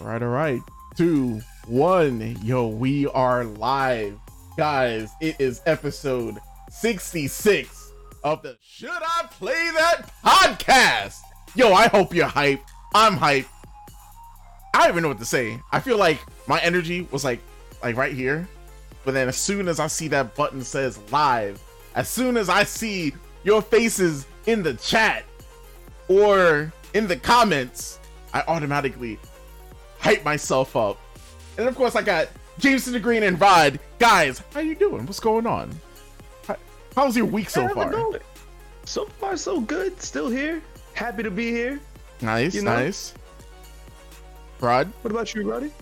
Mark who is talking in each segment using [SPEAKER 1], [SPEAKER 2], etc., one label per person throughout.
[SPEAKER 1] Right, all right. Two, one. Yo, we are live. Guys, it is episode 66 of the Should I Play That podcast. Yo, I hope you're hype. I'm hype. I don't even know what to say. I feel like my energy was like like right here. But then as soon as I see that button says live, as soon as I see your faces in the chat or in the comments, I automatically hype myself up. And of course, I got Jameson the Green and Rod. Guys, how you doing? What's going on? How, how's your week so far?
[SPEAKER 2] So far, so good. Still here. Happy to be here.
[SPEAKER 1] Nice, you know? nice. Rod?
[SPEAKER 2] What about you, Roddy?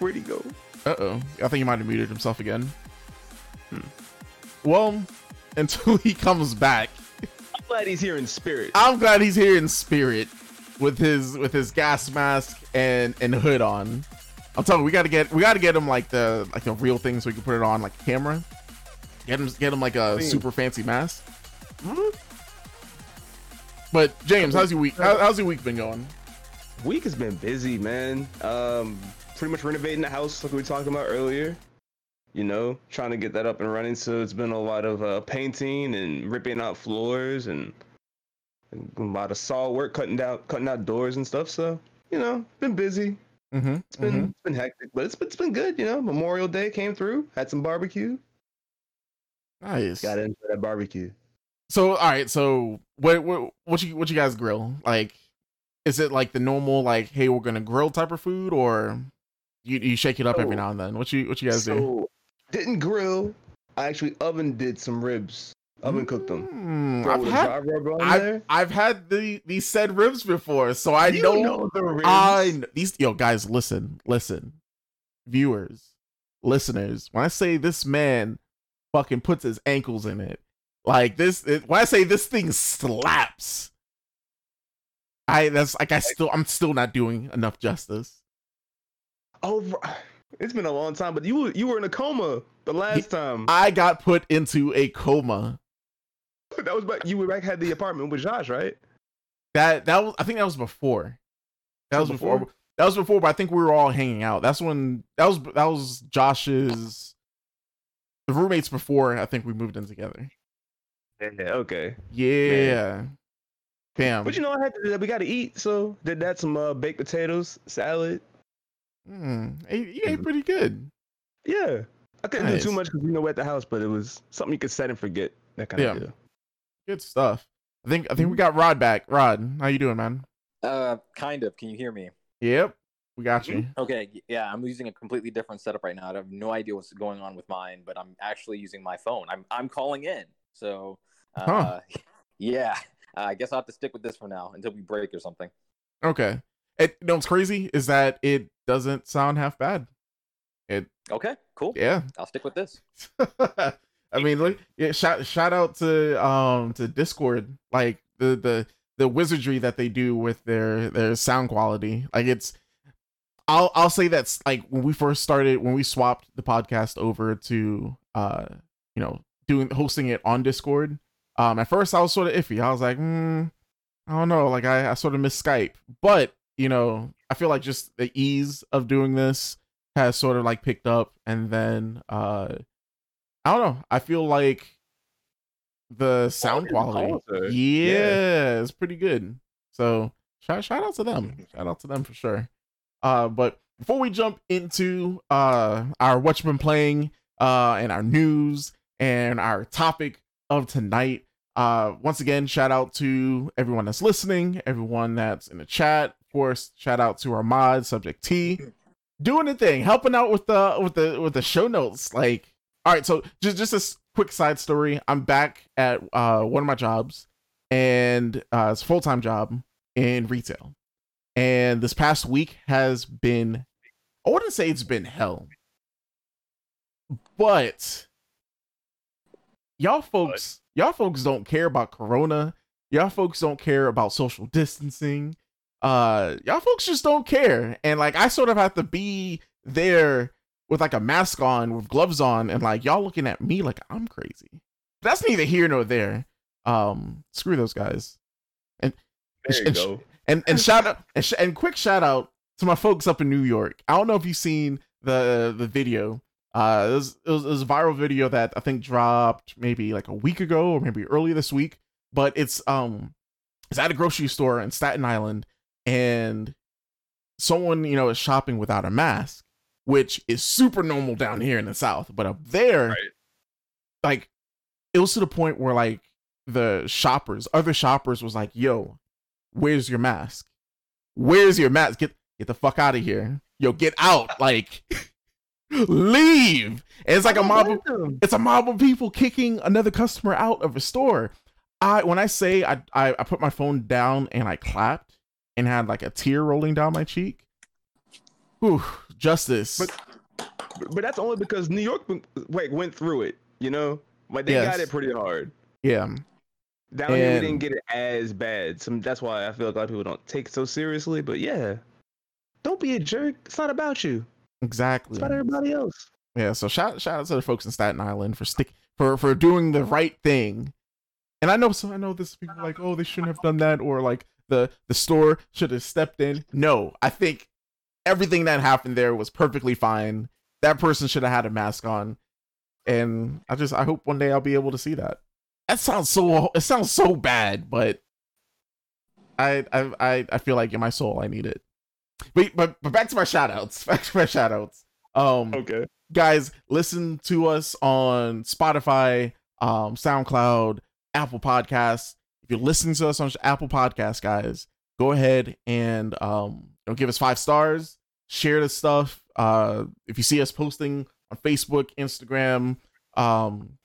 [SPEAKER 2] Where'd he go?
[SPEAKER 1] Uh oh. I think he might have muted himself again. Hmm. Well, until he comes back.
[SPEAKER 2] I'm glad he's here in spirit.
[SPEAKER 1] I'm glad he's here in spirit with his with his gas mask and and hood on. I'm telling you, we gotta get we gotta get him like the like the real thing so we can put it on like camera. Get him get him like a super fancy mask. Mm-hmm. But James, how's your week? How, how's your week been going?
[SPEAKER 2] Week has been busy, man. Um, pretty much renovating the house like we were talking about earlier. You know, trying to get that up and running. So it's been a lot of uh, painting and ripping out floors and a lot of saw work, cutting out cutting out doors and stuff. So you know, been busy. Mm-hmm, it's been mm-hmm. it's been hectic, but it's been, it's been good. You know, Memorial Day came through, had some barbecue.
[SPEAKER 1] Nice.
[SPEAKER 2] Got into that barbecue.
[SPEAKER 1] So all right, so what what what you what you guys grill? Like, is it like the normal like, hey, we're gonna grill type of food, or you you shake it up so, every now and then? What you what you guys so, do?
[SPEAKER 2] Didn't grill. I actually oven did some ribs. Oven cooked them.
[SPEAKER 1] Mm, I've, had, I've, I've, had the these said ribs before, so I you know, know the ribs. I these yo guys, listen, listen, viewers, listeners. When I say this man fucking puts his ankles in it, like this, it, when I say this thing slaps, I that's like I still I'm still not doing enough justice.
[SPEAKER 2] Oh, it's been a long time, but you you were in a coma the last time.
[SPEAKER 1] I got put into a coma
[SPEAKER 2] that was back. You were back had the apartment with Josh, right?
[SPEAKER 1] That that was. I think that was before. That was before? before. That was before, but I think we were all hanging out. That's when that was that was Josh's the roommates before. I think we moved in together.
[SPEAKER 2] Yeah. Okay.
[SPEAKER 1] Yeah. Damn.
[SPEAKER 2] But you know, I had to, we got to eat, so did that some uh, baked potatoes, salad.
[SPEAKER 1] Hmm. You ate pretty good.
[SPEAKER 2] Yeah. I couldn't nice. do too much because you know we're at the house, but it was something you could set and forget. That kind yeah. of deal.
[SPEAKER 1] Good stuff. I think I think we mm-hmm. got Rod back. Rod, how you doing, man?
[SPEAKER 3] Uh, kind of. Can you hear me?
[SPEAKER 1] Yep, we got you.
[SPEAKER 3] Mm-hmm. Okay, yeah, I'm using a completely different setup right now. I have no idea what's going on with mine, but I'm actually using my phone. I'm I'm calling in. So, uh, huh. yeah, I guess I'll have to stick with this for now until we break or something.
[SPEAKER 1] Okay. It you know what's crazy is that it doesn't sound half bad. It
[SPEAKER 3] okay, cool.
[SPEAKER 1] Yeah,
[SPEAKER 3] I'll stick with this.
[SPEAKER 1] I mean, look, yeah, shout shout out to um to Discord, like the the the wizardry that they do with their their sound quality. Like it's, I'll I'll say that's like when we first started when we swapped the podcast over to uh you know doing hosting it on Discord. Um, at first I was sort of iffy. I was like, mm, I don't know, like I I sort of miss Skype, but you know I feel like just the ease of doing this has sort of like picked up, and then uh I don't know. I feel like the sound quality, yeah, yeah, it's pretty good. So shout shout out to them. Shout out to them for sure. Uh, but before we jump into uh our what's been playing uh and our news and our topic of tonight, uh once again shout out to everyone that's listening, everyone that's in the chat. Of course, shout out to our mod Subject T, doing the thing, helping out with the with the with the show notes, like all right, so just just a quick side story. I'm back at uh, one of my jobs, and uh, it's a full time job in retail. And this past week has been, I wouldn't say it's been hell, but y'all folks, y'all folks don't care about Corona. Y'all folks don't care about social distancing. Uh, y'all folks just don't care, and like I sort of have to be there with like a mask on with gloves on and like y'all looking at me like I'm crazy. That's neither here nor there. Um, screw those guys. And,
[SPEAKER 2] there you
[SPEAKER 1] and,
[SPEAKER 2] go.
[SPEAKER 1] And and shout out and, sh- and quick shout out to my folks up in New York. I don't know if you've seen the the video. Uh, it was, it was, it was a viral video that I think dropped maybe like a week ago or maybe early this week. But it's um, it's at a grocery store in Staten Island, and someone you know is shopping without a mask, which is super normal down here in the South. But up there,
[SPEAKER 2] Right.
[SPEAKER 1] like it was to the point where like the shoppers, other shoppers, was like, "Yo, where's your mask? Where's your mask? Get get the fuck out of here! Yo, get out! Like, leave!" And it's like a mob. Of, it's a mob of people kicking another customer out of a store. I when I say I I, I put my phone down and I clapped and had like a tear rolling down my cheek. Whew, justice.
[SPEAKER 2] But- But that's only because New York went- wait, went through it, you know? Like they got it pretty hard.
[SPEAKER 1] yeah,
[SPEAKER 2] Down here we didn't get it as bad. Some that's why I feel like a lot of people don't take it so seriously. But yeah. Don't be a jerk. It's not about you.
[SPEAKER 1] exactly.
[SPEAKER 2] It's about everybody else.
[SPEAKER 1] Yeah, so shout shout out to the folks in Staten Island for stick for for doing the right thing. And I know so I know this people are like, oh, they shouldn't have done that, or like the the store should have stepped in. No, I think everything that happened there was perfectly fine. That person should have had a mask on. And I just I hope one day I'll be able to see that. That sounds so it sounds so bad, but I I I, feel like in my soul I need it. But but but back to my shout outs. Back to my shout outs. Um
[SPEAKER 2] Okay.
[SPEAKER 1] guys listen to us on spotify um soundcloud apple podcasts if you're listening to us on apple podcasts guys go ahead and um you know, give us five stars. Share this stuff. Uh if you see us posting on facebook instagram um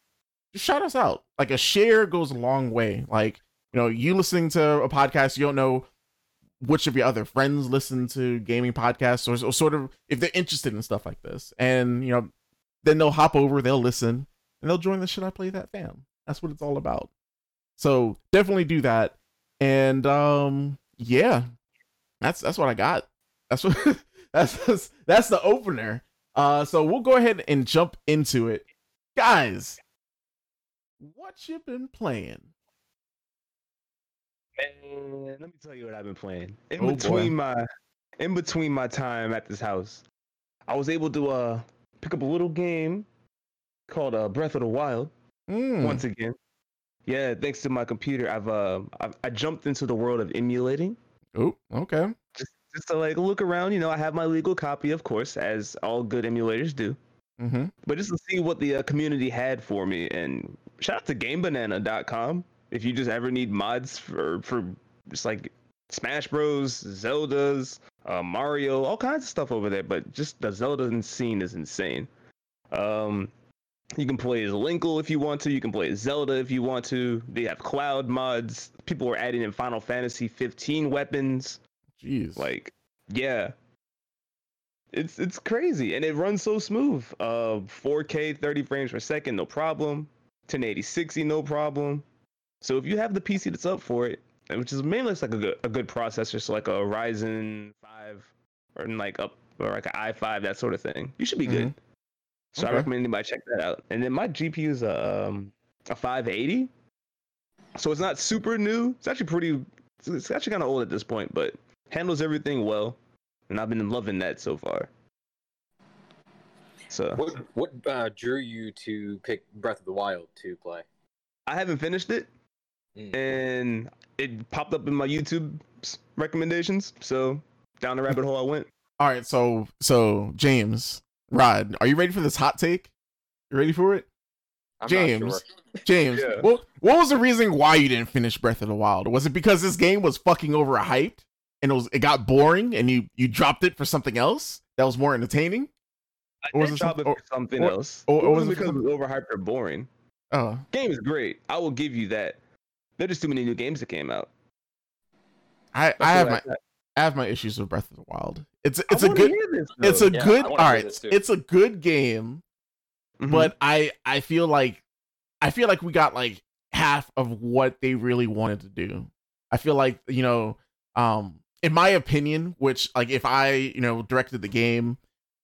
[SPEAKER 1] just shout us out. Like a share goes a long way. Like you know you listening to a podcast you don't know which of your other friends listen to gaming podcasts or, or sort of if they're interested in stuff like this. And you know then they'll hop over they'll listen and they'll join the Should i play that fam. That's what it's all about. So definitely do that. And um yeah that's that's what i got that's what that's that's, that's the opener uh so we'll go ahead and jump into it guys what you been playing
[SPEAKER 2] Man, let me tell you what I've been playing. In
[SPEAKER 1] Oh, boy.
[SPEAKER 2] between my in between my time at this house, I was able to uh pick up a little game called uh, Breath of the Wild
[SPEAKER 1] Mm,
[SPEAKER 2] once again. Yeah, thanks to my computer, I've uh I've, I jumped into the world of emulating
[SPEAKER 1] oh okay
[SPEAKER 2] just just to like look around. You know, I have my legal copy, of course, as all good emulators do.
[SPEAKER 1] mm-hmm
[SPEAKER 2] But just to see what the uh, community had for me, and shout out to GameBanana.com if you just ever need mods for for just like Smash Bros, Zeldas, uh, Mario, all kinds of stuff over there. But just the Zelda scene is insane. Um, you can play as Linkle if you want to. You can play as Zelda if you want to. They have cloud mods. People are adding in Final Fantasy 15 weapons.
[SPEAKER 1] jeez
[SPEAKER 2] Like, yeah. It's it's crazy and it runs so smooth. Uh 4K 30 frames per second, no problem. 1080 60, no problem. So if you have the PC that's up for it, which is mainly like a good a good processor, so like a Ryzen 5 or like up or like an i5, that sort of thing, you should be good. So I recommend anybody check that out. And then my GPU is a um, a 580, so it's not super new. It's actually pretty. It's, it's actually kind of old at this point, but handles everything well, and I've been loving that so far. So
[SPEAKER 3] What what uh, drew you to pick Breath of the Wild to play?
[SPEAKER 2] I haven't finished it,
[SPEAKER 3] Mm.
[SPEAKER 2] and it popped up in my YouTube recommendations. So down the rabbit hole I went.
[SPEAKER 1] All right, so so James, Rod, are you ready for this hot take? You ready for it?
[SPEAKER 3] I'm
[SPEAKER 1] James.
[SPEAKER 3] sure.
[SPEAKER 1] James,
[SPEAKER 2] Yeah.
[SPEAKER 1] what what was the reason why you didn't finish Breath of the Wild? Was it because this game was fucking overhyped and it was it got boring and you you dropped it for something else that was more entertaining?
[SPEAKER 2] I
[SPEAKER 1] Or was it
[SPEAKER 2] drop
[SPEAKER 1] some-
[SPEAKER 2] it
[SPEAKER 1] or-
[SPEAKER 2] something
[SPEAKER 1] or-
[SPEAKER 2] else.
[SPEAKER 1] or-
[SPEAKER 2] it
[SPEAKER 1] or was it
[SPEAKER 2] because it was overhyped or boring.
[SPEAKER 1] Oh,
[SPEAKER 2] Game is great. I will give you that. There's just too many new games that came out.
[SPEAKER 1] I I have my. I have my issues with Breath of the Wild. It's it's a good
[SPEAKER 2] this,
[SPEAKER 1] it's a
[SPEAKER 3] Yeah,
[SPEAKER 1] good
[SPEAKER 3] I
[SPEAKER 1] all
[SPEAKER 3] wanna hear
[SPEAKER 1] right.
[SPEAKER 3] this too.
[SPEAKER 1] It's a good game,
[SPEAKER 2] Mhm.
[SPEAKER 1] but I I feel like I feel like we got like half of what they really wanted to do. I feel like you know, um, in my opinion, which like if I you know directed the game,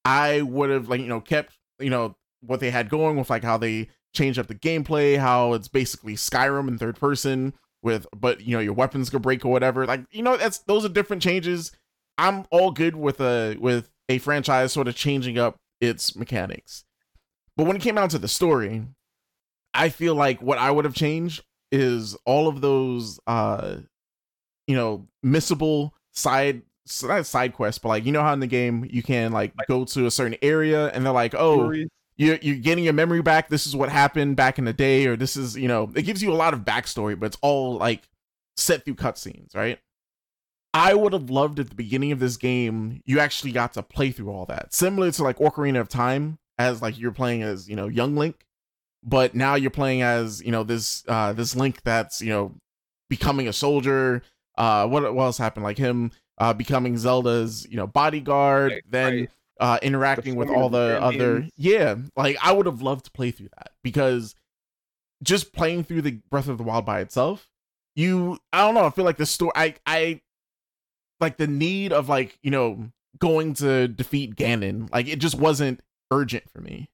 [SPEAKER 1] I would have like you know kept you know what they had going with like how they changed up the gameplay, how it's basically Skyrim in third person with but you know your weapons could break or whatever. Like you know that's those are different changes. I'm all good with a with a franchise sort of changing up its mechanics. But when it came down to the story, I feel like what I would have changed is all of those uh you know missable side not side quests, but like you know how in the game you can like go to a certain area and they're like, oh, you're you're getting your memory back. This is what happened back in the day, or this is you know it gives you a lot of backstory, but it's all like set through cutscenes, right? I would have loved at the beginning of this game you actually got to play through all that, similar to like Ocarina of Time, as like you're playing as you know young Link, but now you're playing as you know this uh this Link that's you know becoming a soldier. Uh, what what else happened? Like him uh becoming Zelda's you know bodyguard, right, then. Right uh interacting with all the other yeah like i would have loved to play through that because just playing through the breath of the wild by itself you i don't know i feel like the story i i like the need of like you know going to defeat ganon like it just wasn't urgent for me.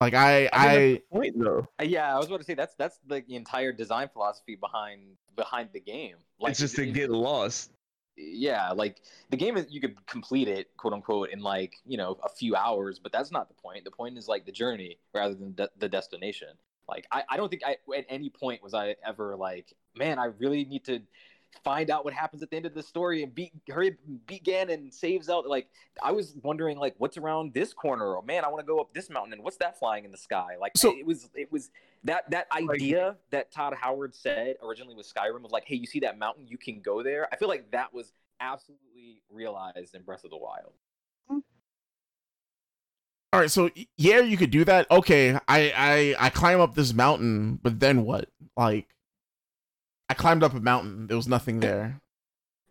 [SPEAKER 1] Like i i,
[SPEAKER 2] I point though.
[SPEAKER 3] Uh, yeah i was about to say that's that's the entire design philosophy behind behind the game.
[SPEAKER 2] Like it's just to get lost
[SPEAKER 3] yeah like the game is you could complete it quote unquote in like you know a few hours but that's not the point. The point is like the journey rather than de- the destination. Like I, I don't think i at any point was i ever like man i really need to find out what happens at the end of the story and beat hurry beat Ganon saves out like I was wondering like what's around this corner? Or man I want to go up this mountain and what's that flying in the sky? Like so, it was it was that that idea like, that Todd Howard said originally with Skyrim of like hey you see that mountain you can go there I feel like that was absolutely realized in Breath of the Wild.
[SPEAKER 1] All right, so yeah, you could do that. Okay, I I I climb up this mountain, but then what? Like I climbed up a mountain. There was nothing there.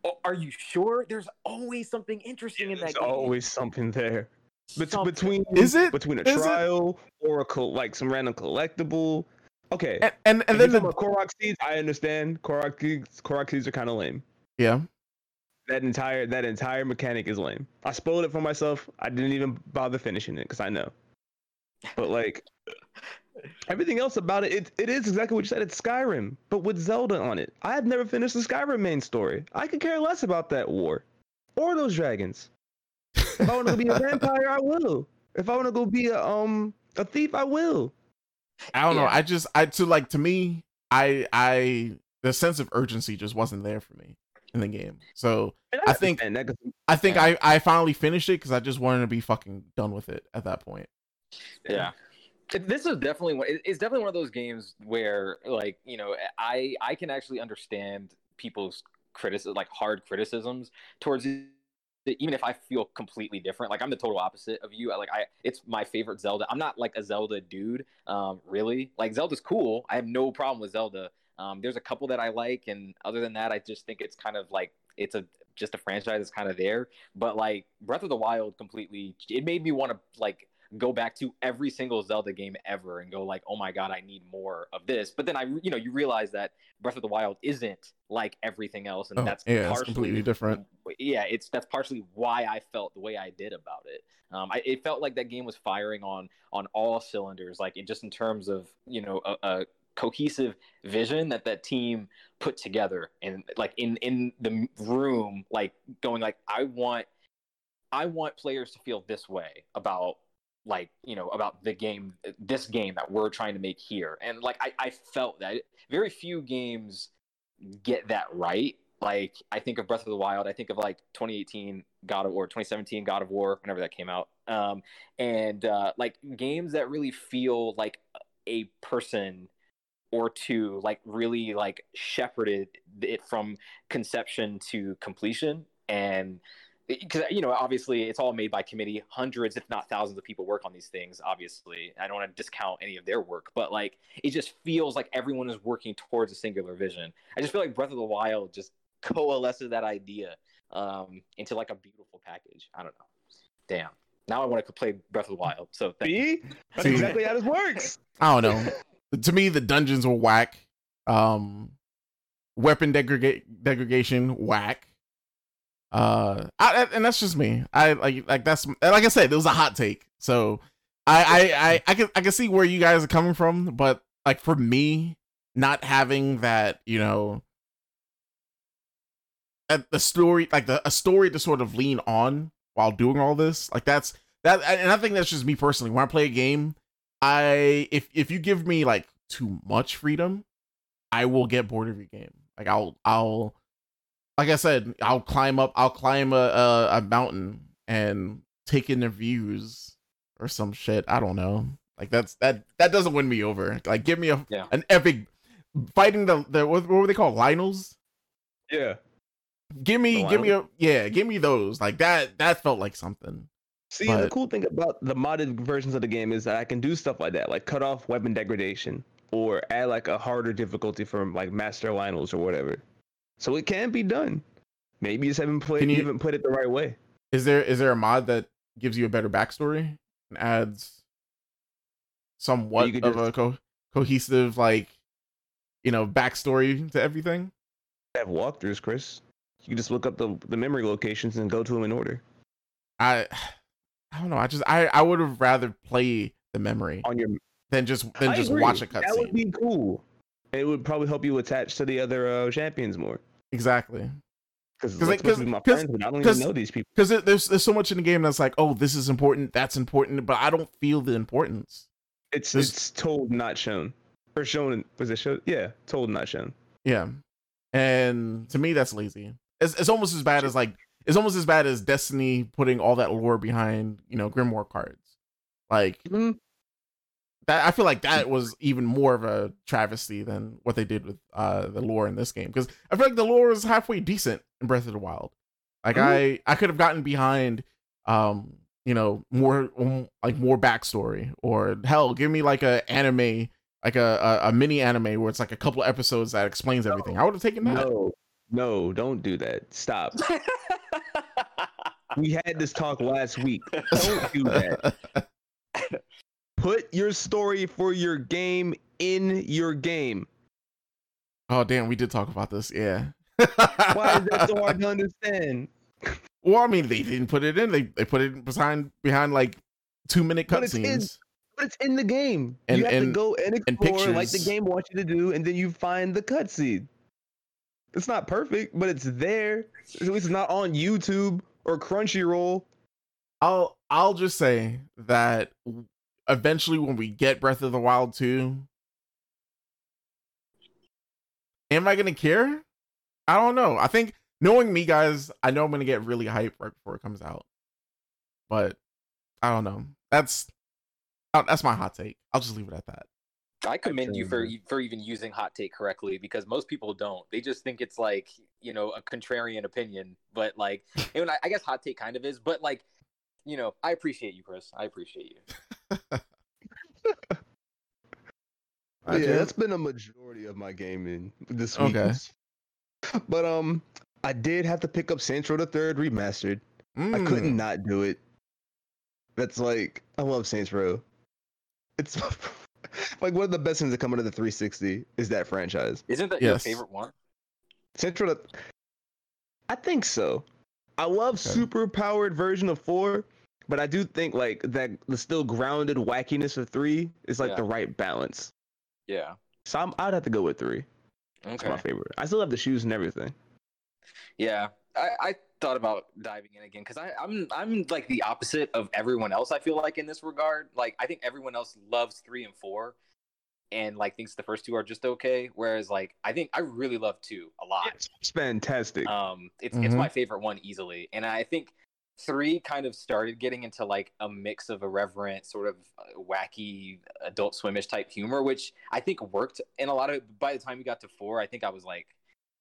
[SPEAKER 3] Oh, are you sure? There's always something interesting yeah, in that. There's
[SPEAKER 2] game. always something there.
[SPEAKER 3] Something.
[SPEAKER 2] Between
[SPEAKER 1] is it
[SPEAKER 2] between a
[SPEAKER 1] is
[SPEAKER 2] trial it? or a like some random collectible? Okay,
[SPEAKER 1] and and, and then the
[SPEAKER 2] Korok seeds. I understand Korok seeds. Korok seeds are kind of lame.
[SPEAKER 1] Yeah.
[SPEAKER 2] That entire that entire mechanic is lame. I spoiled it for myself. I didn't even bother finishing it because I know. But like, Everything else about it, it, it is exactly what you said. It's Skyrim, but with Zelda on it. I had never finished the Skyrim main story. I could care less about that war or those dragons. If I want to be a vampire, I will. If I want to go be a um a thief, I will.
[SPEAKER 1] I don't yeah. know. I just I to like to me, I I the sense of urgency just wasn't there for me in the game. So I, I think I think I I finally finished it because I just wanted to be fucking done with it at that point.
[SPEAKER 3] Yeah this is definitely one it's definitely one of those games where like you know i i can actually understand people's criticism like hard criticisms towards it even if I feel completely different, like I'm the total opposite of you. Like I, it's my favorite Zelda. I'm not like a Zelda dude, um, really. Like Zelda's cool. I have no problem with Zelda. Um, there's a couple that I like, and other than that, I just think it's kind of like it's a just a franchise that's kind of there. But like Breath of the Wild, completely, it made me want to like go back to every single Zelda game ever and go like, oh my god, I need more of this. But then I, you know, you realize that Breath of the Wild isn't like everything else, and oh, that's
[SPEAKER 1] yeah, partially, completely different.
[SPEAKER 3] Yeah, it's that's partially why I felt the way I did about it. Um, I, it felt like that game was firing on on all cylinders, like it just in terms of you know a, a cohesive vision that that team put together and like in in the room like going like i want i want players to feel this way about like you know about the game this game that we're trying to make here. And like i, I felt that very few games get that right. Like i think of breath of the wild i think of like 2018 god of war 2017 god of war whenever that came out. Um and uh like games that really feel like a person or two like really like shepherded it from conception to completion. And because you know obviously it's all made by committee. Hundreds if not thousands of people work on these things obviously. I don't want to discount any of their work but like it just feels like everyone is working towards a singular vision. I just feel like breath of the wild just coalesces that idea um, into like a beautiful package. I don't know. Damn. Now i want to play breath of the wild so
[SPEAKER 2] see? that's exactly how this works.
[SPEAKER 1] I don't know. To me the dungeons were whack. Um weapon degradation whack uh, I, and that's just me. I like like that's like I said, it was a hot take. So I I I, I can I can see where you guys are coming from, but like for me, not having that, you know, a, the story like the a story to sort of lean on while doing all this. Like that's that, and I think that's just me personally. When I play a game, I if if you give me like too much freedom, I will get bored of your game. Like I'll I'll like I said, I'll climb up, I'll climb a a, a mountain and take in the views or some shit. I don't know. Like that's that that doesn't win me over. Like give me a
[SPEAKER 3] Yeah.
[SPEAKER 1] an epic fighting the the what, what were they called? Lynels?
[SPEAKER 2] Yeah.
[SPEAKER 1] Give me give me a yeah, give me those. Like that that felt like something.
[SPEAKER 2] See, the cool thing about the modded versions of the game is that I can do stuff like that, like cut off weapon degradation or add like a harder difficulty for like master Lynels or whatever. So it can be done. Maybe you just haven't played,
[SPEAKER 1] Can
[SPEAKER 2] you
[SPEAKER 1] you-
[SPEAKER 2] haven't put it the right way.
[SPEAKER 1] Is there is there a mod that gives you a better backstory and adds somewhat of a co- cohesive like you know backstory to everything?
[SPEAKER 2] have walkthroughs, Chris. You can just look up the the memory locations and go to them in order
[SPEAKER 1] I I don't know. I just I I would have rather play the memory
[SPEAKER 2] on your.
[SPEAKER 1] than just than
[SPEAKER 2] I
[SPEAKER 1] just
[SPEAKER 2] agree.
[SPEAKER 1] watch a cutscene.
[SPEAKER 2] That would be cool. It would probably help you attach to the other uh, champions more.
[SPEAKER 1] Exactly.
[SPEAKER 2] Because
[SPEAKER 1] 'Cause
[SPEAKER 2] like,
[SPEAKER 1] 'cause-
[SPEAKER 2] my friends, but I don't even know these people.
[SPEAKER 1] Because there's there's so much in the game that's like, oh, this is important, that's important, but I don't feel the importance.
[SPEAKER 2] It's
[SPEAKER 1] there's-
[SPEAKER 2] it's told not shown or shown. Was it shown? Yeah, told not shown.
[SPEAKER 1] Yeah. And to me, that's lazy. It's, it's almost as bad as like it's almost as bad as Destiny putting all that lore behind you know Grimoire cards. Like
[SPEAKER 2] Mhm.
[SPEAKER 1] That, I feel like that was even more of a travesty than what they did with uh the lore in this game because I feel like the lore is halfway decent in Breath of the Wild. Like I I could have gotten behind um you know more um, like more backstory or hell give me like a anime like a, a, a mini anime where it's like a couple episodes that explains everything. I would have taken that.
[SPEAKER 2] No, no, don't do that. Stop. we had this talk last week. Don't do that. Put your story for your game in your game.
[SPEAKER 1] oh damn, we did talk about this. Yeah.
[SPEAKER 2] Why is that so hard to understand?
[SPEAKER 1] Well, I mean, they didn't put it in. They they put it behind behind like two minute cutscenes.
[SPEAKER 2] But it's in the game.
[SPEAKER 1] And-
[SPEAKER 2] you have
[SPEAKER 1] and-
[SPEAKER 2] to go and
[SPEAKER 1] and
[SPEAKER 2] explore like the game wants you to do, and then you find the cutscene. It's not perfect, but it's there. At least It's not on YouTube or Crunchyroll.
[SPEAKER 1] I'll I'll just say that eventually when we get Breath of the Wild 2, am I gonna care? I don't know. I think knowing me, guys, I know I'm gonna get really hyped right before it comes out. But I don't know. That's uh, that's my hot take. I'll just leave it at that.
[SPEAKER 3] I commend you for for even using hot take correctly because most people don't. They just think it's like you know a contrarian opinion, but like and I, I guess hot take kind of is, but like you know I appreciate you, Chris. I appreciate you.
[SPEAKER 2] Yeah,
[SPEAKER 1] Jared?
[SPEAKER 2] that's been a majority of my gaming this week.
[SPEAKER 1] Okay.
[SPEAKER 2] But um, I did have to pick up Saints Row the Third remastered. I
[SPEAKER 1] Mm.
[SPEAKER 2] couldn't not do it. That's like I love Saints Row. It's like one of the best things that come out of the 360 is that franchise.
[SPEAKER 3] Isn't that your favorite one?
[SPEAKER 2] Saints Row. I think so. I love
[SPEAKER 1] Okay.
[SPEAKER 2] super powered version of four, but I do think like that the still grounded wackiness of three is like
[SPEAKER 3] Yeah.
[SPEAKER 2] the right balance.
[SPEAKER 3] Yeah.
[SPEAKER 2] So I'm, I'd have to go with three. That's
[SPEAKER 3] Okay.
[SPEAKER 2] my favorite. I still have the shoes and everything.
[SPEAKER 3] Yeah, I, I thought about diving in again because I'm I'm like the opposite of everyone else. I feel like in this regard, like I think everyone else loves three and four, and like thinks the first two are just okay. Whereas like I think I really love two a lot.
[SPEAKER 2] It's, it's fantastic.
[SPEAKER 3] Um, it's it's
[SPEAKER 1] Mhm.
[SPEAKER 3] my favorite one easily, and I think three kind of started getting into like a mix of irreverent, sort of uh, wacky, Adult Swimish type humor, which I think worked in a lot of. By the time we got to four, I think I was like,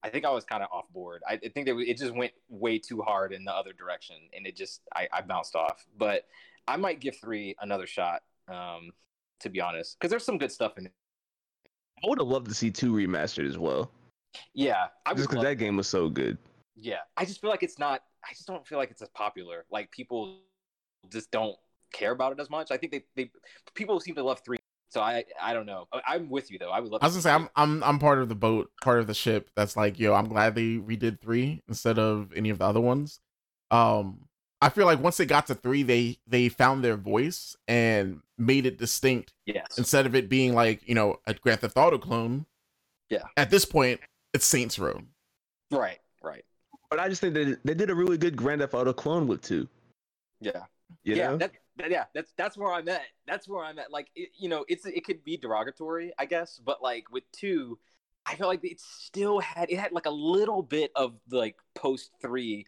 [SPEAKER 3] I think I was kind of off board. I, I think that it just went way too hard in the other direction, and it just I, I bounced off. But I might give three another shot, um, to be honest, because there's some good stuff in it.
[SPEAKER 2] I would have loved to see two remastered as well,
[SPEAKER 3] Yeah, I
[SPEAKER 2] just because that game was so good.
[SPEAKER 3] Yeah, I just feel like it's not. I just don't feel like it's as popular. Like people just don't care about it as much. I think they, they people seem to love three. So I I don't know. I- I'm with you though. I would love.
[SPEAKER 1] I was gonna say I'm I'm I'm part of the boat, part of the ship that's like, yo, I'm glad they redid three instead of any of the other ones. Um I feel like once they got to three, they they found their voice and made it distinct
[SPEAKER 3] yes.
[SPEAKER 1] instead of it being like, you know, a Grand Theft Auto clone.
[SPEAKER 3] Yeah.
[SPEAKER 1] At this point, it's Saints Row.
[SPEAKER 3] Right.
[SPEAKER 2] But I just think that they did a really good Grand Theft Auto clone with two.
[SPEAKER 3] Yeah.
[SPEAKER 2] You
[SPEAKER 3] yeah, that, that- yeah, that's that's where I'm at. That's where I'm at. Like, it, you know, it's it could be derogatory, I guess, but like with two, I feel like it still had it had like a little bit of like post three,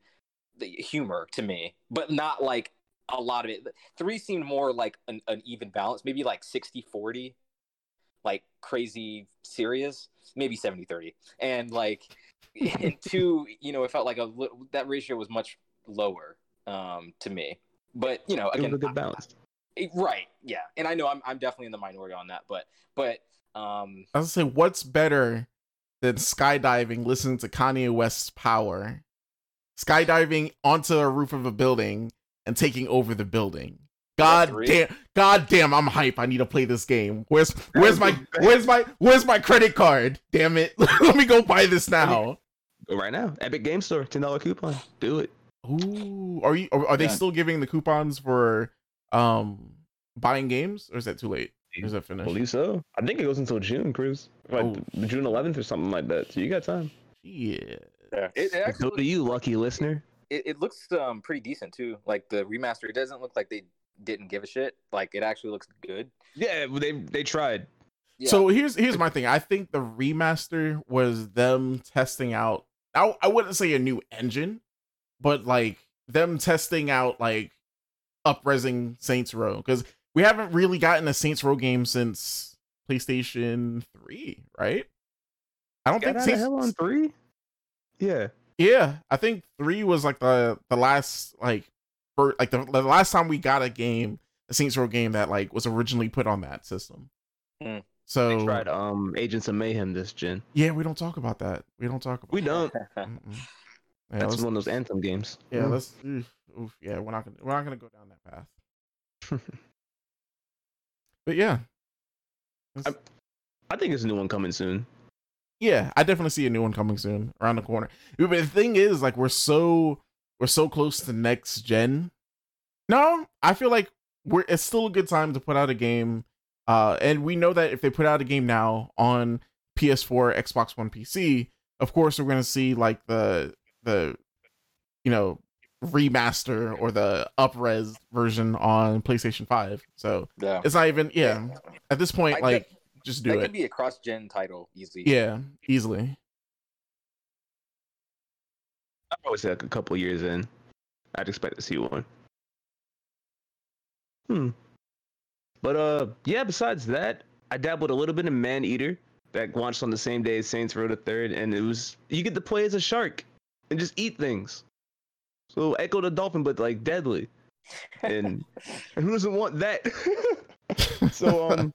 [SPEAKER 3] the humor to me, but not like a lot of it. Three seemed more like an, an even balance, maybe like 60-40, like crazy serious, maybe 70-30. and like in two, you know, it felt like a li- that ratio was much lower um to me. But you know,
[SPEAKER 2] it
[SPEAKER 3] again,
[SPEAKER 2] was a good
[SPEAKER 3] I-
[SPEAKER 2] balance.
[SPEAKER 3] it- right? Yeah, and I know I'm I'm definitely in the minority on that, but but um
[SPEAKER 1] I was gonna say, what's better than skydiving, listening to Kanye West's Power, skydiving onto a roof of a building and taking over the building? God damn! God damn! I'm hype. I need to play this game. Where's Where's my Where's my Where's my credit card? Damn it! Let me go buy this now.
[SPEAKER 2] Go right now. Epic Game Store, ten dollar coupon. Do it.
[SPEAKER 1] Ooh, are you? Are, are they
[SPEAKER 3] Yeah.
[SPEAKER 1] still giving the coupons for um buying games, or is that too late? Or is that finished?
[SPEAKER 2] I
[SPEAKER 1] finished?
[SPEAKER 2] believe so. I think it goes until June, Cruz. Like
[SPEAKER 1] Oh.
[SPEAKER 2] June 11th or something like that. So you got time.
[SPEAKER 1] Yeah.
[SPEAKER 3] it, it
[SPEAKER 2] So
[SPEAKER 3] actually
[SPEAKER 2] do you, lucky listener.
[SPEAKER 3] it, it looks um pretty decent too. Like the remaster, it doesn't look like they didn't give a shit. Like it actually looks good.
[SPEAKER 2] Yeah, they they tried.
[SPEAKER 3] Yeah.
[SPEAKER 1] So here's here's my thing. I think the remaster was them testing out. I I wouldn't say a new engine, but like them testing out like upresing Saints Row because we haven't really gotten a Saints Row game since PlayStation Three, right? I don't
[SPEAKER 2] Got
[SPEAKER 1] think
[SPEAKER 2] out of
[SPEAKER 1] Saints.
[SPEAKER 2] hell on three. Yeah,
[SPEAKER 1] Yeah, I think three was like the the last like for like the, the last time we got a game, a Saints Row game that like was originally put on that system.
[SPEAKER 3] Hmm. Hmm.
[SPEAKER 2] they
[SPEAKER 1] So
[SPEAKER 2] tried um Agents of Mayhem this gen.
[SPEAKER 1] yeah, we don't talk about that. We don't talk about.
[SPEAKER 2] We don't.
[SPEAKER 1] Mm-mm. Yeah,
[SPEAKER 2] That's one of those Anthem games.
[SPEAKER 1] yeah, let's. Oof, oof, yeah, we're not gonna we're not gonna go down that path. But yeah, Let's-
[SPEAKER 2] I think there's a new one coming soon.
[SPEAKER 1] yeah, I definitely see a new one coming soon around the corner. But the thing is, like, we're so we're so close to next gen. No, I feel like we're it's still a good time to put out a game. Uh, and we know that if they put out a game now on PS4, Xbox One, PC, of course we're gonna see like the the you know remaster or the upres version on PlayStation 5. So
[SPEAKER 3] yeah.
[SPEAKER 1] it's not even yeah. At this point,
[SPEAKER 3] I-
[SPEAKER 1] like just do
[SPEAKER 3] that
[SPEAKER 1] it.
[SPEAKER 3] could be a cross-gen title easily.
[SPEAKER 1] Yeah, easily.
[SPEAKER 2] I'd probably say like a couple years in. I'd expect to see one. Hmm. But uh, yeah. Besides that, I dabbled a little bit in Maneater that launched on the same day as Saints Row the Third, and it was you get to play as a shark and just eat things. So Ecco the Dolphin, but like deadly. And and who doesn't want that? so um,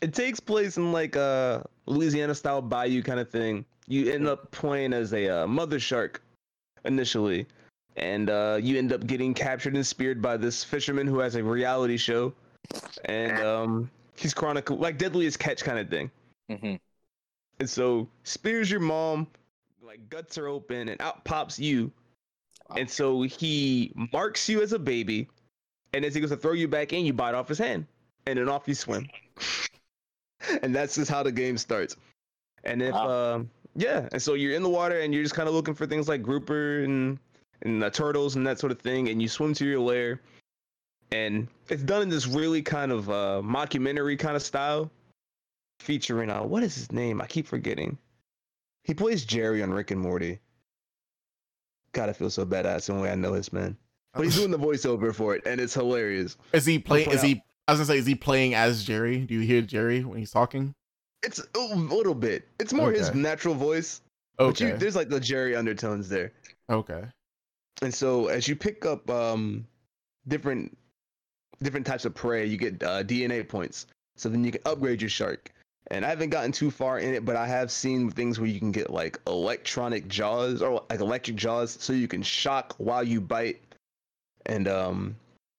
[SPEAKER 2] it takes place in like a Louisiana style bayou kind of thing. You end up playing as a uh, mother shark initially, and uh, you end up getting captured and speared by this fisherman who has a reality show, and um, he's chronicle like deadliest catch kind of thing.
[SPEAKER 3] Mhm.
[SPEAKER 2] And so spears your mom, like guts are open, and out pops you. And so he marks you as a baby, and as he goes to throw you back in, you bite off his hand, and then off you swim. and that's just how the game starts. And if
[SPEAKER 3] Wow.
[SPEAKER 2] um yeah, and so you're in the water and you're just kind of looking for things like grouper and and uh, turtles and that sort of thing, and you swim to your lair. And it's done in this really kind of uh, mockumentary kind of style, featuring uh, what is his name? I keep forgetting. He plays Jerry on Rick and Morty. God, I feel so bad. That's the way I know his man. But he's doing the voiceover for it, and it's hilarious.
[SPEAKER 1] Is he playing?
[SPEAKER 2] point
[SPEAKER 1] Is he? I was gonna say, is he playing as Jerry? Do you hear Jerry when he's talking?
[SPEAKER 2] It's a little bit. It's more his natural voice, but you,
[SPEAKER 1] Okay.
[SPEAKER 2] there's like the Jerry undertones there.
[SPEAKER 1] Okay.
[SPEAKER 2] And so as you pick up um different different types of prey, you get uh, DNA points. So then you can upgrade your shark. And I haven't gotten too far in it, but I have seen things where you can get like electronic jaws or like electric jaws, so you can shock while you bite. And um,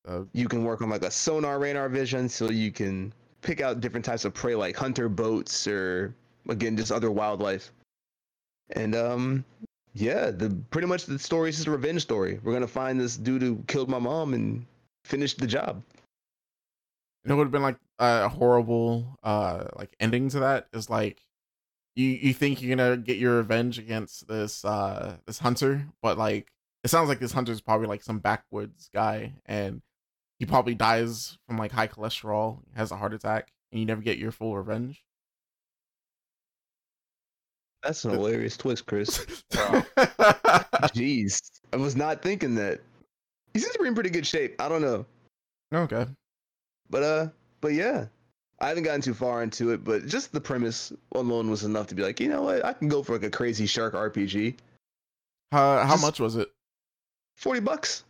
[SPEAKER 1] Uh,
[SPEAKER 2] you can work on like a sonar radar vision, so you can pick out different types of prey, like hunter boats or again just other wildlife. And um, yeah, the pretty much the story is just a revenge story. We're gonna find this dude who killed my mom and finish the job.
[SPEAKER 1] It would have been like a horrible, uh, like ending to that is like you you think you're gonna get your revenge against this uh this hunter, but like it sounds like this hunter's probably like some backwoods guy, and he probably dies from like high cholesterol, has a heart attack, and you never get your full revenge.
[SPEAKER 2] That's an hilarious twist, Chris.
[SPEAKER 3] Wow.
[SPEAKER 2] Jeez, I was not thinking that. He seems to be in pretty good shape. I don't know,
[SPEAKER 1] okay.
[SPEAKER 2] But uh, but yeah, I haven't gotten too far into it. But just the premise alone was enough to be like, you know what, I can go for like a crazy shark RPG.
[SPEAKER 1] How how
[SPEAKER 2] Just-
[SPEAKER 1] much was it?
[SPEAKER 2] Forty bucks,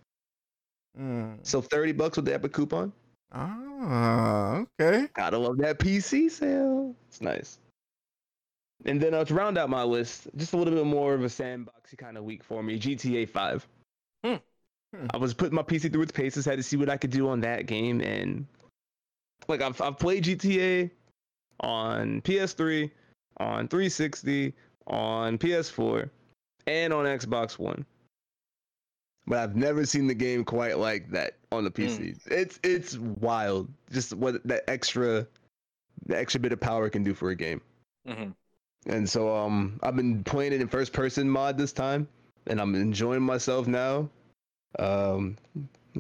[SPEAKER 1] Mm.
[SPEAKER 2] so thirty bucks with the Epic coupon.
[SPEAKER 1] Ah, okay.
[SPEAKER 2] Gotta love that PC sale. It's nice. And then uh, to round out my list, just a little bit more of a sandboxy kind of week for me. GTA 5.
[SPEAKER 3] Hmm.
[SPEAKER 1] Hmm.
[SPEAKER 2] I was putting my PC through its paces, had to see what I could do on that game, and like I've I've played GTA on PS3, on 360, on PS4, and on Xbox One. But I've never seen the game quite like that on the PC. It's it's wild. Just what that extra the extra bit of power can do for a game.
[SPEAKER 3] hmm
[SPEAKER 2] And so um I've been playing it in first person mod this time and I'm enjoying myself now. Um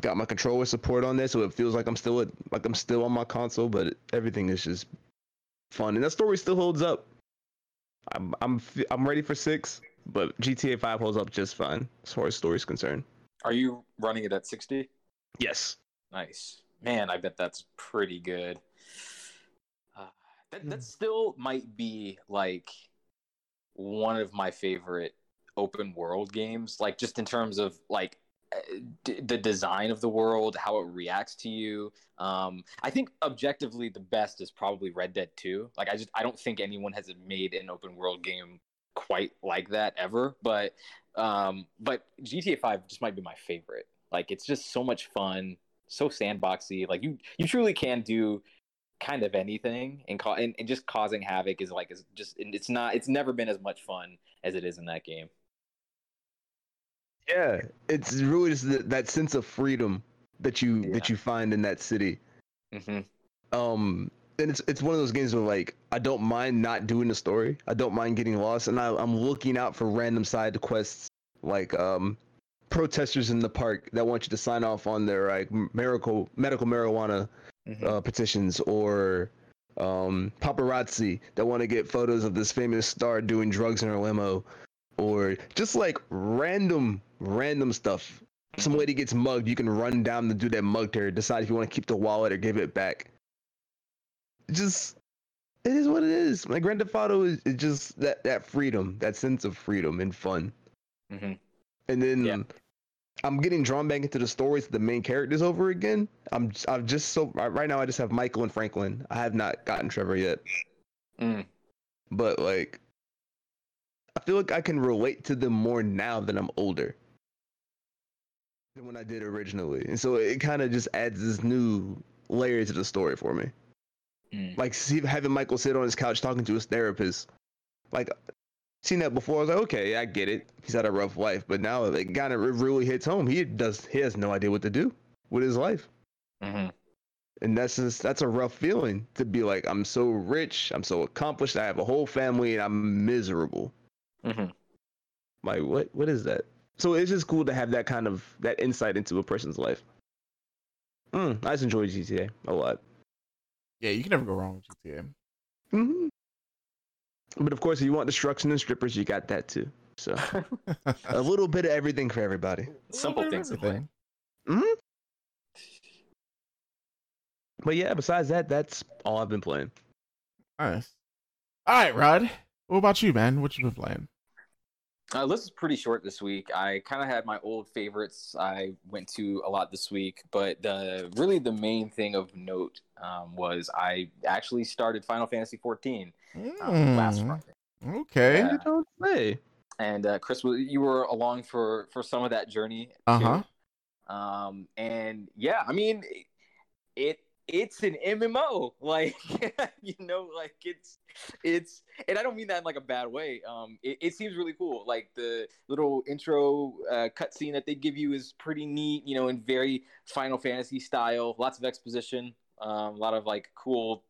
[SPEAKER 2] got my controller support on there so it feels like I'm still at, like I'm still on my console but everything is just fun and that story still holds up. I'm I'm f- I'm ready for 6 but GTA 5 holds up just fine as far as story's concerned.
[SPEAKER 3] Are you running it at 60?
[SPEAKER 2] Yes.
[SPEAKER 3] Nice. Man, I bet that's pretty good. Uh, that that still might be like one of my favorite open world games. Like just in terms of like d- the design of the world, how it reacts to you. Um, I think objectively the best is probably Red Dead 2. Like I just I don't think anyone has made an open world game quite like that ever. But um, but GTA 5 just might be my favorite. Like it's just so much fun, so sandboxy. Like you you truly can do kind of anything and, ca- and, and just causing havoc is like is just it's not it's never been as much fun as it is in that game.
[SPEAKER 2] Yeah, it's really just that, that sense of freedom that you
[SPEAKER 3] Yeah.
[SPEAKER 2] that you find in that city.
[SPEAKER 3] hmm
[SPEAKER 2] Um, and it's it's one of those games where like I don't mind not doing the story. I don't mind getting lost, and I, I'm looking out for random side quests like um protesters in the park that want you to sign off on their like miracle medical marijuana
[SPEAKER 3] Mm-hmm.
[SPEAKER 2] uh, petitions or um, paparazzi that want to get photos of this famous star doing drugs in her limo or just like random random stuff some lady gets mugged you can run down to do that mug to her decide if you want to keep the wallet or give it back just it is what it is like grand theft auto is, is just that that freedom that sense of freedom and fun
[SPEAKER 3] hmm
[SPEAKER 2] and then
[SPEAKER 3] Yeah.
[SPEAKER 2] I'm getting drawn back into the stories of the main characters over again. I'm I've just so right right now I just have Michael and Franklin. I have not gotten Trevor yet,
[SPEAKER 3] Mm.
[SPEAKER 2] but like I feel like I can relate to them more now that I'm older than when I did originally, and so it kind of just adds this new layer to the story for me.
[SPEAKER 3] Mm.
[SPEAKER 2] Like see, having Michael sit on his couch talking to his therapist, like seen that before. I was like, okay, I get it. He's had a rough life, but now it kind of really hits home. He does. He has no idea what to do with his life,
[SPEAKER 3] hmm
[SPEAKER 2] and that's just that's a rough feeling to be like, I'm so rich, I'm so accomplished, I have a whole family, and I'm miserable.
[SPEAKER 3] Hmm
[SPEAKER 2] Like, what? What is that? So it's just cool to have that kind of that insight into a person's life. Mm, I just enjoy GTA a lot.
[SPEAKER 1] Yeah, you can never go wrong with GTA.
[SPEAKER 2] hmm But of course, if you want destruction and strippers, you got that too. So a little bit of everything for everybody.
[SPEAKER 3] Simple things to play.
[SPEAKER 2] hmm But yeah, besides that, that's all I've been playing.
[SPEAKER 1] Nice. All right, Rod. What about you, man? What you been playing?
[SPEAKER 3] Uh, list is pretty short this week. I kind of had my old favorites I went to a lot this week, but the really the main thing of note um, was I actually started Final Fantasy 14 um, last
[SPEAKER 1] Mm,
[SPEAKER 3] Friday.
[SPEAKER 1] Okay.
[SPEAKER 3] Yeah.
[SPEAKER 2] You don't say.
[SPEAKER 3] And uh, Chris, you were along for for some of that journey.
[SPEAKER 1] Uh huh.
[SPEAKER 3] Um, and yeah, I mean, it it's an MMO, like you know, like it's it's, and I don't mean that in like a bad way. Um, it, it seems really cool. Like the little intro uh, cutscene that they give you is pretty neat. You know, in very Final Fantasy style. Lots of exposition. Um, a lot of like cool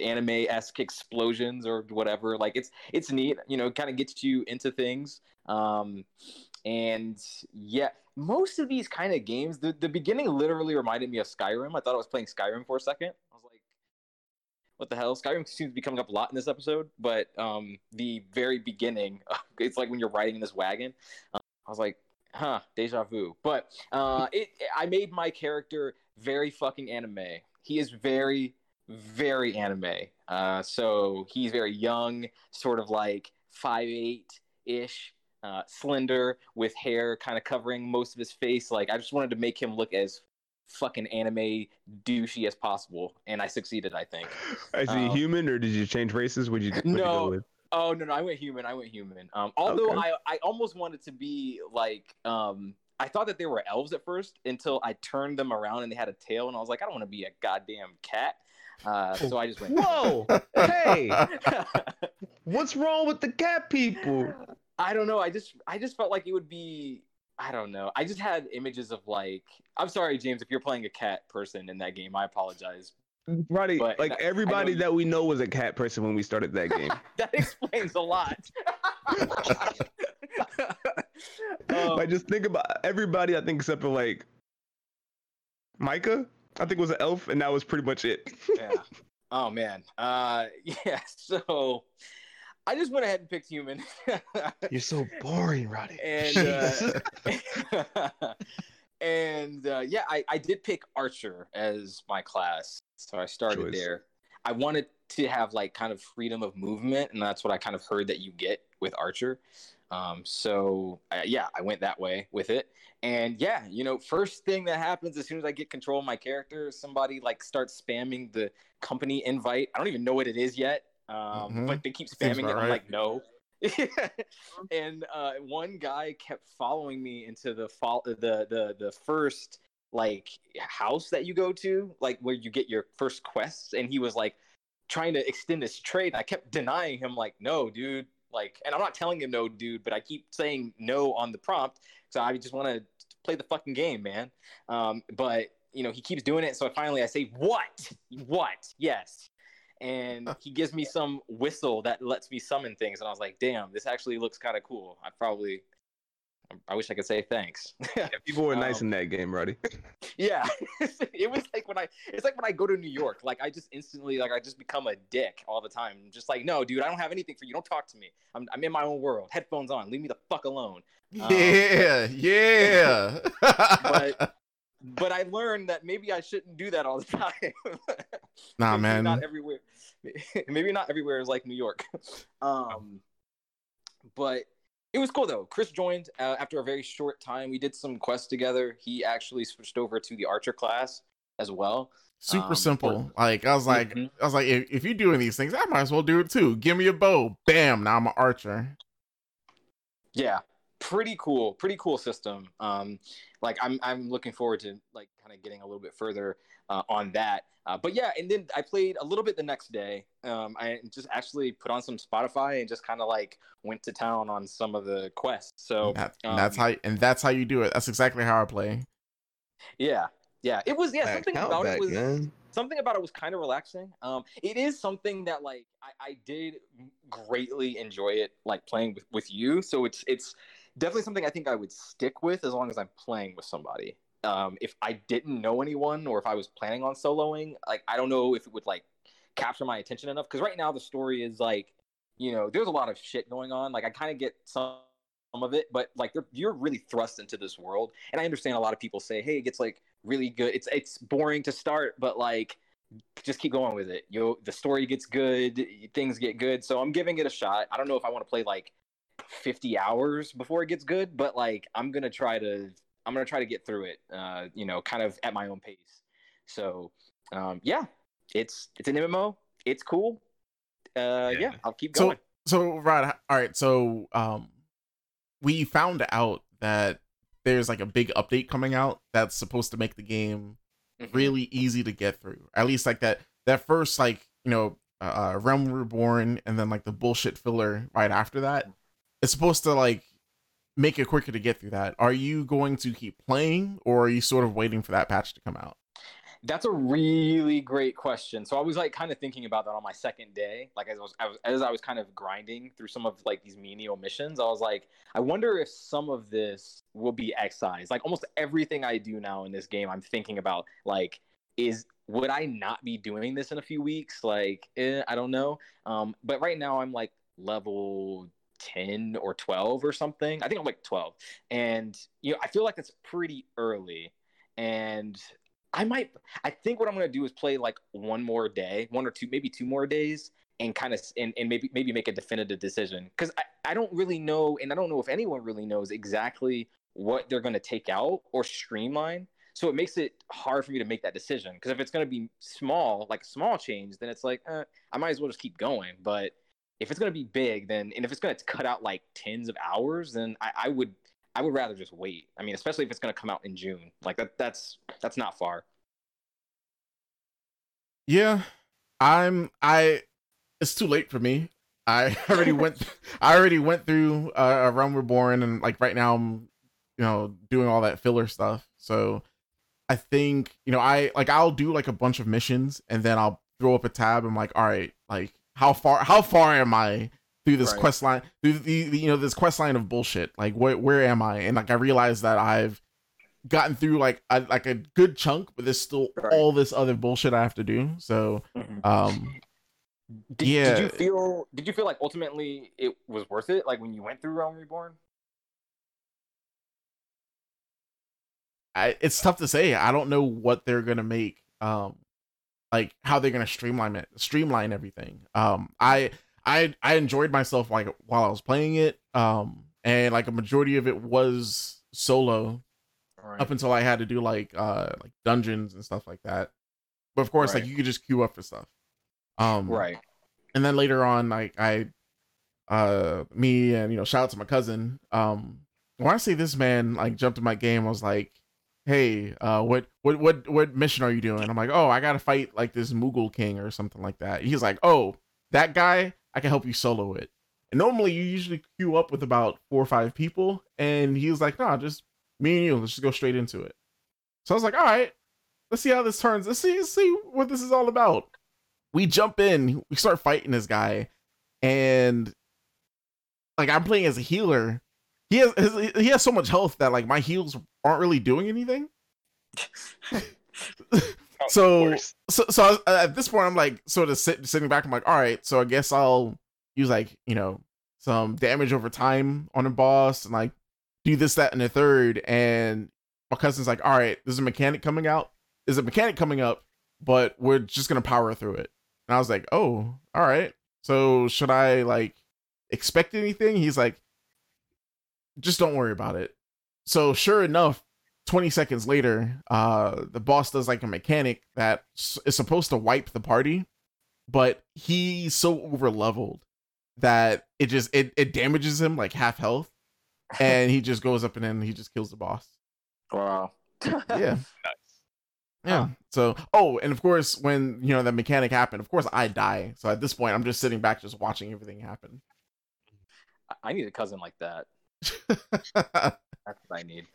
[SPEAKER 3] anime esque explosions or whatever. Like it's it's neat, you know, kind of gets you into things. Um, and yeah, most of these kind of games, the, the beginning literally reminded me of Skyrim. I thought I was playing Skyrim for a second. I was like, what the hell? Skyrim seems to be coming up a lot in this episode, but um, the very beginning, it's like when you're riding in this wagon. Um, I was like, huh, deja vu. But uh, it, I made my character very fucking anime. He is very, very anime. Uh, so he's very young, sort of like five eight ish, uh, slender, with hair kind of covering most of his face. Like I just wanted to make him look as fucking anime douchey as possible, and I succeeded. I think.
[SPEAKER 2] Is he
[SPEAKER 3] Um,
[SPEAKER 2] human or did you change races? Would you? what'd
[SPEAKER 3] No. Oh no, no, I went human. I went human. Um, although
[SPEAKER 2] Okay.
[SPEAKER 3] I, I almost wanted to be like, um, I thought that they were elves at first until I turned them around and they had a tail, and I was like, I don't want to be a goddamn cat. Uh, so I just went.
[SPEAKER 2] Whoa! hey, what's wrong with the cat people?
[SPEAKER 3] I don't know. I just, I just felt like it would be. I don't know. I just had images of like. I'm sorry, James, if you're playing a cat person in that game. I apologize.
[SPEAKER 2] Roddy,
[SPEAKER 3] But
[SPEAKER 2] like
[SPEAKER 3] I
[SPEAKER 2] everybody that we know was a cat person when we started that game.
[SPEAKER 3] That explains a lot. Um,
[SPEAKER 2] like just think about everybody. I think except for like Micah. I think was an elf, and that was pretty much it.
[SPEAKER 3] yeah. Oh man. Uh yeah, so I just went ahead and picked human.
[SPEAKER 2] You're so boring, Roddy.
[SPEAKER 3] and uh, and uh, yeah, I, I did pick Archer as my class. So I started
[SPEAKER 2] Choice.
[SPEAKER 3] there. I wanted to have like kind of freedom of movement, and that's what I kind of heard that you get with Archer. Um, so uh, yeah, I went that way with it. And yeah, you know, first thing that happens as soon as I get control of my character, somebody like starts spamming the company invite. I don't even know what it is yet. Um,
[SPEAKER 1] Mhm.
[SPEAKER 3] but they keep spamming it.
[SPEAKER 1] about
[SPEAKER 3] I'm like, no. and uh, one guy kept following me into the fall the the the first like house that you go to, like where you get your first quests, and he was like trying to extend his trade. I kept denying him, like, no, dude. Like, and I'm not telling him no, dude, but I keep saying no on the prompt. So I just want to play the fucking game, man. Um, but you know, he keeps doing it. So finally, I say, "What? What? Yes." And he gives me some whistle that lets me summon things, and I was like, "Damn, this actually looks kind of cool." I probably, I wish I could say thanks.
[SPEAKER 2] Yeah, people were nice
[SPEAKER 3] Um,
[SPEAKER 2] in that game, Roddy.
[SPEAKER 3] yeah, it was like when I, it's like when I go to New York, like I just instantly, like I just become a dick all the time. just like, no, dude, I don't have anything for you. Don't talk to me. I'm, I'm in my own world. Headphones on. Leave me the fuck alone. Um,
[SPEAKER 1] yeah, yeah.
[SPEAKER 3] but but I learned that maybe I shouldn't do that all the time.
[SPEAKER 1] nah, man.
[SPEAKER 3] Not everywhere. Maybe not everywhere is like New York. Um, but it was cool though. Chris joined uh, after a very short time. We did some quests together. He actually switched over to the archer class as well.
[SPEAKER 1] Super
[SPEAKER 3] um,
[SPEAKER 1] simple. Like I was like,
[SPEAKER 3] Mhm.
[SPEAKER 1] I was like, if, if you're doing these things, I might as well do it too. Give me a bow. Bam. Now I'm an archer.
[SPEAKER 3] Yeah, pretty cool. Pretty cool system. Um, like I'm I'm looking forward to like kind of getting a little bit further uh, on that. Uh, but yeah, and then I played a little bit the next day. Um, I just actually put on some Spotify and just kind of like went to town on some of the quests. So
[SPEAKER 1] That- and that's
[SPEAKER 3] um,
[SPEAKER 1] how and that's how you do it. That's exactly how I play.
[SPEAKER 3] yeah, yeah. It was yeah. Something about
[SPEAKER 2] back,
[SPEAKER 3] it was
[SPEAKER 2] man.
[SPEAKER 3] something about it was kind of relaxing. Um, it is something that like I, I did greatly enjoy it, like playing with, with you. So it's it's definitely something I think I would stick with as long as I'm playing with somebody. Um, if I didn't know anyone or if I was planning on soloing, like I don't know if it would like capture my attention enough. Because right now the story is like, you know, there's a lot of shit going on. Like I kind of get some some of it, but like you're, really thrust into this world. And I understand a lot of people say, hey, it gets like really good. It's it's boring to start, but like just keep going with it. You the story gets good, things get good. So I'm giving it a shot. I don't know if I want to play like 50 hours before it gets good, but like I'm gonna try to I'm gonna try to get through it. Uh, you know, kind of at my own pace. So um, yeah, it's it's an MMO. It's cool. Uh, yeah.
[SPEAKER 2] Yeah.
[SPEAKER 3] I'll keep going.
[SPEAKER 1] so right, all right. So um, we found out that there's like a big update coming out that's supposed to make the game
[SPEAKER 3] Mhm.
[SPEAKER 1] really easy to get through. At least like that that first like you know uh, uh, Realm Reborn and then like the bullshit filler right after that. It's supposed to like make it quicker to get through that. Are you going to keep playing or are you sort of waiting for that patch to come out?
[SPEAKER 3] That's a really great question. So I was like kind of thinking about that on my second day. Like as I was, I was as I was kind of grinding through some of like these menial missions, I was like, I wonder if some of this will be excised. Like almost everything I do now in this game, I'm thinking about like, is would I not be doing this in a few weeks? Like, eh, I don't know. Um, but right now I'm like level 10 or 12 or something. I think I'm like 12. And you know, I feel like it's pretty early. And I might I think what I'm gonna do is play like one more day, one or two, maybe two more days, and kind of and, and maybe maybe make a definitive decision. Because I, I don't really know, and I don't know if anyone really knows exactly what they're gonna take out or streamline. So it makes it hard for me to make that decision. Because if it's gonna be small, like a small change, then it's like eh, I might as well just keep going. But if it's going to be big, then and if it's going to cut out like tens of hours, then I, I would I would rather just wait. I mean, especially if it's going to come out in June, like that that's that's not far.
[SPEAKER 1] Yeah, I'm I. It's too late for me. I already went. I already went through uh, a Realm Reborn, and like right now, I'm you know doing all that filler stuff. So I think you know I like I'll do like a bunch of missions, and then I'll throw up a tab. I'm like, all right, like how far how far am I through this right. quest line through the, the, you know this quest line of bullshit like where where am I and like I realized that I've gotten through like a, like a good chunk but there's still right. all this other bullshit I have to do so mm-hmm. um
[SPEAKER 3] did,
[SPEAKER 1] yeah
[SPEAKER 3] did you feel did you feel like ultimately it was worth it like when you went through Realm Reborn
[SPEAKER 1] I, it's tough to say. I don't know what they're gonna make. Um, like how they're gonna streamline it, streamline everything. Um, I I I enjoyed myself like while I was playing it. Um, and like a majority of it was solo, right. up until I had to do like uh like dungeons and stuff like that. But of course, right. like you could just queue up for stuff. Um,
[SPEAKER 3] right.
[SPEAKER 1] And then later on, like I, uh, me and you know, shout out to my cousin. Um, when I see this man like jumped in my game, I was like, hey, uh, what what what what mission are you doing? I'm like, oh, I gotta fight like this Moogle King or something like that. He's like, oh, that guy, I can help you solo it. And normally you usually queue up with about four or five people, and he was like, nah, just me and you, let's just go straight into it. So I was like, all right, let's see how this turns. Let's see, let's see what this is all about. We jump in, we start fighting this guy, and like I'm playing as a healer, he has he has so much health that like my heals aren't really doing anything. so, so so at this point I'm like sort of sit, sitting back. I'm like all right so I guess I'll use like you know some damage over time on a boss and like do this that and the third. And my cousin's like all right there's a mechanic coming out. There's a mechanic coming up but we're just gonna power through it. And I was like oh all right. So should I like expect anything? He's like just don't worry about it. So sure enough, 20 seconds later, uh the boss does like a mechanic that is supposed to wipe the party, but he's so over leveled that it just it, it damages him like half health and he just goes up and then he just kills the boss.
[SPEAKER 3] Wow.
[SPEAKER 1] yeah. Nice. Yeah. So, oh, and of course, when you know the mechanic happened, of course I die. So at this point, I'm just sitting back, just watching everything happen.
[SPEAKER 3] I need a cousin like that. That's what I need.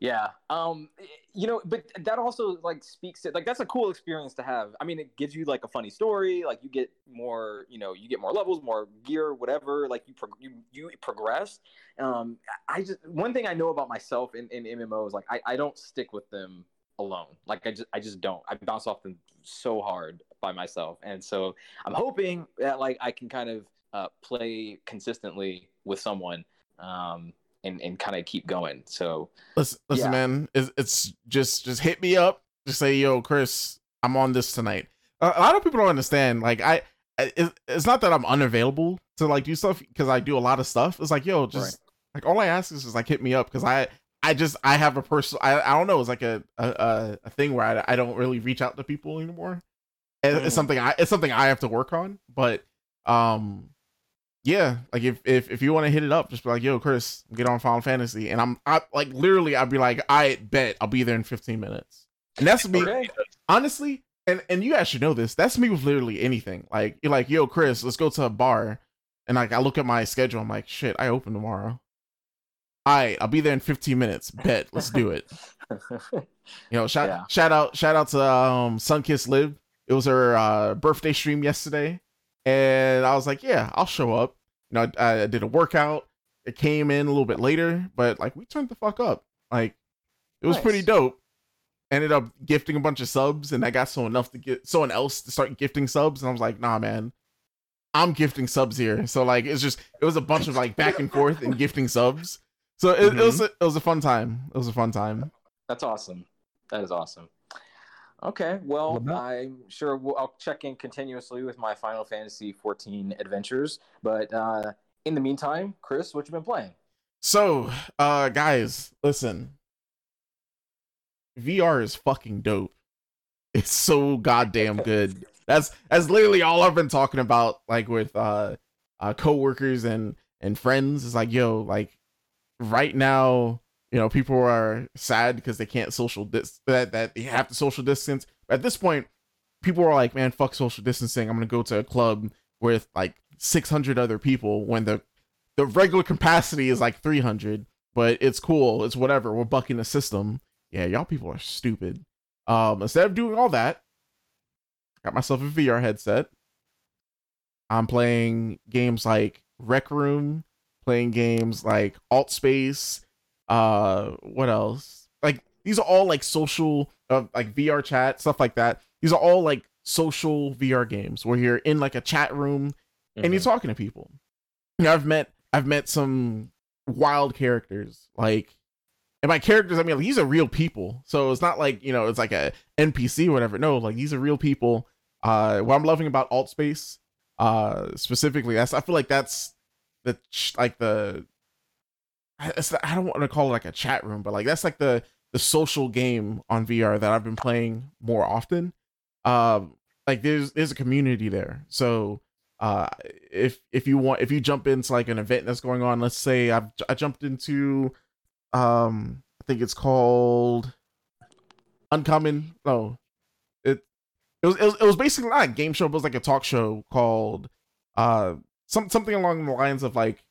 [SPEAKER 3] Yeah. Um you know, but that also like speaks to like that's a cool experience to have. I mean, it gives you like a funny story, like you get more, you know, you get more levels, more gear, whatever, like you pro- you you progress. Um I just one thing I know about myself in in MMOs like I I don't stick with them alone. Like I just I just don't. I bounce off them so hard by myself. And so I'm hoping that like I can kind of uh, play consistently with someone um, and and kind of keep going. So
[SPEAKER 1] listen, listen, yeah. man, it's, it's just just hit me up. Just say, yo, Chris, I'm on this tonight. A, a lot of people don't understand. Like I, it, it's not that I'm unavailable to like do stuff because I do a lot of stuff. It's like, yo, just right. like all I ask is just like hit me up because I. I just I have a personal I, I don't know it's like a a, a thing where I, I don't really reach out to people anymore. Mm. It's something I it's something I have to work on, but um yeah, like if if if you want to hit it up, just be like, "Yo, Chris, get on Final Fantasy," and I'm I like literally, I'd be like, "I bet I'll be there in 15 minutes," and that's me. Okay. Honestly, and and you guys should know this. That's me with literally anything. Like you're like, "Yo, Chris, let's go to a bar," and like I look at my schedule, I'm like, "Shit, I open tomorrow." all right, I'll be there in 15 minutes. Bet, let's do it. You know, shout
[SPEAKER 3] Yeah.
[SPEAKER 1] shout out shout out to um Sunkiss Live. It was her uh, birthday stream yesterday, and I was like, yeah, I'll show up. You know, I, I did a workout. It came in a little bit later, but like we turned the fuck up. Like it was pretty dope. Ended up gifting a bunch of subs, and I got someone enough to get someone else to start gifting subs, and I was like, nah, man. I'm gifting subs here, so like it's just it was a bunch of like back and forth and gifting subs. So it, it was mm-hmm. a, it was a fun time. It was a fun time.
[SPEAKER 3] That's awesome. That is awesome. Okay, well, I'm sure we'll, I'll check in continuously with my Final Fantasy 14 adventures. But uh, in the meantime, Chris, what you been playing?
[SPEAKER 1] So, uh, guys, listen. VR is fucking dope. It's so goddamn good. That's that's literally all I've been talking about, like with uh, uh coworkers and and friends. It's like, yo, like right now, you know, people are sad because they can't social dis that that they have to social distance. At this point, people are like, man, fuck social distancing. I'm gonna go to a club with like 600 other people when the the regular capacity is like 300 but it's cool. It's whatever. We're bucking the system. Yeah y'all people are stupid. Um instead of doing all that got myself a vr headset. I'm playing games like rec room playing games like alt space uh what else like these are all like social uh, like vr chat stuff like that these are all like social vr games where you're in like a chat room and you're talking to people. You know, I've met I've met some wild characters, like and by characters I mean like, these are real people. So it's not like, you know, it's like a NPC or whatever. No, like these are real people. Uh what I'm loving about alt space, uh specifically, that's I feel like that's the like the I I don't want to call it like a chat room, but like that's like the the social game on VR that I've been playing more often. Um like there's there's a community there. So uh if if you want if you jump into like an event that's going on let's say i've i jumped into um i think it's called uncommon no it it was, it was it was basically not a game show but it was like a talk show called uh some something along the lines of like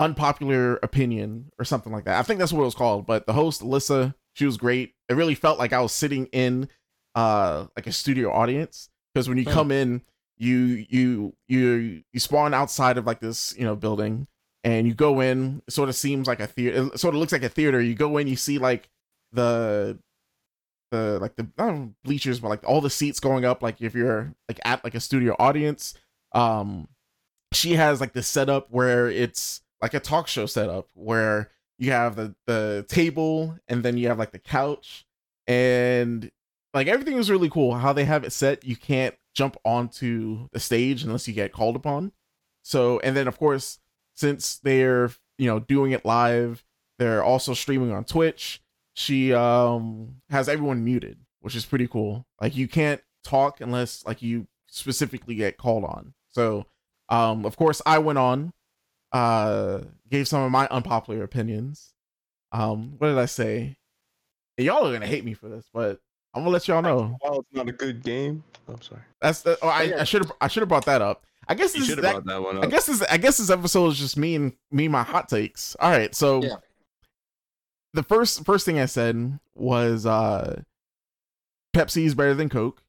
[SPEAKER 1] unpopular opinion or something like that. I think that's what it was called but the host alyssa she was great. It really felt like i was sitting in uh like a studio audience because when you
[SPEAKER 3] Hmm.
[SPEAKER 1] come in you you you you spawn outside of like this you know building and you go in it sort of seems like a theater it sort of looks like a theater. You go in you see like the the like the know, bleachers but like all the seats going up like if you're like at like a studio audience. Um she has like this setup where it's like a talk show setup where you have the the table and then you have like the couch. And like everything was really cool. How they have it set you can't jump onto the stage unless you get called upon. So and then of course since they're you know doing it live they're also streaming on twitch. She um has everyone muted which is pretty cool. Like you can't talk unless like you specifically get called on. So um of course i went on uh gave some of my unpopular opinions um what did i say And y'all are gonna hate me for this but i'm gonna let y'all know
[SPEAKER 2] While it's not a good game. I'm sorry.
[SPEAKER 1] that's the oh, I should have I should have brought that up. I guess
[SPEAKER 2] You
[SPEAKER 1] this
[SPEAKER 2] should have
[SPEAKER 1] that,
[SPEAKER 2] brought that one
[SPEAKER 1] I guess this I guess this episode is just me and me and my hot takes. All right, so
[SPEAKER 3] Yeah.
[SPEAKER 1] the first first thing I said was uh Pepsi is better than Coke.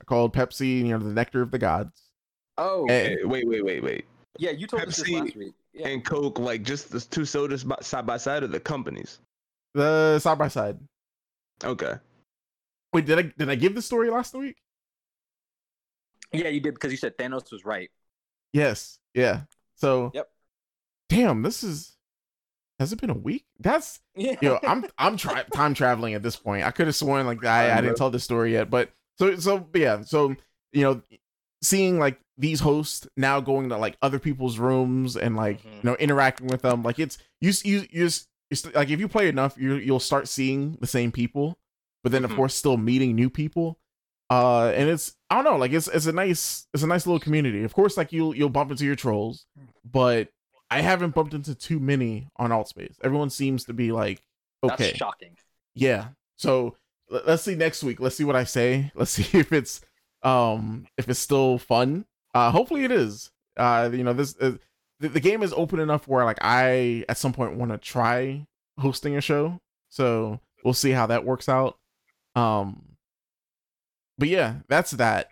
[SPEAKER 1] I called Pepsi, you know, the nectar of the gods.
[SPEAKER 3] Oh.
[SPEAKER 2] Okay, wait, wait, wait, wait.
[SPEAKER 3] Yeah, you told us this last week. Yeah.
[SPEAKER 2] And Coke, like just the two sodas by- side by side of the companies.
[SPEAKER 1] The side by side.
[SPEAKER 2] Okay.
[SPEAKER 1] Wait, did I did I give the story last week?
[SPEAKER 3] yeah, you did because you said Thanos was right.
[SPEAKER 1] Yes. Yeah. So
[SPEAKER 3] Yep.
[SPEAKER 1] Damn, this is has it been a week? That's
[SPEAKER 3] Yeah.
[SPEAKER 1] yo, I'm I'm tra- time traveling at this point. I could have sworn like I, I didn't tell this story yet, but so so yeah, so you know, seeing like these hosts now going to like other people's rooms and like
[SPEAKER 3] Mhm.
[SPEAKER 1] you know interacting with them, like it's you you you just it's like if you play enough, you you'll start seeing the same people, but then of
[SPEAKER 2] Mhm.
[SPEAKER 1] course still meeting new people. Uh, and it's I don't know, like it's it's a nice it's a nice little community. Of course, like you'll you'll bump into your trolls, but I haven't bumped into too many on Altspace. Everyone seems to be like okay,
[SPEAKER 3] That's shocking.
[SPEAKER 1] yeah. So let's see next week. Let's see what I say. Let's see if it's um if it's still fun. Uh, hopefully it is. Uh, you know this. Uh, the, the game is open enough where like I at some point want to try hosting a show. So we'll see how that works out. Um but yeah, that's that.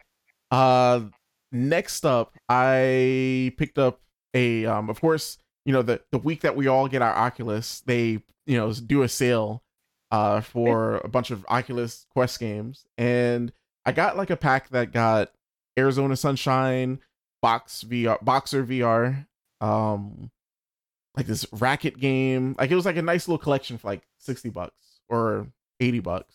[SPEAKER 1] Uh next up, I picked up a um of course, you know, the the week that we all get our Oculus, they, you know, do a sale uh for a bunch of Oculus Quest games and I got like a pack that got Arizona Sunshine, Box VR, Boxer VR, um, like this racket game. Like it was like a nice little collection for like sixty bucks or eighty bucks.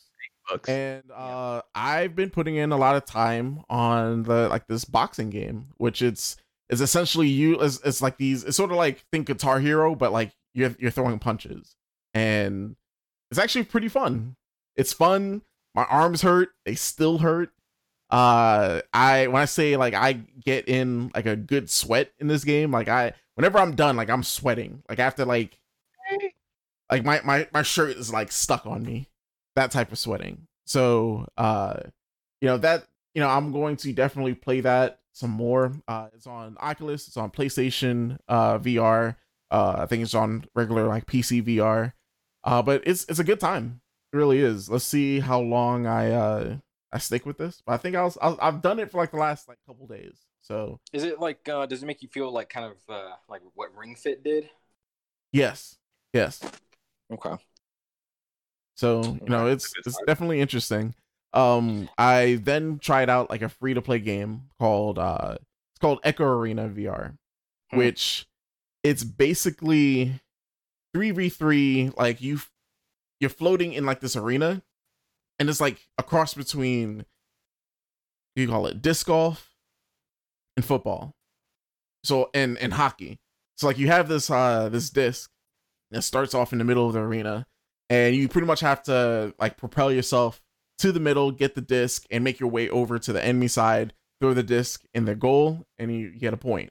[SPEAKER 2] Bucks.
[SPEAKER 1] And uh, I've been putting in a lot of time on the like this boxing game, which it's is essentially you. It's, it's like these. It's sort of like think Guitar Hero, but like you're you're throwing punches, and it's actually pretty fun. It's fun. My arms hurt. They still hurt. Uh i when i say like i get in like a good sweat in this game like i whenever i'm done like i'm sweating. Like after like like my my my shirt is like stuck on me. That type of sweating. So uh you know that you know i'm going to definitely play that some more. Uh it's on oculus it's on playstation uh vr uh i think it's on regular like pc vr uh but it's it's a good time it really is let's see how long i uh I stick with this. But I think I was, I have done it for like the last like couple days. So
[SPEAKER 3] is it like uh does it make you feel like kind of uh like what Ring Fit did?
[SPEAKER 1] Yes. Yes.
[SPEAKER 3] Okay.
[SPEAKER 1] So, you know, it's it's definitely interesting. Um I then tried out like a free to play game called uh it's called Echo Arena VR, hmm. which it's basically 3v3 like you you're floating in like this arena and it's like a cross between you call it disc golf and football. So and and hockey. So like you have this uh this disc that starts off in the middle of the arena, and you pretty much have to like propel yourself to the middle, get the disc, and make your way over to the enemy side, throw the disc in the goal, and you get a point.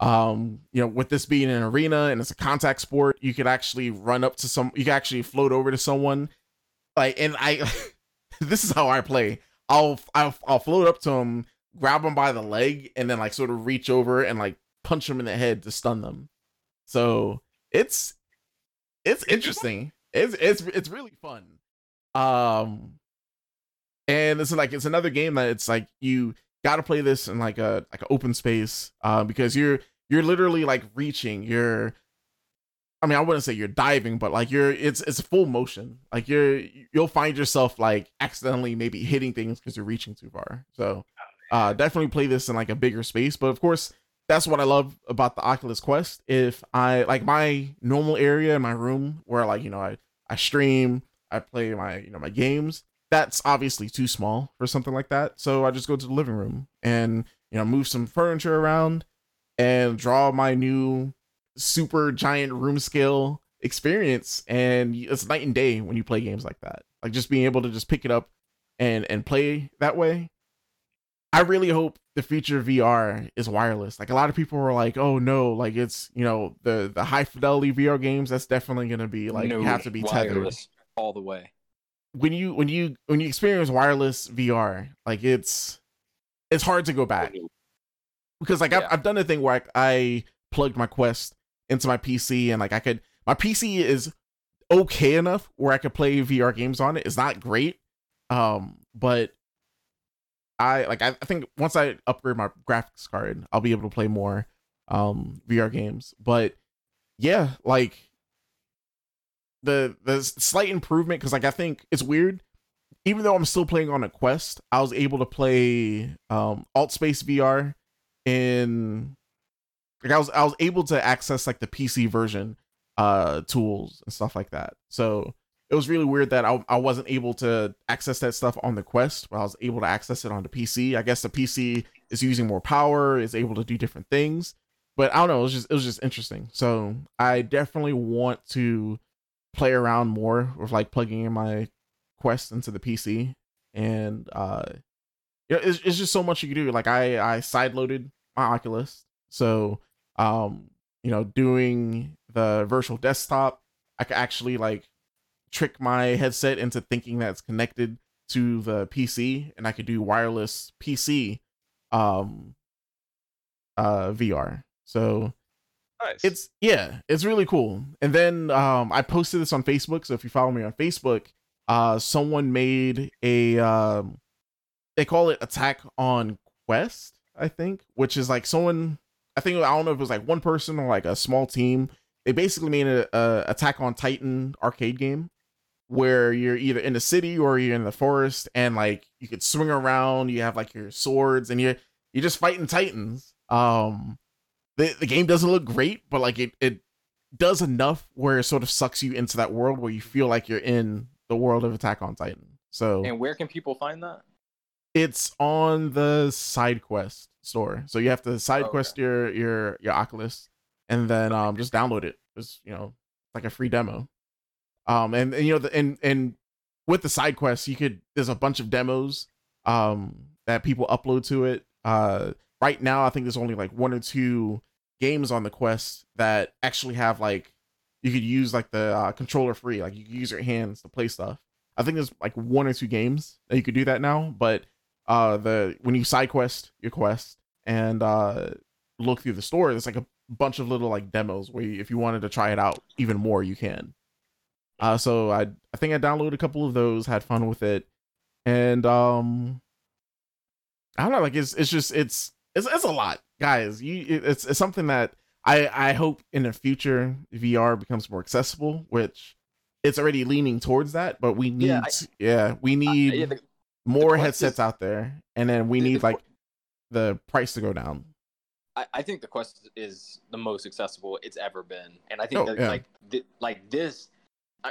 [SPEAKER 1] Um, you know, with this being an arena and it's a contact sport, you could actually run up to some you can actually float over to someone. Like and I this is how I play. I'll I'll I'll float up to him, grab him by the leg, and then like sort of reach over and like punch him in the head to stun them. So it's it's interesting. It's it's it's really fun. Um, and it's like it's another game that it's like you got to play this in like a like an open space, uh, because you're you're literally like reaching. You're I mean, I wouldn't say you're diving, but like you're it's it's full motion. Like you're you'll find yourself like accidentally maybe hitting things because you're reaching too far. So uh definitely play this in like a bigger space. But of course, that's what I love about the Oculus Quest. If I like my normal area in my room where like, you know, I, I stream, I play my, you know, my games, that's obviously too small for something like that. So I just go to the living room and, you know, move some furniture around and draw my new super giant room scale experience. And it's night and day when you play games like that. Like just being able to just pick it up and and play that way. I really hope the future of vr is wireless. Like a lot of people were like oh no like it's you know the the high fidelity vr games that's definitely going to be like no, you have to be tethered.
[SPEAKER 3] all the way
[SPEAKER 1] when you when you when you experience wireless vr like it's it's hard to go back because like yeah. I've, I've done a thing where I, I plugged my quest into my PC and like I could my PC is okay enough where I could play VR games on it. It's not great. Um, but I like I, I think once I upgrade my graphics card, I'll be able to play more um VR games. But yeah, like the the slight improvement because like I think it's weird. Even though I'm still playing on a Quest, I was able to play um Altspace VR in like I was I was able to access like the PC version uh tools and stuff like that. So it was really weird that I, I wasn't able to access that stuff on the Quest, but I was able to access it on the PC. I guess the PC is using more power, is able to do different things. But I don't know, it was just it was just interesting. So I definitely want to play around more with like plugging in my Quest into the PC. And uh it's, it's just so much you can do. Like I I side loaded my Oculus. So um, you know, doing the virtual desktop, I could actually like trick my headset into thinking that it's connected to the PC and I could do wireless PC um uh VR. So
[SPEAKER 2] Nice.
[SPEAKER 1] it's yeah, it's really cool. And then um I posted this on Facebook, so if you follow me on Facebook, uh someone made a um they call it attack on quest, I think, which is like someone I think I don't know if it was like one person or like a small team. They basically made a, a attack on Titan arcade game where you're either in the city or you're in the forest and like you could swing around, you have like your swords and you're you're just fighting titans. Um the the game doesn't look great, but like it it does enough where it sort of sucks you into that world where you feel like you're in the world of Attack on Titan. So
[SPEAKER 3] And where can people find that?
[SPEAKER 1] it's on the side quest store. So you have to side
[SPEAKER 3] Okay.
[SPEAKER 1] quest your your your Oculus and then um just download it. It's you know like a free demo. Um and, and you know the and and with the side quests you could there's a bunch of demos um that people upload to it. Uh right now I think there's only like one or two games on the quest that actually have like you could use like the uh, controller free like you use your hands to play stuff. I think there's like one or two games that you could do that now, but uh the when you side quest your quest and uh look through the store there's like a bunch of little like demos where you, if you wanted to try it out even more you can uh so i i think i downloaded a couple of those had fun with it and um i don't know like it's it's just it's it's, it's a lot guys you it's it's something that i i hope in the future vr becomes more accessible which it's already leaning towards that but we need
[SPEAKER 3] Yeah, I-
[SPEAKER 1] yeah we need
[SPEAKER 3] yeah, the-
[SPEAKER 1] more
[SPEAKER 3] Quest
[SPEAKER 1] headsets
[SPEAKER 3] is-
[SPEAKER 1] out there, and then we
[SPEAKER 3] the-
[SPEAKER 1] need
[SPEAKER 3] the
[SPEAKER 1] like the price to go down.
[SPEAKER 3] I, I think the Quest is the most accessible it's ever been, and I think
[SPEAKER 1] Oh,
[SPEAKER 3] that
[SPEAKER 1] yeah.
[SPEAKER 3] like th- like this,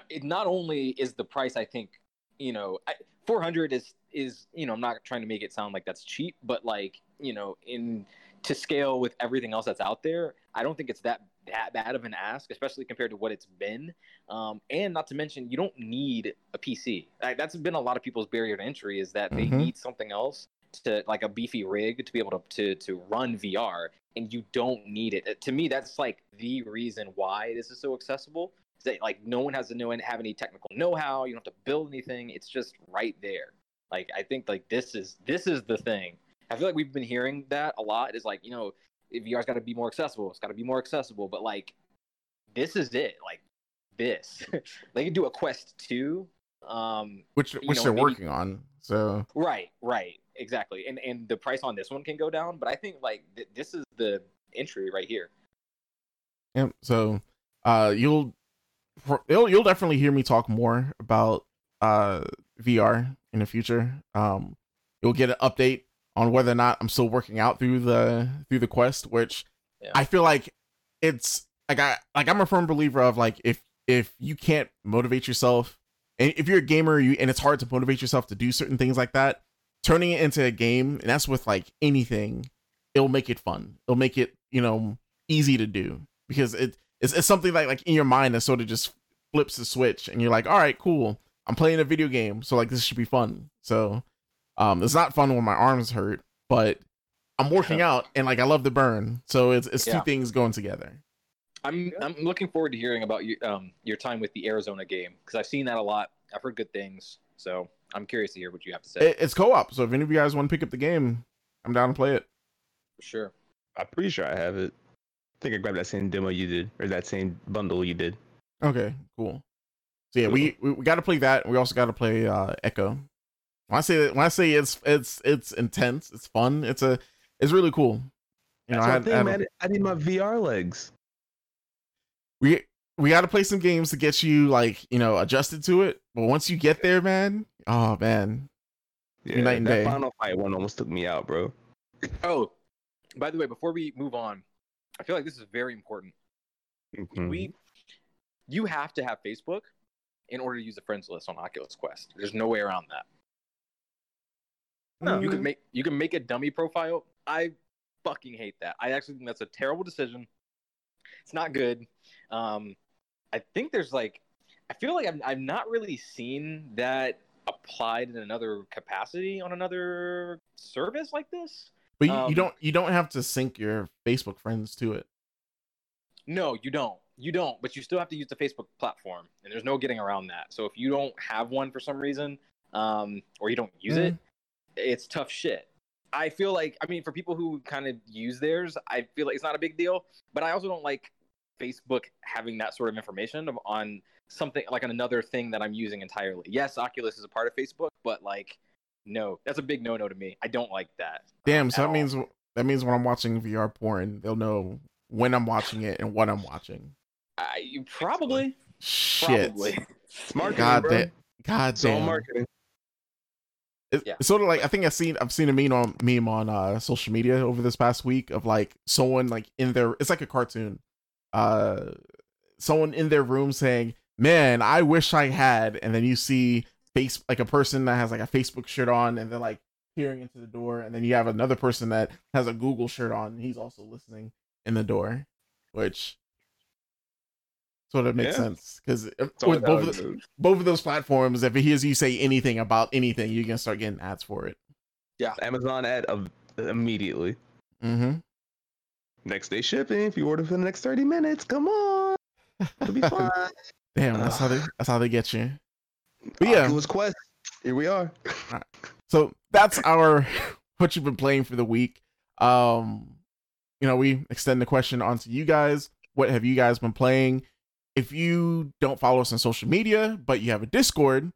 [SPEAKER 3] it not only is the price. I think you know, four hundred is is you know, I'm not trying to make it sound like that's cheap, but like you know, in to scale with everything else that's out there, I don't think it's that that bad of an ask, especially compared to what it's been. Um, and not to mention, you don't need a PC. Like, that's been a lot of people's barrier to entry is that they
[SPEAKER 1] Mhm.
[SPEAKER 3] need something else to like a beefy rig to be able to to to run VR, and you don't need it. To me, that's like the reason why this is so accessible. Is that like no one has to know and have any technical know-how. You don't have to build anything. It's just right there. Like I think like this is this is the thing. I feel like we've been hearing that a lot. Is like you know VR's got to be more accessible. It's got to be more accessible. But like this is it. Like this, they could do a Quest two. Um,
[SPEAKER 1] Which which
[SPEAKER 3] know,
[SPEAKER 1] they're
[SPEAKER 3] maybe-
[SPEAKER 1] working on. So
[SPEAKER 3] Right, right, exactly. And and the price on this one can go down, but I think like th- this is the entry right here.
[SPEAKER 1] yeah, so uh you'll you'll you'll definitely hear me talk more about uh VR in the future. Um you'll get an update on whether or not I'm still working out through the through the quest, which
[SPEAKER 3] Yeah.
[SPEAKER 1] I feel like it's like I like I'm a firm believer of like if if you can't motivate yourself and if you're a gamer you and it's hard to motivate yourself to do certain things like that, turning it into a game, and that's with like anything, it'll make it fun. It'll make it, you know, easy to do because it it's, it's something like like in your mind that sort of just flips the switch and you're like, all right, cool. I'm playing a video game, so like this should be fun. So um it's not fun when my arms hurt, but I'm working out and like I love the burn. So it's it's two
[SPEAKER 3] Yeah.
[SPEAKER 1] things going together.
[SPEAKER 3] I'm I'm looking forward to hearing about you um your time with the Arizona game because I've seen that a lot. I've heard good things, so I'm curious to hear what you have to say.
[SPEAKER 1] It, it's co-op, so if any of you guys want to pick up the game, I'm down to play it.
[SPEAKER 3] For sure.
[SPEAKER 2] I'm pretty sure I have it. I think I grabbed that same demo you did, or that same bundle you did.
[SPEAKER 1] Okay, cool. So yeah, we we, we got to play that. We also got to play uh Echo. When I say when I say it's it's it's intense, it's fun. It's a it's really cool. You know, I had,
[SPEAKER 2] thing,
[SPEAKER 1] I
[SPEAKER 2] man. I need my VR legs.
[SPEAKER 1] we we got to play some games to get you like you know adjusted to it. But once you get there, man, oh man,
[SPEAKER 2] Yeah,
[SPEAKER 1] night and day.
[SPEAKER 2] final fight one almost took me out, bro.
[SPEAKER 3] Oh, by the way, before we move on, I feel like this is very important.
[SPEAKER 2] Mhm.
[SPEAKER 3] We, you have to have Facebook in order to use the friends list on Oculus Quest. There's no way around that.
[SPEAKER 2] No.
[SPEAKER 3] You can make you can make a dummy profile. I fucking hate that. I actually think that's a terrible decision. It's not good. Um, I think there's like, I feel like I've, I've not really seen that applied in another capacity on another service like this.
[SPEAKER 1] but you,
[SPEAKER 3] Um,
[SPEAKER 1] you don't you don't have to sync your Facebook friends to it.
[SPEAKER 3] No, you don't. You don't, but you still have to use the Facebook platform, and there's no getting around that. So if you don't have one for some reason, um, or you don't use it, it's tough shit. I feel like, I mean, for people who kind of use theirs, I feel like it's not a big deal. But I also don't like Facebook having that sort of information on something like another thing that I'm using entirely. Yes, Oculus is a part of Facebook, but like, no, that's a big no no to me. I don't like that.
[SPEAKER 1] Damn, so that
[SPEAKER 3] all.
[SPEAKER 1] means that means when I'm watching VR porn, they'll know when I'm watching it and what I'm watching.
[SPEAKER 3] I, you probably,
[SPEAKER 1] Shit.
[SPEAKER 3] probably.
[SPEAKER 2] It's marketing,
[SPEAKER 1] God
[SPEAKER 2] bro.
[SPEAKER 1] damn. God
[SPEAKER 2] It's all
[SPEAKER 1] damn.
[SPEAKER 2] marketing.
[SPEAKER 1] It's
[SPEAKER 3] Yeah.
[SPEAKER 1] sort of like I think I've seen I've seen a meme on meme on uh social media over this past week of like someone like in their it's like a cartoon. Uh someone in their room saying, Man, I wish I had and then you see face like a person that has like a Facebook shirt on and they're like peering into the door and then you have another person that has a Google shirt on and he's also listening in the door. Which sort of makes
[SPEAKER 2] Yeah.
[SPEAKER 1] sense because with both of, the, both of those platforms, if he hears you say anything about anything, you're gonna start getting ads for it.
[SPEAKER 2] Yeah, Amazon ad of immediately.
[SPEAKER 1] Mm-hmm.
[SPEAKER 2] Next day shipping. If you order for the next 30 minutes, come on. It'll be fine.
[SPEAKER 1] Damn, that's how they that's how they get you. But yeah.
[SPEAKER 2] Oculus Quest. Here we are.
[SPEAKER 1] So that's our what you've been playing for the week. Um, you know, we extend the question onto you guys. What have you guys been playing? If you don't follow us on social media, but you have a Discord,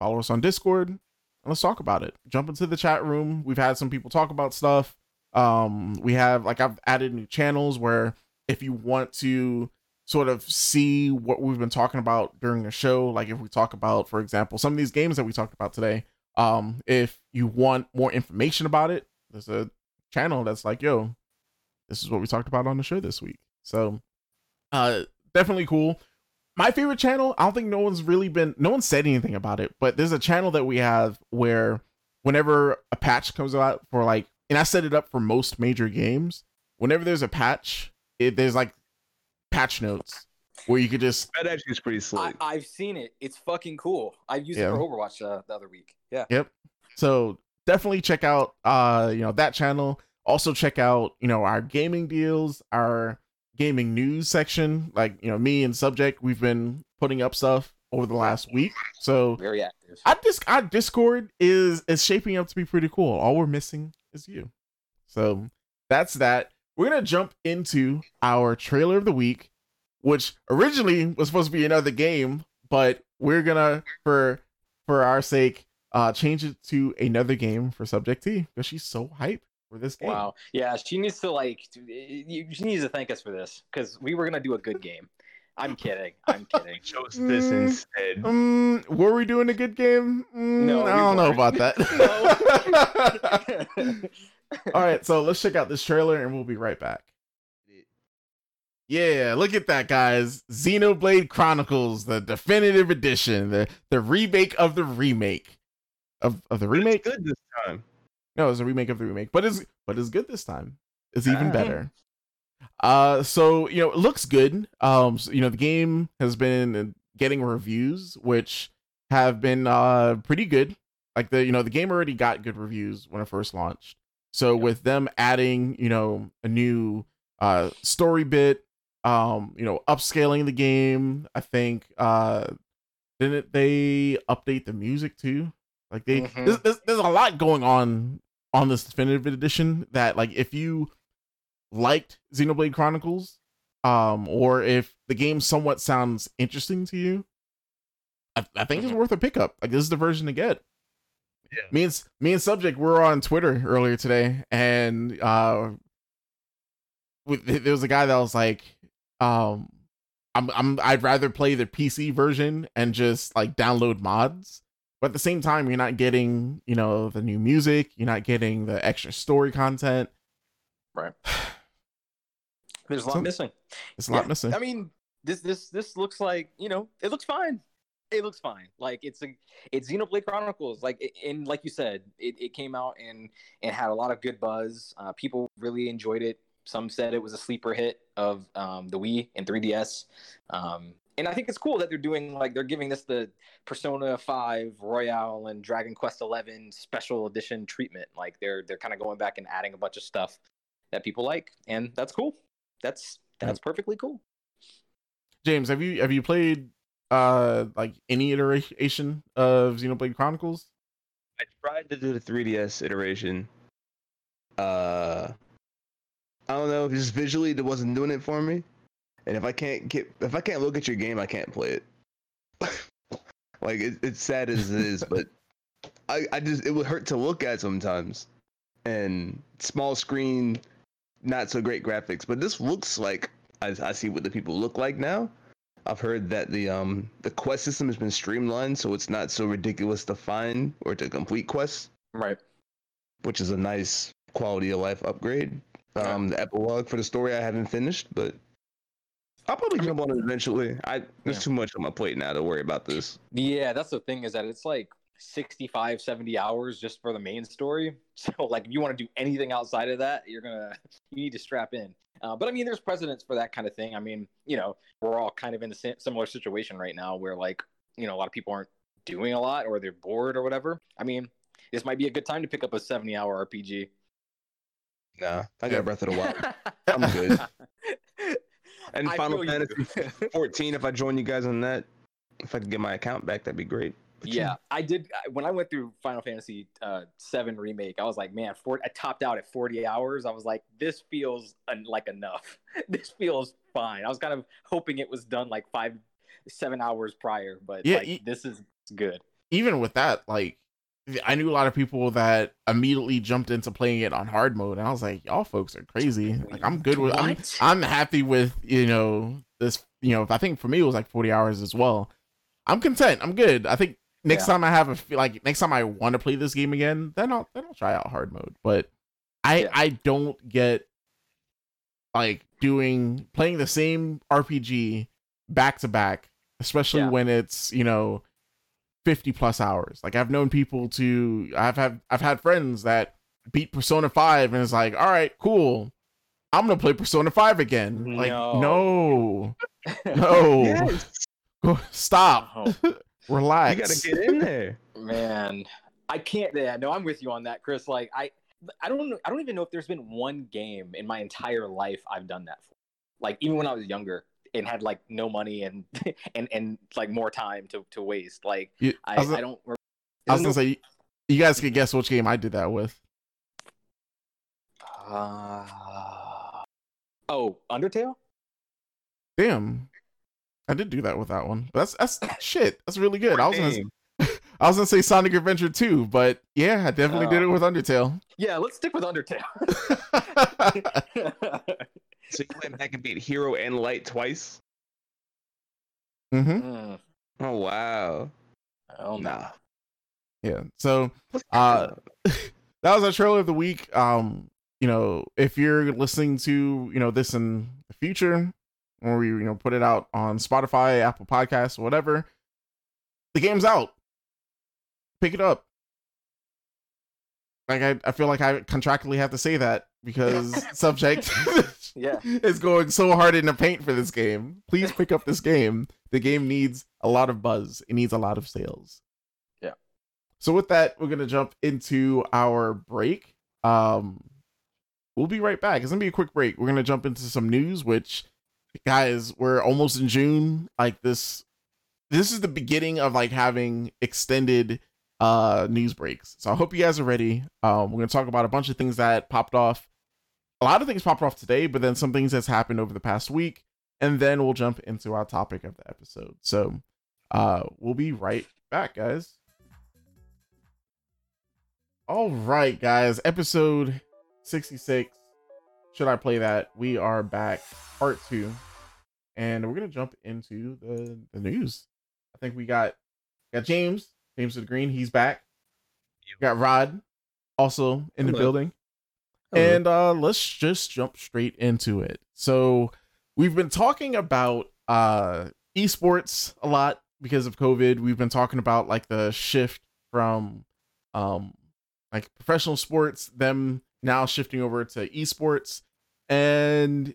[SPEAKER 1] follow us on Discord and let's talk about it. Jump into the chat room. We've had some people talk about stuff. Um, we have like I've added new channels where if you want to sort of see what we've been talking about during the show, like if we talk about, for example, some of these games that we talked about today, um, if you want more information about it, there's a channel that's like, yo, this is what we talked about on the show this week. So, uh, definitely cool. My favorite channel, I don't think no one's really been, no one said anything about it, but there's a channel that we have where whenever a patch comes out for like, and I set it up for most major games, whenever there's a patch, it, there's like patch notes where you could just
[SPEAKER 2] That actually is pretty
[SPEAKER 3] I,
[SPEAKER 2] slick.
[SPEAKER 3] I've seen it. It's fucking cool. I used
[SPEAKER 1] Yeah.
[SPEAKER 3] it for Overwatch uh, the other week. Yeah.
[SPEAKER 1] Yep. So definitely check out uh you know that channel. Also check out, you know, our gaming deals, our gaming news section. Like, you know, me and Subject, we've been putting up stuff over the last week. So
[SPEAKER 3] Very active.
[SPEAKER 1] our dis our Discord is is shaping up to be pretty cool. All we're missing is you. So that's that. We're gonna jump into our trailer of the week, which originally was supposed to be another game, but we're gonna for for our sake uh change it to another game for Subject T because she's so hyped for this game.
[SPEAKER 3] Wow. Yeah, she needs to like. She needs to thank us for this because we were gonna do a good game. I'm kidding. I'm kidding.
[SPEAKER 2] Chose this
[SPEAKER 1] Mm.
[SPEAKER 2] instead.
[SPEAKER 1] Um, were we doing a good game? Mm,
[SPEAKER 3] No,
[SPEAKER 1] I don't know
[SPEAKER 3] weren't.
[SPEAKER 1] about that. All right, so let's check out this trailer and we'll be right back. Yeah, look at that, guys. Xenoblade Chronicles, the definitive edition, the the remake of the remake of of the
[SPEAKER 2] But it's
[SPEAKER 1] remake.
[SPEAKER 2] good this time.
[SPEAKER 1] No, it's a remake of the remake, but it's but it's good this time. It's even better. Uh, so you know, it looks good. Um, so, you know, the game has been getting reviews, which have been uh pretty good. Like the you know the game already got good reviews when it first launched. So with them adding you know a new uh story bit, um you know upscaling the game, I think uh didn't they update the music too? Like they
[SPEAKER 3] Mhm.
[SPEAKER 1] there's, there's, there's a lot going on on this definitive edition that like if you liked Xenoblade Chronicles, um, or if the game somewhat sounds interesting to you, I, I think it's worth a pickup. Like this is the version to get.
[SPEAKER 2] Yeah.
[SPEAKER 1] Me and me and Subject were on Twitter earlier today, and uh, with, there was a guy that was like, um, I'm I'm I'd rather play the PC version and just like download mods. But at the same time, you're not getting, you know, the new music. You're not getting the extra story content. Right.
[SPEAKER 3] There's a lot
[SPEAKER 1] So-
[SPEAKER 3] missing.
[SPEAKER 1] It's a lot
[SPEAKER 3] Yeah,
[SPEAKER 1] missing.
[SPEAKER 3] I mean, this this this looks like you know, it looks fine. It looks fine. Like it's a it's Xenoblade Chronicles. Like it- and like you said, it, it came out and and had a lot of good buzz. Uh, people really enjoyed it. Some said it was a sleeper hit of um, the Wii and 3DS. Um, and I think it's cool that they're doing like they're giving this the Persona 5 Royal and Dragon Quest 11 special edition treatment. Like they're they're kind of going back and adding a bunch of stuff that people like, and that's cool. That's that's perfectly cool.
[SPEAKER 1] James, have you have you played uh like any iteration of Xenoblade Chronicles?
[SPEAKER 2] I tried to do the 3DS iteration. Uh, I don't know, just visually, it wasn't doing it for me. And if I can't get if I can't look at your game, I can't play it. like it, it's sad as it is, but I I just it would hurt to look at sometimes, and small screen, not so great graphics. But this looks like I, I see what the people look like now. I've heard that the um the quest system has been streamlined, so it's not so ridiculous to find or to complete quests,
[SPEAKER 3] Right.
[SPEAKER 2] which is a nice quality of life upgrade. Um, the epilogue for the story I haven't finished, but I'll probably jump on it eventually. I there's
[SPEAKER 3] Yeah.
[SPEAKER 2] too much on my plate now to worry about this.
[SPEAKER 3] Yeah, that's the thing is that it's like 65, 70 hours just for the main story. So like if you want to do anything outside of that, you're gonna you need to strap in. Uh, but I mean, there's precedents for that kind of thing. I mean, you know, we're all kind of in a si- similar situation right now where like you know a lot of people aren't doing a lot or they're bored or whatever. I mean, this might be a good time to pick up a 70 hour RPG.
[SPEAKER 2] Nah, I got
[SPEAKER 1] Yeah.
[SPEAKER 2] Breath of the Wild I'm good. And
[SPEAKER 3] I
[SPEAKER 2] Final. Fantasy 14. If I join you guys on that, if I could get my account back, that'd be great. But
[SPEAKER 3] yeah, I did. When I went through Final Fantasy uh, Seven remake, I was like, man, four, I topped out at forty hours. I was like, this feels un- like enough. this feels fine. I was kind of hoping it was done like five, seven hours prior, but
[SPEAKER 1] Yeah,
[SPEAKER 3] like,
[SPEAKER 1] y-
[SPEAKER 3] this is good.
[SPEAKER 1] even with that, like I knew a lot of people that immediately jumped into playing it on hard mode, and I was like, y'all folks are crazy. Like I'm good with I'm, I'm happy with you know this. You know, I think for me it was like 40 hours as well. I'm content. I'm good. I think next
[SPEAKER 3] Yeah.
[SPEAKER 1] time I have a feel like next time I want to play this game again, then I'll then I'll try out hard mode. But I
[SPEAKER 3] Yeah.
[SPEAKER 1] I don't get like doing playing the same RPG back to back, especially
[SPEAKER 3] Yeah.
[SPEAKER 1] when it's you know 50 plus hours. Like I've known people to I've had I've had friends that beat Persona 5 and it's like, "All right, cool. I'm going to play Persona 5 again." Like,
[SPEAKER 3] No.
[SPEAKER 1] no. No.
[SPEAKER 2] Yes,
[SPEAKER 1] Stop.
[SPEAKER 3] Oh,
[SPEAKER 1] Relax.
[SPEAKER 2] you gotta get in there.
[SPEAKER 3] man, I can't. Yeah, no, I'm with you on that, Chris. Like, I, I don't, know- I don't even know if there's been one game in my entire life I've done that for. Like, even when I was younger and had like no money and and and like more time to to waste. Like,
[SPEAKER 1] You-
[SPEAKER 3] I,
[SPEAKER 1] I was,
[SPEAKER 3] I don't.
[SPEAKER 1] I was to say you guys can guess which game I did that with.
[SPEAKER 3] Uh, oh, Undertale.
[SPEAKER 1] Damn. I did do that with that one. That's that's shit. That's really good. I was gonna. I was gonna say Sonic Adventure 2, but yeah, I definitely did it
[SPEAKER 3] Oh.
[SPEAKER 1] with Undertale.
[SPEAKER 3] Yeah, let's stick with Undertale.
[SPEAKER 2] So you went back and beat Hero and Light twice.
[SPEAKER 1] Mm-hmm.
[SPEAKER 3] Mm,
[SPEAKER 2] Oh wow.
[SPEAKER 3] oh no.
[SPEAKER 2] Nah.
[SPEAKER 1] Yeah. So Uh, that was our trailer of the week. Um, you know, if you're listening to you know this in the future, or we you know put it out on Spotify, Apple Podcasts, whatever, the game's out. Pick it up. Like I, I feel like I contractually have to say that because subject
[SPEAKER 3] Yeah.
[SPEAKER 1] is going so hard in the paint for this game. Please pick up this game. The game needs a lot of buzz. It needs a lot of sales.
[SPEAKER 3] Yeah.
[SPEAKER 1] So with that, we're gonna jump into our break. Um, we'll be right back. It's gonna be a quick break. We're gonna jump into some news, which, guys, we're almost in June. Like this, this is the beginning of like having extended uh news breaks. So I hope you guys are ready. Um, we're gonna talk about a bunch of things that popped off. A lot of things popped off today, but then some things that's happened over the past week, and then we'll jump into our topic of the episode. So, uh, we'll be right back, guys. All right, guys. Episode 66. Should I play that? We are back, part two. And we're gonna jump into the, the news. I think we got got James, James of the Green, he's back. We got Rod also in the building.
[SPEAKER 2] Hello.
[SPEAKER 1] And uh let's just jump straight into it. So we've been talking about uh esports a lot because of COVID. We've been talking about like the shift from um like professional sports, them now shifting over to esports, and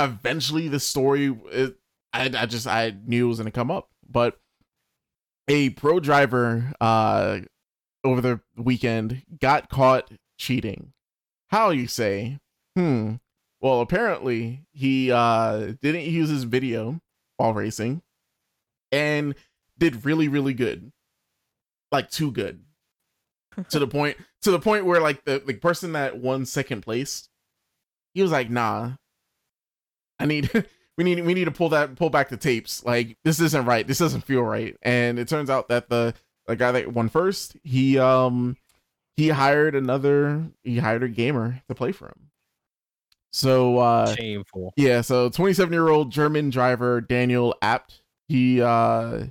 [SPEAKER 1] eventually the story it, I, I just I knew it was gonna come up, but a pro driver uh over the weekend got caught cheating. How you say? Hmm. Well, apparently he uh didn't use his video while racing and did really really good. Like too good. to the point to the point where like the the person that won second place he was like, "Nah. I need we need we need to pull that pull back the tapes. Like this isn't right. This doesn't feel right. And it turns out that the the guy that won first, he um he hired another he hired a gamer to play for him. So uh
[SPEAKER 3] Shameful.
[SPEAKER 1] yeah, so 27 year old German driver Daniel Abt, he uh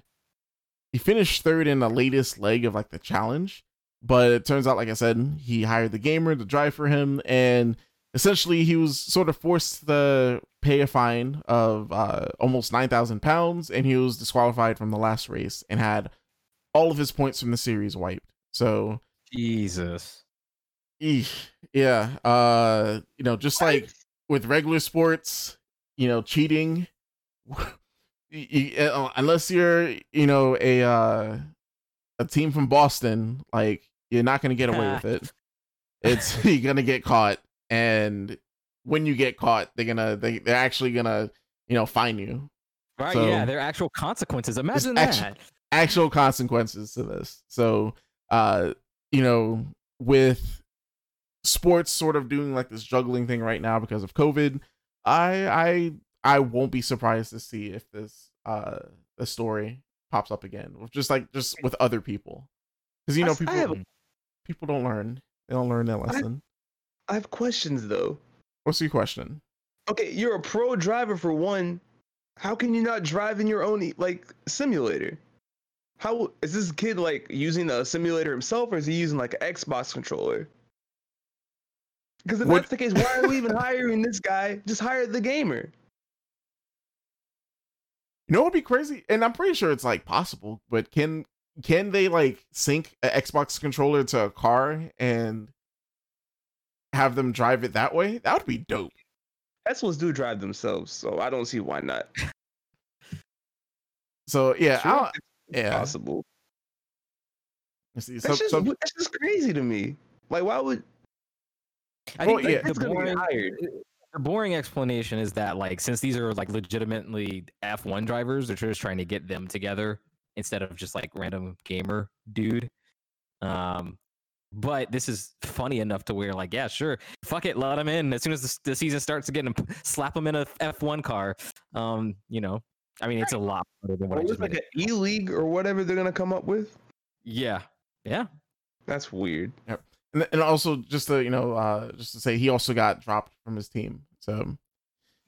[SPEAKER 1] he finished third in the latest leg of like the challenge, but it turns out, like I said, he hired the gamer to drive for him, and essentially he was sort of forced to pay a fine of uh almost nine thousand pounds, and he was disqualified from the last race and had all of his points from the series wiped. So
[SPEAKER 3] Jesus.
[SPEAKER 1] Eesh. Yeah. Uh, you know, just like with regular sports, you know, cheating, y- uh, unless you're, you know, a uh, a team from Boston, like you're not gonna get away with it. It's you're gonna get caught, and when you get caught, they're gonna they they're actually gonna you know fine you.
[SPEAKER 3] Right,
[SPEAKER 1] So-
[SPEAKER 3] yeah, there are actual consequences. Imagine that.
[SPEAKER 1] actu- actual consequences to this. So, uh, you know, with sports sort of doing like this juggling thing right now because of COVID, I I I won't be surprised to see if this uh the story pops up again with just like just with other people because you know
[SPEAKER 2] I I
[SPEAKER 1] people
[SPEAKER 2] have
[SPEAKER 1] people don't learn they don't learn their lesson.
[SPEAKER 2] I have questions though.
[SPEAKER 1] What's your question?
[SPEAKER 2] Okay, you're a pro driver for one. How can you not drive in your own like simulator? How is this kid like using a simulator himself, or is he using like an Xbox controller? Because if
[SPEAKER 1] What-
[SPEAKER 2] that's the case, why are we even hiring this guy? Just hire the gamer.
[SPEAKER 1] You know what would be crazy? And I'm pretty sure it's like possible, but can can they like sync an Xbox controller to a car and have them drive it that way? That would be dope.
[SPEAKER 2] Teslas do drive themselves, so I don't see why not.
[SPEAKER 1] So yeah,
[SPEAKER 2] Sure,
[SPEAKER 1] yeah.
[SPEAKER 2] possible. That's
[SPEAKER 1] So,
[SPEAKER 2] just
[SPEAKER 1] so,
[SPEAKER 2] that's just crazy to me. Like, why would
[SPEAKER 3] I
[SPEAKER 1] Well,
[SPEAKER 3] think
[SPEAKER 1] yeah.
[SPEAKER 3] the,
[SPEAKER 2] that's
[SPEAKER 3] the
[SPEAKER 2] gonna
[SPEAKER 3] boring, the boring explanation is that like since these are like legitimately F1 drivers, they're just trying to get them together instead of just like random gamer dude. Um, but this is funny enough to where like yeah, sure, fuck it, let them in as soon as the, the season starts again, slap them in a F1 car. Um, you know, I mean it's a lot better than what
[SPEAKER 2] Or
[SPEAKER 3] I just
[SPEAKER 2] like
[SPEAKER 3] made.
[SPEAKER 2] an. E League or whatever they're gonna come up with?
[SPEAKER 3] Yeah, yeah.
[SPEAKER 2] That's weird.
[SPEAKER 1] and, and also just to you know, uh, just to say, he also got dropped from his team. So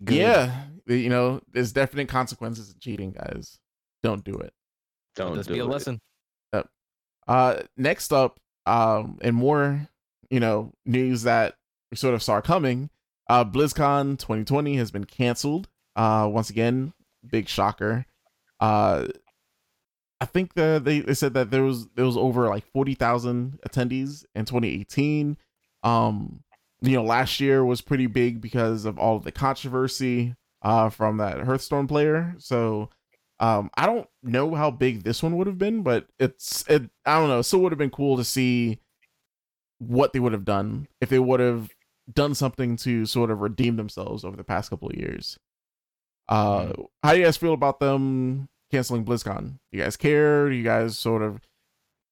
[SPEAKER 3] Good.
[SPEAKER 1] yeah, you know, there's definite consequences of cheating, guys. Don't do it.
[SPEAKER 2] Don't
[SPEAKER 3] Just
[SPEAKER 2] do
[SPEAKER 3] be a
[SPEAKER 2] it.
[SPEAKER 3] lesson.
[SPEAKER 1] Uh, next up, um, and more, you know, news that we sort of saw coming. Uh, BlizzCon 2020 has been canceled. Uh, once again, big shocker. Uh, I think the, they they said that there was there was over like 40,000 attendees in 2018. Um, you know, last year was pretty big because of all of the controversy uh from that Hearthstone player. So um, I don't know how big this one would have been, but it's it. I don't know. It still would have been cool to see what they would have done if they would have done something to sort of redeem themselves over the past couple of years. Uh, how do you guys feel about them canceling BlizzCon? Do you guys care? Do you guys sort of?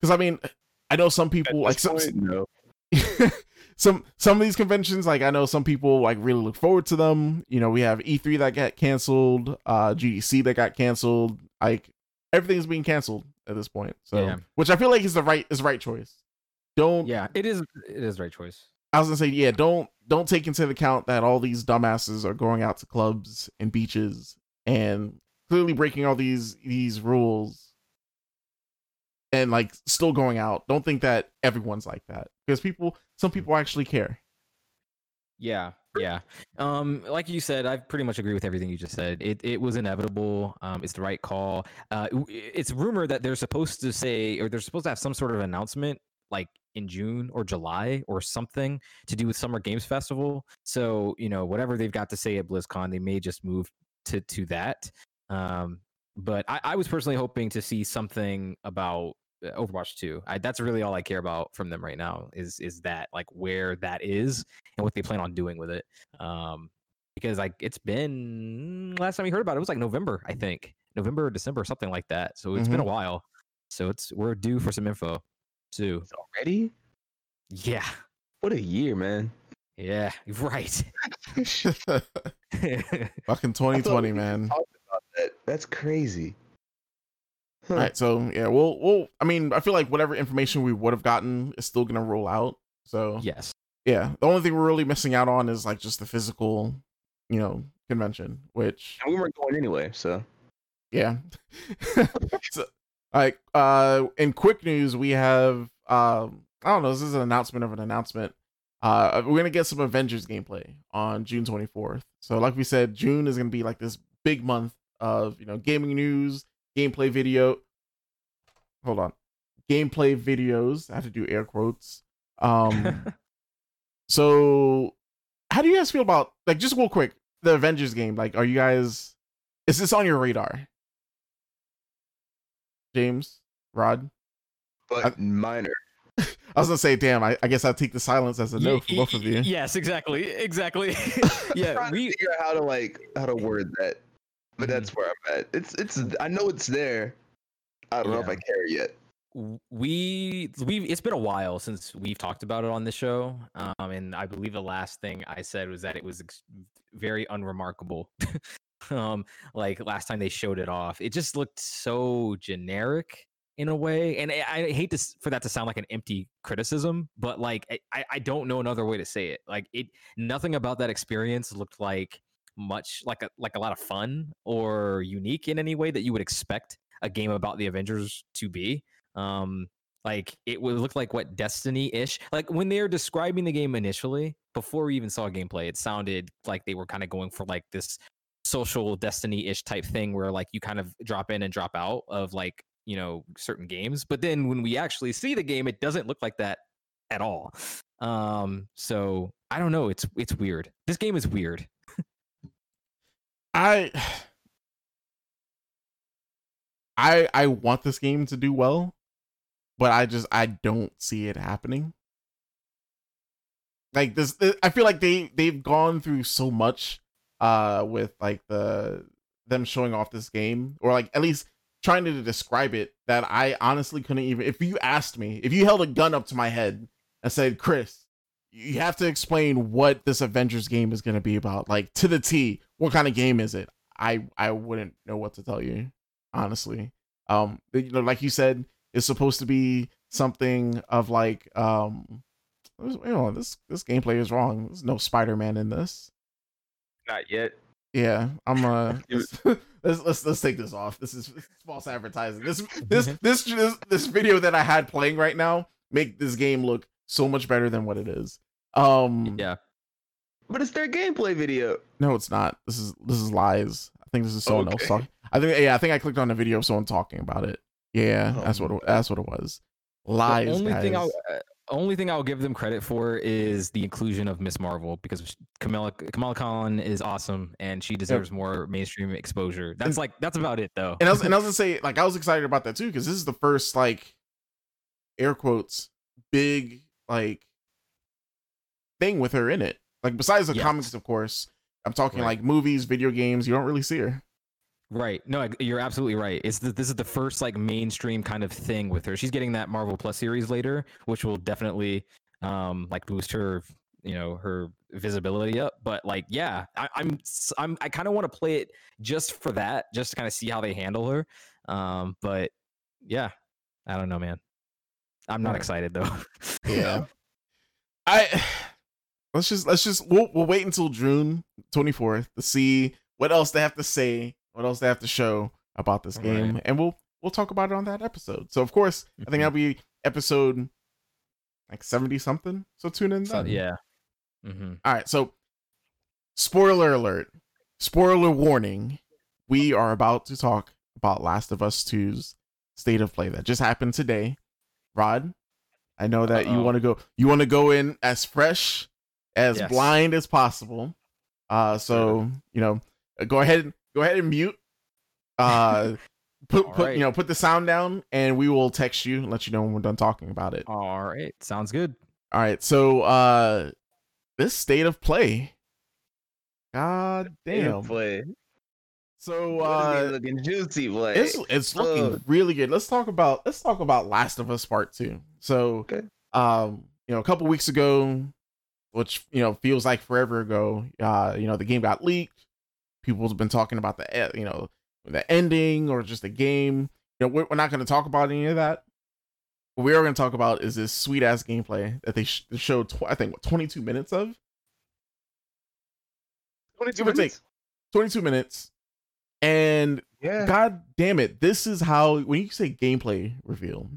[SPEAKER 1] Because I mean, I know some people like some,
[SPEAKER 2] no.
[SPEAKER 1] some some of these conventions like i know some people like really look forward to them you know we have e3 that got canceled uh gdc that got canceled like everything's being canceled at this point so
[SPEAKER 3] Yeah.
[SPEAKER 1] which i feel like is the right is the right choice don't
[SPEAKER 3] Yeah, it is. It is the right choice.
[SPEAKER 1] i was gonna say yeah don't don't take into account that all these dumbasses are going out to clubs and beaches and clearly breaking all these these rules and like still going out don't think that everyone's like that because people some people actually care
[SPEAKER 3] Yeah, yeah. Um, like you said, I pretty much agree with everything you just said. It it was inevitable. Um, it's the right call. Uh, it's rumored that they're supposed to say or they're supposed to have some sort of announcement like in June or July or something to do with Summer Games Festival. So you know whatever they've got to say at BlizzCon, they may just move to to that. Um, but I, I was personally hoping to see something about uh, Overwatch 2. I, that's really all I care about from them right now is is that like where that is and what they plan on doing with it. Um, because like it's been last time we heard about it, it was like November, I think, November or December, something like that. So it's been a while. So it's we're due for some info too.
[SPEAKER 2] Already?
[SPEAKER 3] Yeah,
[SPEAKER 2] What a year, man.
[SPEAKER 3] yeah, right.
[SPEAKER 1] Fucking 2020, man.
[SPEAKER 2] That. That's crazy. Huh.
[SPEAKER 1] All right, so yeah, we'll we'll. I mean, I feel like whatever information we would have gotten is still gonna roll out. So
[SPEAKER 3] yes.
[SPEAKER 1] yeah, the only thing we're really missing out on is like just the physical, you know, convention. Which
[SPEAKER 2] And we weren't going anyway, so
[SPEAKER 1] yeah. so, like uh, in quick news, we have um, I don't know. This is an announcement of an announcement. Uh, we're gonna get some Avengers gameplay on June 24th. So, like we said, June is gonna be like this big month of you know gaming news, gameplay video. Hold on, gameplay videos. I have to do air quotes. Um, so how do you guys feel about like just real quick the Avengers game? Like, are you guys? Is this on your radar? James, Rod.
[SPEAKER 2] but
[SPEAKER 1] I-
[SPEAKER 2] minor.
[SPEAKER 1] I was gonna say, damn. I, I guess I'll take the silence as a no for both of you.
[SPEAKER 3] Yes, exactly, exactly. yeah,
[SPEAKER 2] trying
[SPEAKER 3] we
[SPEAKER 2] to figure out how to like how to word that, but that's where I'm at. It's it's I know it's there. I don't know if I care yet.
[SPEAKER 3] we we it's been a while since we've talked about it on the show um and i believe the last thing i said was that it was ex- very unremarkable um like last time they showed it off it just looked so generic in a way and i, I hate this for that to sound like an empty criticism but like I- I, don't know another way to say it like it nothing about that experience looked like much like a like a lot of fun or unique in any way that you would expect a game about the avengers to be um like it would look like what destiny-ish? Like when they're describing the game initially before we even saw gameplay it sounded like they were kind of going for like this social destiny-ish type thing where like you kind of drop in and drop out of like you know certain games but then when we actually see the game it doesn't look like that at all. Um so i don't know it's it's weird. This game is weird.
[SPEAKER 1] I I I want this game to do well, but I just I don't see it happening. Like this, I feel like they they've gone through so much uh with like the them showing off this game or like at least trying to describe it that I honestly couldn't even if you asked me if you held a gun up to my head and said Chris you have to explain what this Avengers game is going to be about like to the T what kind of game is it? I I wouldn't know what to tell you honestly. Um you know like you said it's supposed to be something of like um you know this this gameplay is wrong. There's no Spider-Man in this
[SPEAKER 2] Not yet.
[SPEAKER 1] yeah, I'm uh
[SPEAKER 2] You-
[SPEAKER 1] let's, let's let's take this off. This is, this is false advertising. This this this this this video that I had playing right now make this game look so much better than what it is. Um
[SPEAKER 3] yeah
[SPEAKER 2] But it's their gameplay video.
[SPEAKER 1] no it's not. This is this is lies. I think this is someone else talking. I think yeah, I think I clicked on a video of someone talking about it. Yeah, that's what it, that's what it was. Lies.
[SPEAKER 3] The only
[SPEAKER 1] guys.
[SPEAKER 3] thing I'll uh, only thing I'll give them credit for is the inclusion of Miss Marvel because Kamala Kamala Khan is awesome and she deserves more mainstream exposure. That's like that's about it though.
[SPEAKER 1] and I was and I was gonna say like I was excited about that too because this is the first like air quotes big like thing with her in it. Like besides the
[SPEAKER 3] Yes.
[SPEAKER 1] comics, of course. I'm talking
[SPEAKER 3] Right.
[SPEAKER 1] like movies, video games. You don't really see her.
[SPEAKER 3] Right. No, you're absolutely right. It's the, this is the first like mainstream kind of thing with her. She's getting that Marvel Plus series later, which will definitely um like boost her, you know, her visibility up. But like, yeah, I, I'm I'm I kind of want to play it just for that, just to kind of see how they handle her. Um, but yeah, I don't know, man. I'm not excited though.
[SPEAKER 1] Yeah. I let's just let's just we'll we'll wait until June 24th to see what else they have to say, what else they have to show about this game,
[SPEAKER 3] Right.
[SPEAKER 1] and we'll we'll talk about it on that episode. So of course, I think
[SPEAKER 3] Mhm.
[SPEAKER 1] that'll be episode like 70 something. So tune in then.
[SPEAKER 3] yeah. hmm
[SPEAKER 1] All right, so spoiler alert, spoiler warning. We are about to talk about Last of Us 2's state of play that just happened today. Rod, I know that you
[SPEAKER 3] Uh-oh.
[SPEAKER 1] want to go you want to go in as fresh, as
[SPEAKER 3] Yes.
[SPEAKER 1] blind as possible. Uh so, you know, go ahead go ahead and mute. Uh put
[SPEAKER 3] All
[SPEAKER 1] put
[SPEAKER 3] right.
[SPEAKER 1] you know, put the sound down and we will text you and let you know when we're done talking about it.
[SPEAKER 3] All right. Sounds good.
[SPEAKER 1] All right, so uh this state of play. God damn.
[SPEAKER 2] Play.
[SPEAKER 1] So
[SPEAKER 2] Uh, looking juicy, play.
[SPEAKER 1] it's it's looking
[SPEAKER 2] Uh.
[SPEAKER 1] really good. Let's talk about let's talk about Last of Us Part 2. So
[SPEAKER 2] Okay.
[SPEAKER 1] um you know, a couple weeks ago which you know feels like forever ago. Uh, you know, the game got leaked. People have been talking about the you know the ending or just the game. You know, we're, we're not going to talk about any of that. What we are going to talk about is this sweet ass gameplay that they, sh- showed. Tw- I think what, 22 minutes of.
[SPEAKER 2] 22
[SPEAKER 1] Give take.
[SPEAKER 2] minutes?
[SPEAKER 1] 22 minutes, and
[SPEAKER 2] Yeah.
[SPEAKER 1] God damn it. This is how when you say gameplay reveal,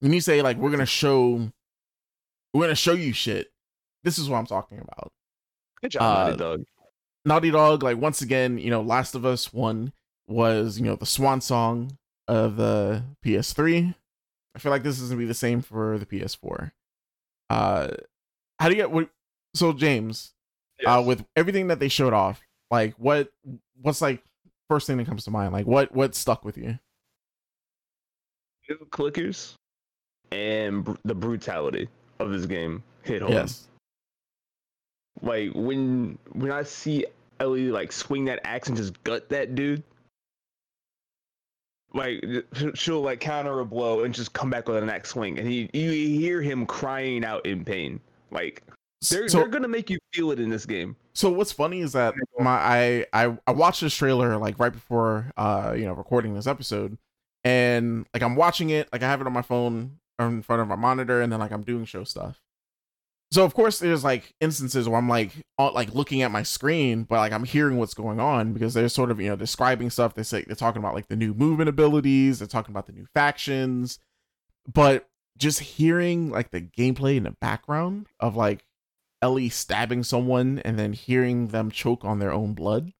[SPEAKER 1] when you say like we're gonna show we're gonna show you shit, this is what I'm talking about.
[SPEAKER 2] Good job,
[SPEAKER 1] uh,
[SPEAKER 2] Naughty Dog.
[SPEAKER 1] Naughty Dog, like once again, you know, Last of Us One was, you know, the swan song of the PS3. I feel like this is gonna be the same for the PS4. Uh how do you get what so James, uh with everything that they showed off, like what what's like first thing that comes to mind? Like what what stuck with you?
[SPEAKER 2] Clickers and br- the brutality of this game hit home.
[SPEAKER 1] Yes.
[SPEAKER 2] Like when when I see Ellie like swing that axe and just gut that dude. Like she'll like counter a blow and just come back with an axe swing, and he you hear him crying out in pain. Like they're
[SPEAKER 1] so,
[SPEAKER 2] they're gonna make you feel it in this game.
[SPEAKER 1] so what's funny is that my I, I I watched this trailer like right before uh you know recording this episode, and like I'm watching it like I have it on my phone or in front of my monitor, and then like I'm doing show stuff. So of course there's like instances where I'm like on, like looking at my screen, but like I'm hearing what's going on because they're sort of you know describing stuff. They say they're talking about like the new movement abilities, they're talking about the new factions, but just hearing like the gameplay in the background of like Ellie stabbing someone and then hearing them choke on their own blood.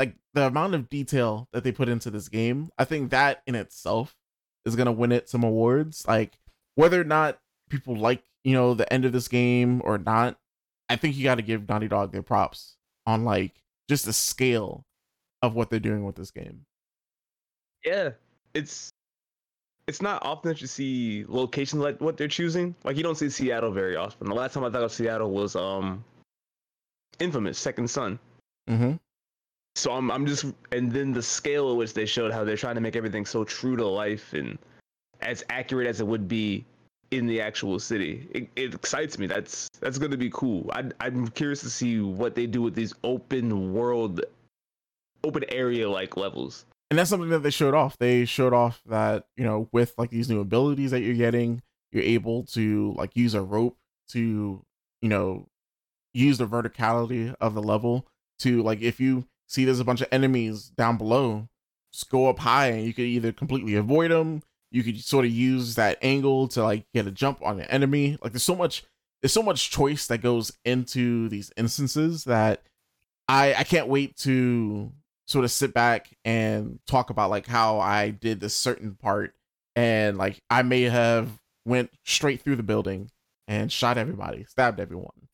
[SPEAKER 1] Like the amount of detail that they put into this game, I think that in itself is gonna win it some awards. Like whether or not people like you know the end of this game or not, I think you got to give Naughty Dog their props on like just the scale of what they're doing with this game.
[SPEAKER 2] Yeah, it's it's not often that you see locations like what they're choosing. Like you don't see Seattle very often. The last time I thought of Seattle was um Infamous Second Son.
[SPEAKER 1] Mm-hmm.
[SPEAKER 2] So I'm I'm just and then the scale at which they showed how they're trying to make everything so true to life and as accurate as it would be in the actual city. It, it excites me. That's that's going to be cool. I I'm curious to see what they do with these open world open area like levels.
[SPEAKER 1] and that's something that they showed off. They showed off that you know with like these new abilities that you're getting, you're able to like use a rope to you know use the verticality of the level to like if you see there's a bunch of enemies down below, just go up high and you could either completely avoid them. You could sort of use that angle to like get a jump on the enemy. Like there's so much there's so much choice that goes into these instances that I I can't wait to sort of sit back and talk about like how I did this certain part and like I may have went straight through the building and shot everybody, stabbed everyone.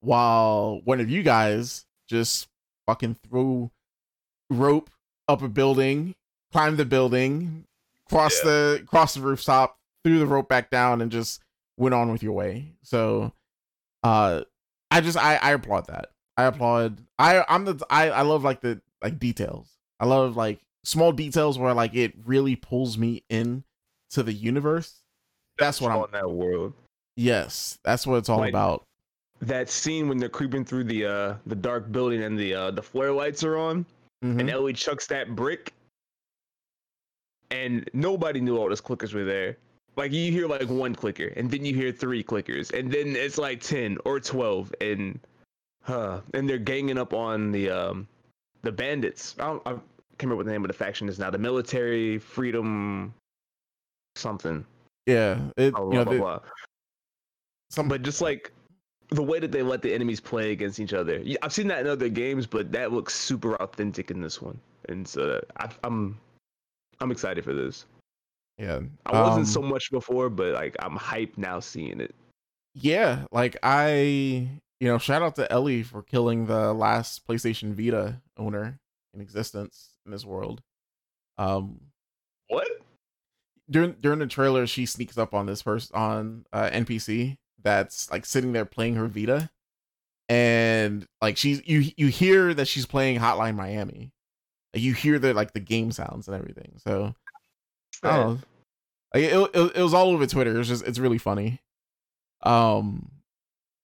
[SPEAKER 1] While one of you guys just fucking threw rope up a building, climbed the building, crossed the crossed the rooftop, threw the rope back down and just went on with your way. So uh I just I I applaud that. I applaud. I I'm the I I love like the like details. I love like small details where like it really pulls me in to the universe. That's what I'm.
[SPEAKER 2] on that world.
[SPEAKER 1] Yes, that's what it's all
[SPEAKER 2] Like-
[SPEAKER 1] about.
[SPEAKER 2] That scene when they're creeping through the uh the dark building and the uh the flare lights are on
[SPEAKER 1] Mhm.
[SPEAKER 2] and Ellie chucks that brick and nobody knew all those clickers were there. Like you hear like one clicker and then you hear three clickers and then it's like 10 or 12 and huh and they're ganging up on the um the bandits. I don't I can't remember what the name of the faction is now. The military freedom something.
[SPEAKER 1] Yeah, it
[SPEAKER 2] Blah,
[SPEAKER 1] you
[SPEAKER 2] blah,
[SPEAKER 1] know
[SPEAKER 2] blah,
[SPEAKER 1] the,
[SPEAKER 2] blah.
[SPEAKER 1] some
[SPEAKER 2] But just like the way that they let the enemies play against each other, I've seen that in other games, but that looks super authentic in this one, and so I, I'm I'm excited for this.
[SPEAKER 1] yeah.
[SPEAKER 2] I wasn't
[SPEAKER 1] um,
[SPEAKER 2] so much before, but like I'm hyped now seeing it.
[SPEAKER 1] yeah like i you know shout out to ellie for killing the last playstation vita owner in existence in this world um
[SPEAKER 2] What?
[SPEAKER 1] during during the trailer she sneaks up on this person on uh, npc that's like sitting there playing her vita and like she's you you hear that she's playing hotline miami you hear the like the game sounds and everything so Oh, like, it, it, it was all over Twitter. It's just it's really funny. Um,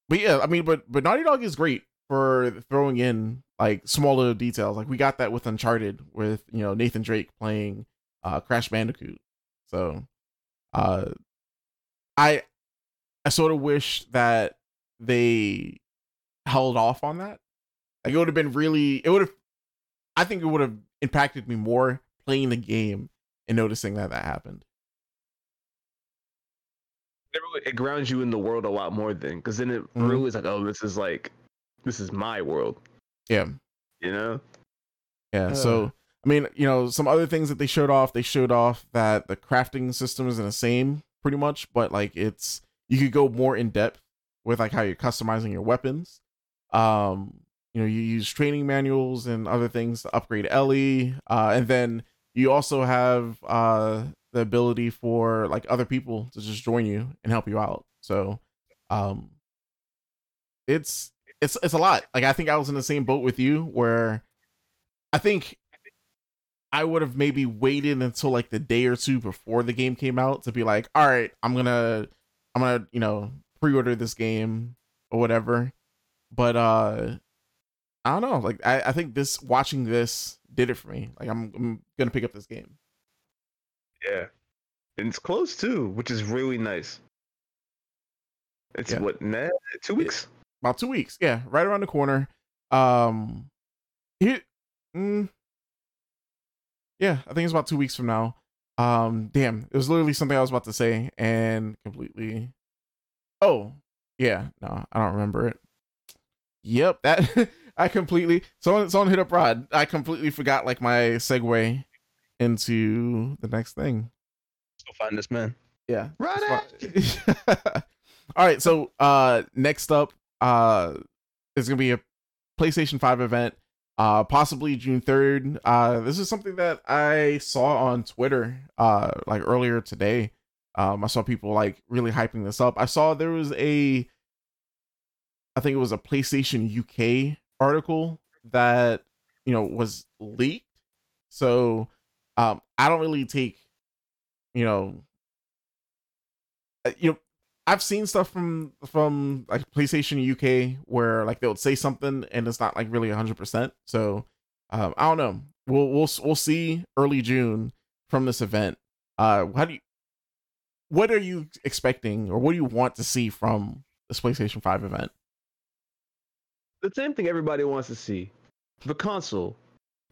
[SPEAKER 1] but yeah, I mean, but but Naughty Dog is great for throwing in like smaller details. Like we got that with Uncharted with you know Nathan Drake playing uh Crash Bandicoot. So uh I I sort of wish that they held off on that. Like it would have been really it would have I think it would have impacted me more playing the game and noticing that that happened.
[SPEAKER 2] It grounds you in the world a lot more then, because then it mm-hmm. really is like, oh, this is like, this is my world.
[SPEAKER 1] Yeah.
[SPEAKER 2] You know.
[SPEAKER 1] Yeah. Uh. So I mean, you know, some other things that they showed off. They showed off that the crafting system is the same, pretty much, but like it's you could go more in depth with like how you're customizing your weapons. Um, you know, you use training manuals and other things to upgrade Ellie, uh, and then you also have uh the ability for like other people to just join you and help you out. So, um, it's it's it's a lot. Like I think I was in the same boat with you where I think I would have maybe waited until like the day or two before the game came out to be like, all right, I'm gonna I'm gonna, you know, pre-order this game or whatever. But uh I don't know. Like I, I think this watching this did it for me. Like I'm I'm gonna pick up this game.
[SPEAKER 2] Yeah. And it's close too, which is really nice. It's yeah. what, nah, two weeks?
[SPEAKER 1] About two weeks, yeah, right around the corner. Um here mm, yeah, I think it's about two weeks from now. Um, damn, it was literally something I was about to say and completely. Oh, yeah, no, I don't remember it. Yep, that I completely. Someone, someone hit up Rod. I completely forgot like my segue into the next thing.
[SPEAKER 2] Go find this man.
[SPEAKER 1] Yeah,
[SPEAKER 2] Rod.
[SPEAKER 1] All right, so uh, next up, uh, is gonna be a PlayStation Five event uh possibly June 3rd. Uh this is something that I saw on Twitter uh like earlier today. Um I saw people like really hyping this up. I saw there was a I think it was a PlayStation UK article that you know was leaked. So um I don't really take you know uh, you know I've seen stuff from from like PlayStation UK where like they'll say something and it's not like really hundred percent. So um, I don't know. We'll we'll we'll see early June from this event. Uh, how do you? What are you expecting, or what do you want to see from this PlayStation Five event?
[SPEAKER 2] The same thing everybody wants to see: the console,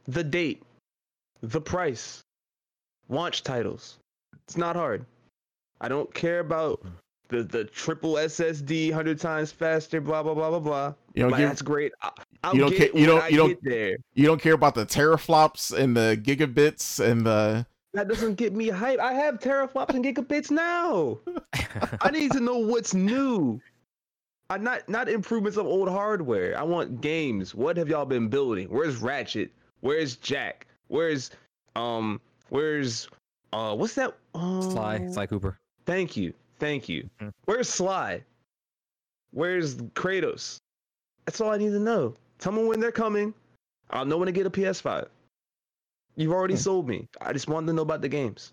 [SPEAKER 2] the date, the price, launch titles. It's not hard. I don't care about the the triple SSD, hundred times faster, blah blah blah blah blah. You don't like, that's great. I'll
[SPEAKER 1] you don't care. You don't. You don't. There. You don't care about the teraflops and the gigabits and the.
[SPEAKER 2] That doesn't get me hype. I have teraflops and gigabits now. I need to know what's new. I not not improvements of old hardware. I want games. What have y'all been building? Where's Ratchet? Where's Jak? Where's um? Where's uh? What's that?
[SPEAKER 3] Um, Sly Sly Cooper.
[SPEAKER 2] Thank you. Thank you. Mm-hmm. Where's Sly? Where's Kratos? That's all I need to know. Tell me when they're coming. I'll know when to get a PS5. You've already mm-hmm. sold me. I just wanted to know about the games.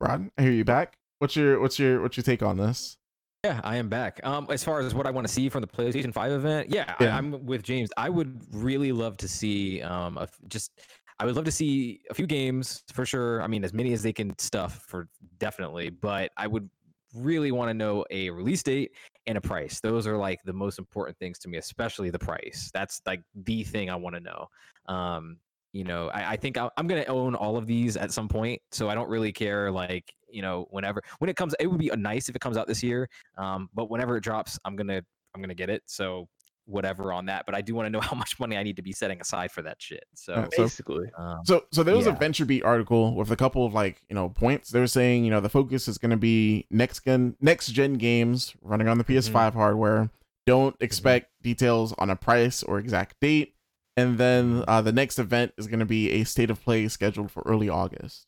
[SPEAKER 1] Rod, I hear you back. What's your what's your what's your take on this?
[SPEAKER 3] Yeah, I am back. Um, as far as what I want to see from the PlayStation Five event, yeah, yeah. I, am with James. I would really love to see um, a, just I would love to see a few games for sure. I mean, as many as they can stuff for definitely, but I would really want to know a release date and a price. Those are like the most important things to me, especially the price. That's like the thing I want to know. Um, you know, I, I think i am going to own all of these at some point, so I don't really care. Like, you know, whenever when it comes, it would be nice if it comes out this year. Um, but whenever it drops, I'm gonna I'm gonna get it. So whatever on that, but I do want to know how much money I need to be setting aside for that shit. So,
[SPEAKER 2] uh, so basically,
[SPEAKER 1] um, so so there was yeah. a VentureBeat article with a couple of like you know points. They're saying you know the focus is going to be next gen next gen games running on the PS5 mm-hmm. hardware. Don't mm-hmm. expect mm-hmm. details on a price or exact date. And then uh, the next event is going to be a state of play scheduled for early August.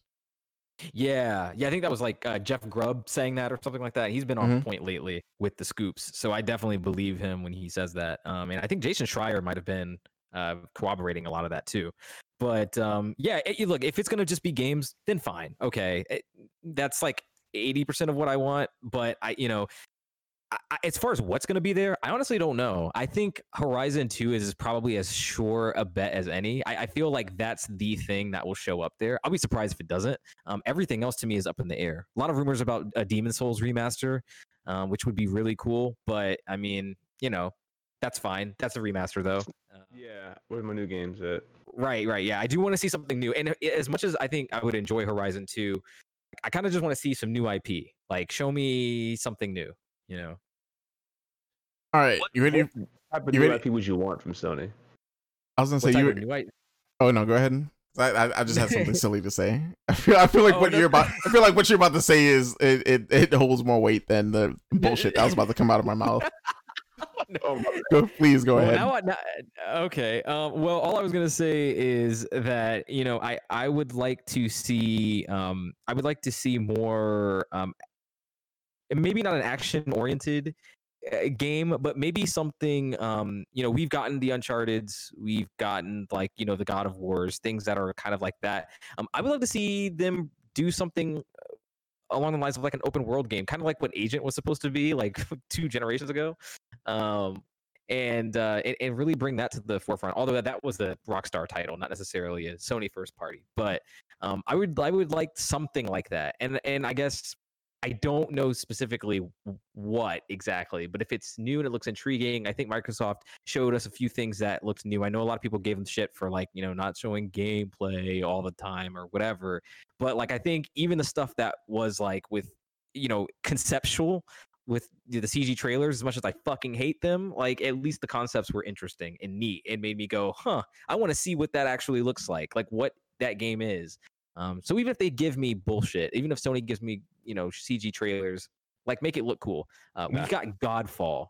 [SPEAKER 3] Yeah, yeah, I think that was like uh, Jeff Grubb saying that or something like that. He's been on mm-hmm. point lately with the scoops, so I definitely believe him when he says that. Um, and I think Jason Schreier might have been uh, corroborating a lot of that too. But um, yeah, it, look, if it's gonna just be games, then fine, okay, it, that's like eighty percent of what I want. But I, you know, I, as far as what's going to be there, I honestly don't know. I think Horizon 2 is probably as sure a bet as any. I, I, feel like that's the thing that will show up there. I'll be surprised if it doesn't. Um, everything else to me is up in the air. A lot of rumors about a Demon's Souls remaster, um, which would be really cool. But I mean, you know, that's fine. That's a remaster though.
[SPEAKER 2] Uh, yeah, where my new games at?
[SPEAKER 3] Right, right. Yeah, I do want to see something new. And as much as I think I would enjoy Horizon 2, I kind of just want to see some new IP. Like, show me something new you know.
[SPEAKER 1] All right,
[SPEAKER 2] what,
[SPEAKER 1] you ready?
[SPEAKER 2] What type of you new ready? IP would you want from Sony?
[SPEAKER 1] I was gonna say you. New IP? Oh no, go ahead. I, I, I just had something silly to say. I feel I feel like oh, what no. you're about I feel like what you're about to say is it, it, it holds more weight than the bullshit that was about to come out of my mouth. no, go, please go well, ahead. Now, now,
[SPEAKER 3] okay. Um, well, all I was gonna say is that you know I I would like to see um I would like to see more um maybe not an action oriented uh, game, but maybe something. Um, you know, we've gotten the Uncharted's, we've gotten like you know the God of Wars, things that are kind of like that. Um, I would love to see them do something uh, along the lines of like an open world game, kind of like what Agent was supposed to be like two generations ago. Um, and, uh, and, and really bring that to the forefront. Although that, that was the Rockstar title, not necessarily a Sony first party, but um, I would I would like something like that. And and I guess I don't know specifically what exactly, but if it's new and it looks intriguing, I think Microsoft showed us a few things that looked new. I know a lot of people gave them shit for like, you know, not showing gameplay all the time or whatever. But like I think even the stuff that was like with, you know, conceptual with the CG trailers, as much as I fucking hate them, like at least the concepts were interesting and neat. It made me go, huh, I want to see what that actually looks like, like what that game is. Um, so even if they give me bullshit, even if Sony gives me you know CG trailers, like make it look cool. Uh, we've got Godfall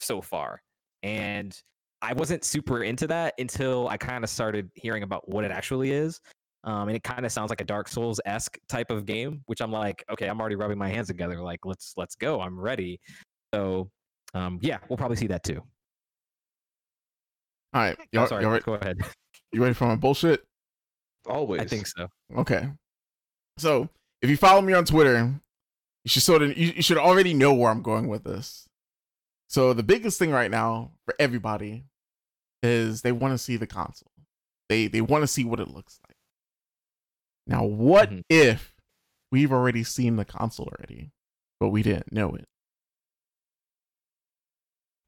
[SPEAKER 3] so far, and I wasn't super into that until I kind of started hearing about what it actually is. Um, and it kind of sounds like a Dark Souls esque type of game, which I'm like, okay, I'm already rubbing my hands together. Like, let's let's go. I'm ready. So, um, yeah, we'll probably see that too.
[SPEAKER 1] All right,
[SPEAKER 3] you oh, sorry. Go ahead.
[SPEAKER 1] You ready for my bullshit?
[SPEAKER 2] Always.
[SPEAKER 3] I think so.
[SPEAKER 1] Okay. So if you follow me on Twitter, you should sort of you, you should already know where I'm going with this. So the biggest thing right now for everybody is they want to see the console. They they want to see what it looks like. Now, what mm-hmm. if we've already seen the console already, but we didn't know it?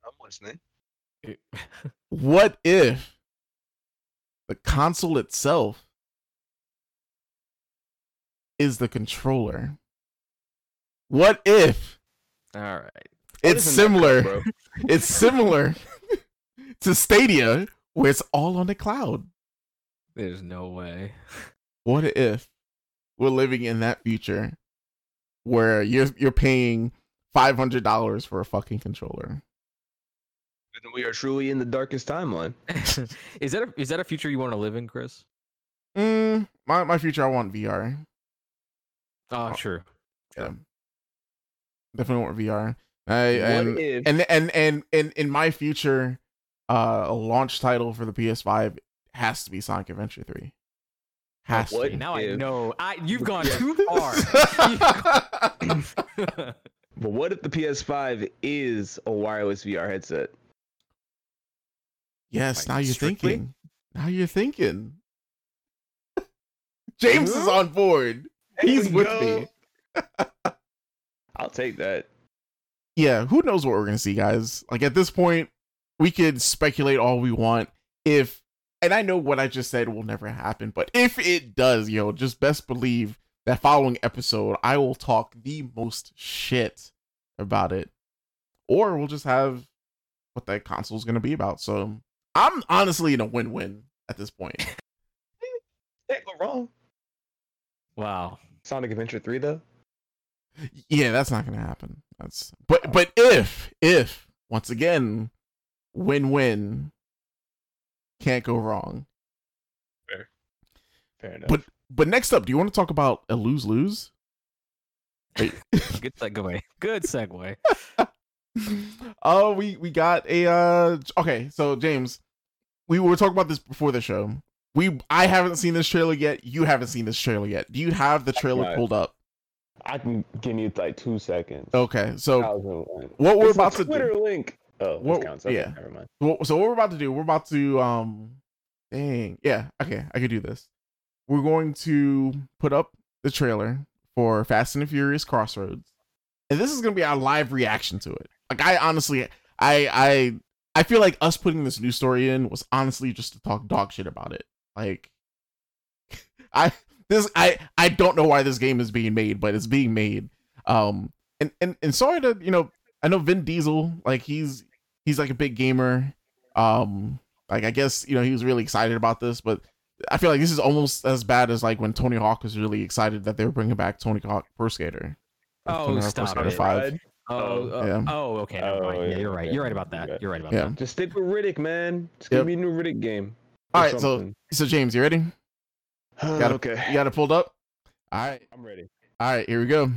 [SPEAKER 2] I'm listening.
[SPEAKER 1] what if the console itself is the controller. What if?
[SPEAKER 3] All right.
[SPEAKER 1] It's similar. it's similar to Stadia, where it's all on the cloud.
[SPEAKER 3] There's no way.
[SPEAKER 1] What if we're living in that future where you're you're paying five hundred dollars for a fucking controller?
[SPEAKER 2] And we are truly in the darkest timeline.
[SPEAKER 3] is that a, is that a future you want to live in, Chris?
[SPEAKER 1] Mm, my my future, I want VR.
[SPEAKER 3] Oh, sure.
[SPEAKER 1] Yeah. Definitely want VR. I, and, if... and and and and in my future, uh, a launch title for the PS5 has to be Sonic Adventure 3.
[SPEAKER 3] Has what? to. Now if... I know. I you've gone too far.
[SPEAKER 2] but what if the PS5 is a wireless VR headset?
[SPEAKER 1] Yes, like, now you're strictly? thinking. Now you're thinking. James is on board. He's with go. me.
[SPEAKER 2] I'll take that.
[SPEAKER 1] Yeah, who knows what we're gonna see, guys? Like at this point, we could speculate all we want. If and I know what I just said will never happen, but if it does, yo, just best believe that following episode I will talk the most shit about it. Or we'll just have what that console is gonna be about. So I'm honestly in a win-win at this point.
[SPEAKER 2] Can't go wrong.
[SPEAKER 3] Wow.
[SPEAKER 2] Sonic Adventure 3 though?
[SPEAKER 1] Yeah, that's not gonna happen. That's but but if if once again win win can't go wrong.
[SPEAKER 2] Fair. Fair enough.
[SPEAKER 1] But but next up, do you want to talk about a lose lose?
[SPEAKER 3] Good segue. Good segue.
[SPEAKER 1] oh, we we got a uh okay, so James, we were talking about this before the show we I haven't seen this trailer yet. You haven't seen this trailer yet. Do you have the trailer right. pulled up?
[SPEAKER 2] I can give you like two seconds.
[SPEAKER 1] Okay, so what we're
[SPEAKER 2] It's
[SPEAKER 1] about to
[SPEAKER 2] Twitter
[SPEAKER 1] do.
[SPEAKER 2] link. Oh,
[SPEAKER 1] What-
[SPEAKER 2] counts. Okay,
[SPEAKER 1] yeah.
[SPEAKER 2] never mind.
[SPEAKER 1] Well, so what we're about to do, we're about to um dang. Yeah, okay, I could do this. We're going to put up the trailer for Fast and the Furious Crossroads. And this is going to be our live reaction to it. Like I honestly I I I feel like us putting this news story in was honestly just to talk dog shit about it. Like I this I I don't know why this game is being made, but it's being made. Um and and and sorry to, you know, I know Vin Diesel like he's he's like a big gamer. Um, like I guess you know he was really excited about this, but I feel like this is almost as bad as like when Tony Hawk was really excited that they were bringing back Tony Hawk Pro Skater.
[SPEAKER 4] Oh,
[SPEAKER 1] Tony Hawk Pro
[SPEAKER 4] stop
[SPEAKER 1] Skater
[SPEAKER 4] it.
[SPEAKER 1] Five.
[SPEAKER 4] Oh,
[SPEAKER 2] Oh,
[SPEAKER 1] yeah.
[SPEAKER 4] oh, okay.
[SPEAKER 2] Oh,
[SPEAKER 4] yeah,
[SPEAKER 2] yeah,
[SPEAKER 4] you're right.
[SPEAKER 2] okay.
[SPEAKER 4] You're right about that. You're right about
[SPEAKER 1] Yeah.
[SPEAKER 4] that.
[SPEAKER 2] Just stick with Riddick, man. Just
[SPEAKER 1] Yep.
[SPEAKER 2] give me a new Riddick game.
[SPEAKER 1] All
[SPEAKER 2] or
[SPEAKER 1] right, so so James, you ready? got it.
[SPEAKER 2] okay.
[SPEAKER 1] You got it pulled up. All right,
[SPEAKER 2] I'm ready.
[SPEAKER 1] all right, here we go.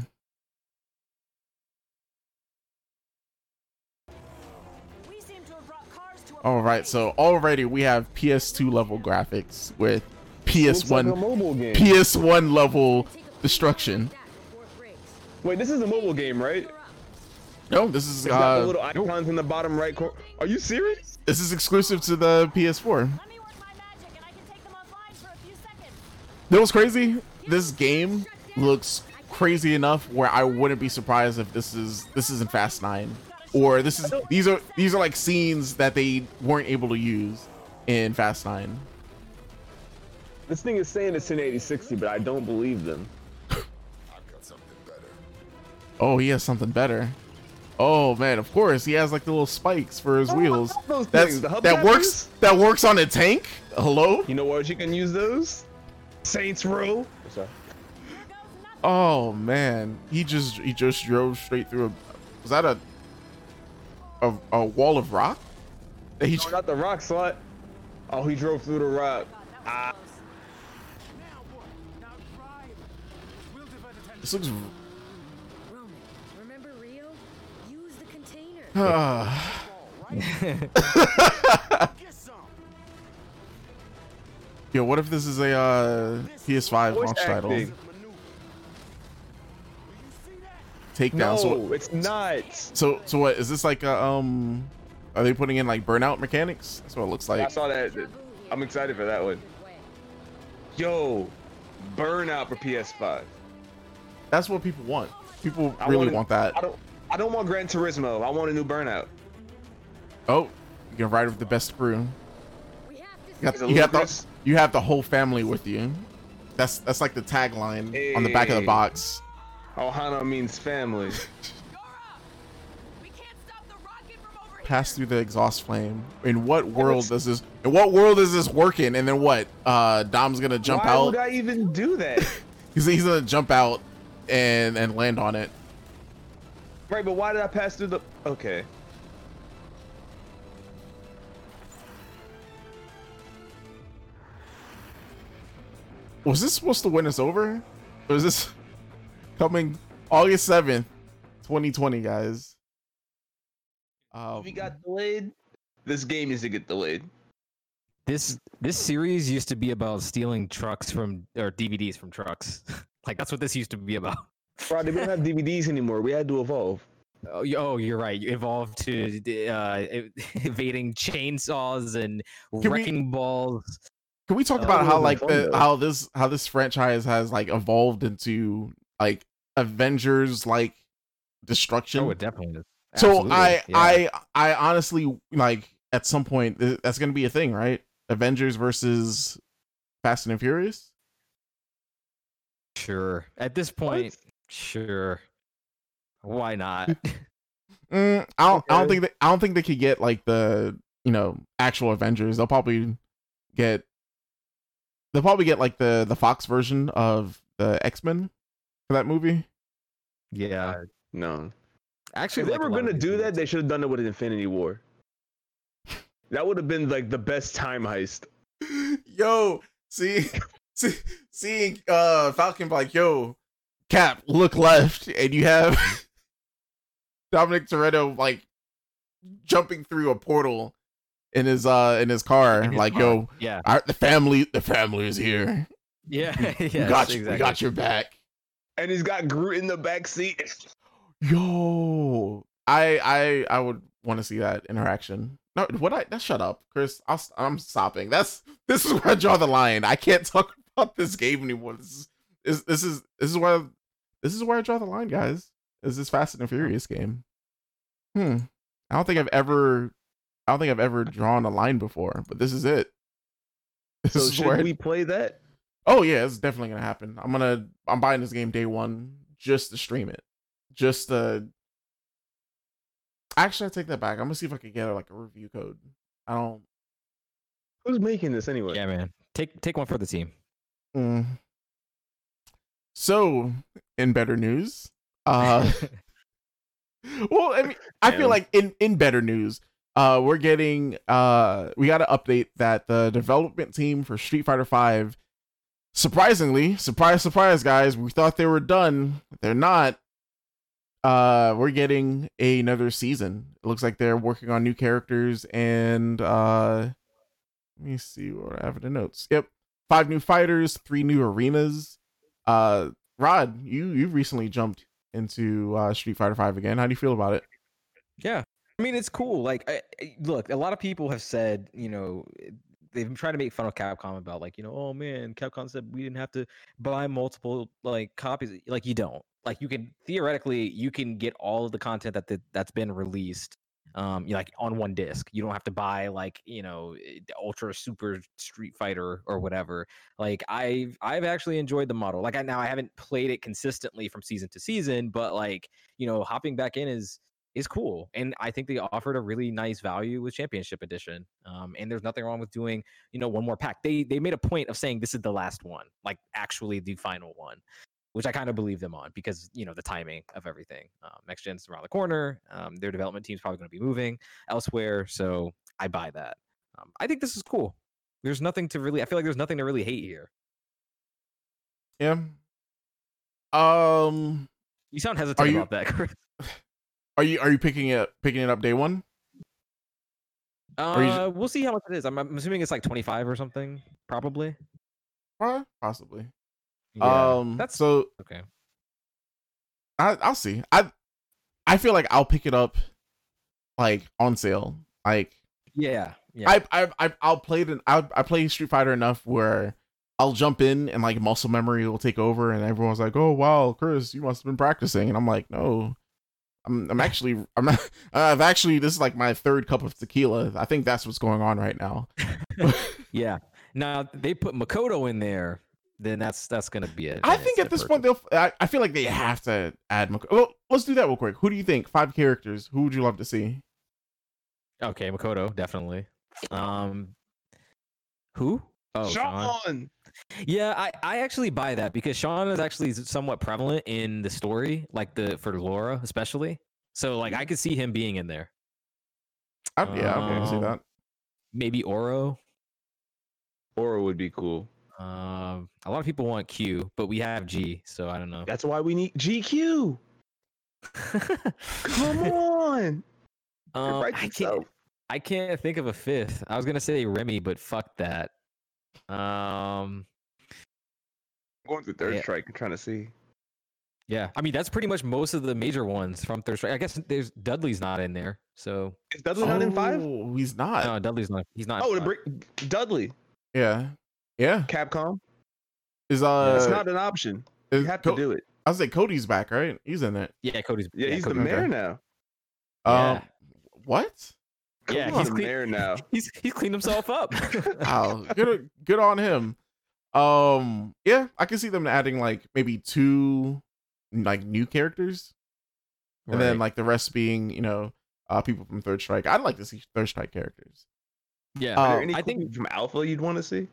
[SPEAKER 1] All right, so already we have PS2 level graphics with
[SPEAKER 2] Looks like a
[SPEAKER 1] PS1
[SPEAKER 2] mobile game.
[SPEAKER 1] PS1 level destruction.
[SPEAKER 2] Wait, this is a mobile game, right?
[SPEAKER 1] No, this is
[SPEAKER 2] It's got the
[SPEAKER 1] uh,
[SPEAKER 2] little icons in the bottom right corner. Are you serious?
[SPEAKER 1] this is exclusive to the PS4. That was crazy. This game looks crazy enough where I wouldn't be surprised if this is this isn't Fast Nine, or this is these are these are like scenes that they weren't able to use in Fast Nine.
[SPEAKER 2] This thing is saying it's 1080 60, but I don't believe them.
[SPEAKER 1] Oh, he has something better. Oh man, of course he has like the little spikes for his
[SPEAKER 2] Oh,
[SPEAKER 1] wheels. That's that works. That works on a tank. Hello.
[SPEAKER 2] You know what you can use those? Saints Row. Sorry.
[SPEAKER 1] Oh man, he just he just drove straight through a. Was that a a, a wall of rock? That he
[SPEAKER 2] No, not the rock slot. Oh, he drove through the rock. Ah,
[SPEAKER 1] this looks.
[SPEAKER 5] Roman, remember
[SPEAKER 1] Yo, what if this is a uh, PS5
[SPEAKER 2] voice
[SPEAKER 1] launch title?
[SPEAKER 2] acting.
[SPEAKER 1] Takedown.
[SPEAKER 2] No,
[SPEAKER 1] So,
[SPEAKER 2] it's not.
[SPEAKER 1] so, so what is this like? A, um, are they putting in like burnout mechanics? That's what it looks like.
[SPEAKER 2] I saw that. I'm excited for that one. Yo, Burnout for PS5.
[SPEAKER 1] That's what people want. People
[SPEAKER 2] I
[SPEAKER 1] really
[SPEAKER 2] wanna-
[SPEAKER 1] want that.
[SPEAKER 2] I don't. I don't want Gran Turismo. I want a new Burnout.
[SPEAKER 1] Oh, you can ride with the best crew.
[SPEAKER 5] We have to
[SPEAKER 1] You got,
[SPEAKER 2] Is
[SPEAKER 1] you got the
[SPEAKER 2] Lucas?
[SPEAKER 1] You have the whole family with you. That's that's like the tagline on the back of the
[SPEAKER 2] Hey.
[SPEAKER 1] box.
[SPEAKER 2] Ohana means family.
[SPEAKER 1] Pass through the exhaust flame. In what world does this? In what world is this working? And then what? Uh, Dom's gonna jump
[SPEAKER 2] Why
[SPEAKER 1] out.
[SPEAKER 2] would I even do that?
[SPEAKER 1] He's, he's gonna jump out and and land on it.
[SPEAKER 2] right, but why did I pass through the? Okay.
[SPEAKER 1] Was this supposed to win us over? Or is this coming August seventh, twenty twenty, guys? Um,
[SPEAKER 2] we got delayed. This game needs to get delayed.
[SPEAKER 4] This this series used to be about stealing trucks from or DVDs from trucks. like that's what this used to be about.
[SPEAKER 2] Friday, we don't have DVDs anymore. We had to evolve.
[SPEAKER 4] Oh, oh, you're right. You evolved to uh, evading chainsaws and
[SPEAKER 1] we-
[SPEAKER 4] wrecking balls.
[SPEAKER 1] Can we talk
[SPEAKER 2] Uh,
[SPEAKER 1] about how like
[SPEAKER 2] been
[SPEAKER 1] the
[SPEAKER 2] though.
[SPEAKER 1] how this how this franchise has like evolved into like Avengers like destruction?
[SPEAKER 4] Oh, it definitely is.
[SPEAKER 1] so I
[SPEAKER 4] yeah.
[SPEAKER 1] I I honestly like at some point that's gonna be a thing, right? Avengers versus Fast and Furious.
[SPEAKER 4] sure at this point, sure. Why not?
[SPEAKER 1] Mm, I don't I don't think that I don't think they could get like the you know actual Avengers. They'll probably get they'll probably get like the the Fox version of the X Men for that movie.
[SPEAKER 4] yeah,
[SPEAKER 2] No.
[SPEAKER 4] actually,
[SPEAKER 2] If they
[SPEAKER 4] like
[SPEAKER 2] were gonna
[SPEAKER 4] these
[SPEAKER 2] do that, they should have done it with Infinity War. That would have been like the best time heist.
[SPEAKER 1] yo, see, see, seeing uh Falcon like, yo, Cap, look left, and you have Dominic Toretto like jumping through a portal in his uh in his car,
[SPEAKER 4] In his
[SPEAKER 1] like,
[SPEAKER 4] car.
[SPEAKER 1] yo,
[SPEAKER 4] yeah,
[SPEAKER 1] our, the family, the family is here.
[SPEAKER 4] yeah,
[SPEAKER 1] We
[SPEAKER 4] yes,
[SPEAKER 1] got you,
[SPEAKER 4] exactly.
[SPEAKER 1] we got your back.
[SPEAKER 2] and he's got Groot in the back seat.
[SPEAKER 1] Yo, I I I would want to see that interaction. No, what I that shut up, Chris. I'll, i'm stopping. That's this is where I draw the line. I can't talk about this game anymore. This is is this is this is where this is where I draw the line, guys. Is this Fast and Furious game? Hmm. I don't think I've ever I don't think I've ever drawn a line before, but this is it. This
[SPEAKER 2] So
[SPEAKER 1] is
[SPEAKER 2] should
[SPEAKER 1] where
[SPEAKER 2] we play that?
[SPEAKER 1] Oh yeah, it's definitely gonna happen. I'm gonna I'm buying this game day one just to stream it. Just to actually I take that back. I'm gonna see if I can get like a review code. I don't
[SPEAKER 2] Who's making this anyway?
[SPEAKER 3] Yeah, man. Take take one for the team.
[SPEAKER 1] mm. so in better news. Uh well I mean I feel like in in better news, uh we're getting uh we got to update that the development team for Street Fighter 5 surprisingly, surprise surprise guys, we thought they were done. They're not. Uh we're getting another season. It looks like they're working on new characters and uh let me see what I have in the notes. Yep. Five new fighters, three new arenas. Uh Rod, you you recently jumped into uh Street Fighter 5 again. How do you feel about it?
[SPEAKER 3] Yeah. I mean, it's cool. Like, I, I- look, a lot of people have said, you know, they've been trying to make fun of Capcom about, like, you know, oh man, Capcom said we didn't have to buy multiple like copies. Like, you don't. Like, you can theoretically, you can get all of the content that that- that's been released, um, you know, like on one disc. You don't have to buy like, you know, eh, the Ultra Super Street Fighter or whatever. Like, I've I've actually enjoyed the model. Like, I now I haven't played it consistently from season to season, but like, you know, hopping back in is is cool. And I think they offered a really nice value with Championship Edition. Um, and there's nothing wrong with doing, you know, one more pack. They they made a point of saying this is the last one, like actually the final one, which I kind of believe them on because you know the timing of everything. Um, next gen's around the corner. Um, their development team's probably going to be moving elsewhere, so I buy that. Um, I think this is cool. There's nothing to really. I feel like there's nothing to really hate here.
[SPEAKER 1] Yeah. Um
[SPEAKER 3] You sound hesitant
[SPEAKER 1] you-
[SPEAKER 3] about that. Chris.
[SPEAKER 1] Are you are you picking it picking it up day one?
[SPEAKER 3] Uh, we'll see how much it is. I'm, I'm assuming it's like 25 or something, probably.
[SPEAKER 1] Uh, possibly.
[SPEAKER 3] Yeah,
[SPEAKER 1] um
[SPEAKER 3] that's
[SPEAKER 1] so
[SPEAKER 3] okay.
[SPEAKER 1] I I'll see. I I feel like I'll pick it up like on sale. Like
[SPEAKER 3] Yeah, yeah.
[SPEAKER 1] I I I I'll play it. I I play Street Fighter enough where I'll jump in and like muscle memory will take over, and everyone's like, "Oh wow, Chris, you must have been practicing," and I'm like, "No." I'm, I'm actually I'm I've actually this is like my third cup of tequila. I think that's what's going on right now.
[SPEAKER 3] yeah. Now they put Makoto in there, then that's that's gonna be it.
[SPEAKER 1] I think at this point they'll. I, I feel like they have to add. Mak- well, let's do that real quick. Who do you think? Five characters. Who would you love to see?
[SPEAKER 3] Okay, Makoto definitely. Um, who? Oh, Sean.
[SPEAKER 2] Sean.
[SPEAKER 3] Yeah, I, I actually buy that because Sean is actually somewhat prevalent in the story, like the for Laura especially. So like I could see him being in there.
[SPEAKER 1] I, yeah, okay, I can see
[SPEAKER 3] Um,
[SPEAKER 1] that.
[SPEAKER 3] Maybe Oro.
[SPEAKER 2] Oro would be cool.
[SPEAKER 3] Um, a lot of people want Q, but we have G, so I don't know.
[SPEAKER 2] That's why we need GQ. Come on.
[SPEAKER 3] um, I can't. I can't think of a fifth. I was gonna say Remy, but fuck that. Um,
[SPEAKER 2] going through third
[SPEAKER 3] Yeah.
[SPEAKER 2] strike and trying to see.
[SPEAKER 3] yeah. I mean, that's pretty much most of the major ones from Third Strike. I guess there's Dudley's not in there, so
[SPEAKER 2] Is Dudley not in five?
[SPEAKER 1] Oh, he's not.
[SPEAKER 3] no, Dudley's not. He's not.
[SPEAKER 2] Oh, the
[SPEAKER 3] five.
[SPEAKER 2] break Dudley.
[SPEAKER 1] yeah, yeah.
[SPEAKER 2] Capcom.
[SPEAKER 1] Is uh,
[SPEAKER 2] It's not an option. You
[SPEAKER 1] is
[SPEAKER 2] have to do it.
[SPEAKER 1] I was like Cody's back, right? He's in it.
[SPEAKER 3] Yeah, Cody's.
[SPEAKER 2] Yeah, he's the mayor
[SPEAKER 3] there.
[SPEAKER 2] now.
[SPEAKER 1] Um,
[SPEAKER 3] Yeah.
[SPEAKER 1] what?
[SPEAKER 3] Yeah,
[SPEAKER 2] Cody's
[SPEAKER 3] he's
[SPEAKER 2] the
[SPEAKER 3] clean-
[SPEAKER 2] mayor now.
[SPEAKER 3] He's he's cleaned himself up.
[SPEAKER 1] Wow, good, good on him. Um, yeah, I can see them adding like maybe two like new characters, and then like the rest being you know uh people from Third Strike. I'd like to see Third Strike characters.
[SPEAKER 3] yeah,
[SPEAKER 1] Uh,
[SPEAKER 2] Are there any
[SPEAKER 3] I
[SPEAKER 2] I
[SPEAKER 3] think-
[SPEAKER 2] think from Alpha you'd want to see?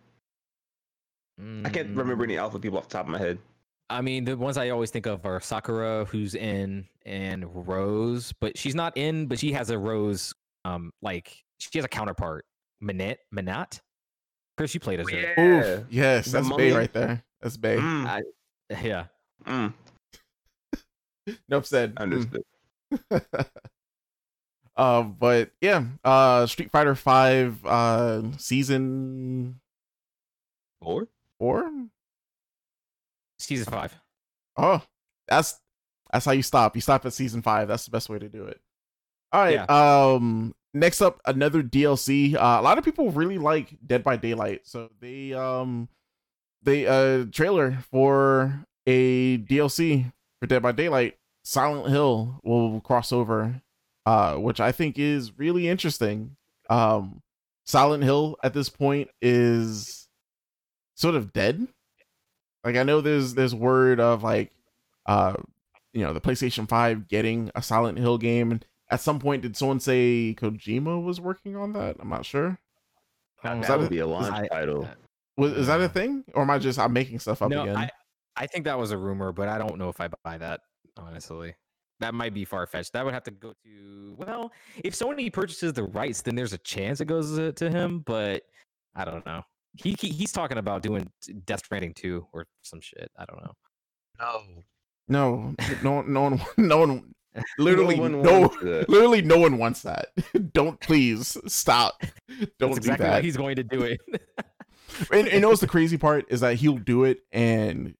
[SPEAKER 2] I can't remember
[SPEAKER 3] Mm,
[SPEAKER 2] any Alpha people off the top of my head.
[SPEAKER 3] I mean, the ones I always think of are Sakura, who's in, and Rose, but she's not in, but she has a Rose, um, like she has a counterpart, Minette, Menat. Chris, you played as her.
[SPEAKER 2] Yeah.
[SPEAKER 1] Oof, yes,
[SPEAKER 2] The
[SPEAKER 1] that's Bay right there. That's Bay.
[SPEAKER 2] Mm,
[SPEAKER 3] I- Yeah,
[SPEAKER 2] mm,
[SPEAKER 1] Nope said. mm.
[SPEAKER 2] understood.
[SPEAKER 1] uh, but yeah, uh, Street Fighter Five, uh, season
[SPEAKER 2] Or
[SPEAKER 1] four.
[SPEAKER 3] season five.
[SPEAKER 1] Oh, that's that's how you stop. You stop at season five. That's the best way to do it. All right. Um. Next up, another DLC. Uh, a lot of people really like Dead by Daylight, so they um they uh trailer for a DLC for Dead by Daylight. Silent Hill will cross over, uh, which I think is really interesting. Um, Silent Hill at this point is sort of dead. Like I know there's there's word of like uh you know the PlayStation 5 getting a Silent Hill game at some point did someone say Kojima was working on that? I'm not sure.
[SPEAKER 2] that,
[SPEAKER 1] was that
[SPEAKER 2] would
[SPEAKER 1] a-
[SPEAKER 2] be a launch
[SPEAKER 4] I-
[SPEAKER 2] title.
[SPEAKER 1] Was, is that a thing or am I just I'm making stuff up
[SPEAKER 4] no,
[SPEAKER 1] again?
[SPEAKER 4] I, I think that was a rumor, but I don't know if I buy that, honestly. That might be far fetched. That would have to go to well, if Sony purchases the rights, then there's a chance it goes to, to him, but I don't know. He, he he's talking about doing Death Stranding 2 or some shit. I don't know.
[SPEAKER 2] No.
[SPEAKER 1] no, no, no one, no one, literally
[SPEAKER 2] No one
[SPEAKER 1] no,
[SPEAKER 2] wants that.
[SPEAKER 1] literally no one wants that. Don't please stop. Don't
[SPEAKER 4] That's
[SPEAKER 1] do
[SPEAKER 4] exactly
[SPEAKER 1] that.
[SPEAKER 4] how he's going to do it.
[SPEAKER 1] and, and you know what's the crazy part is that he'll do it and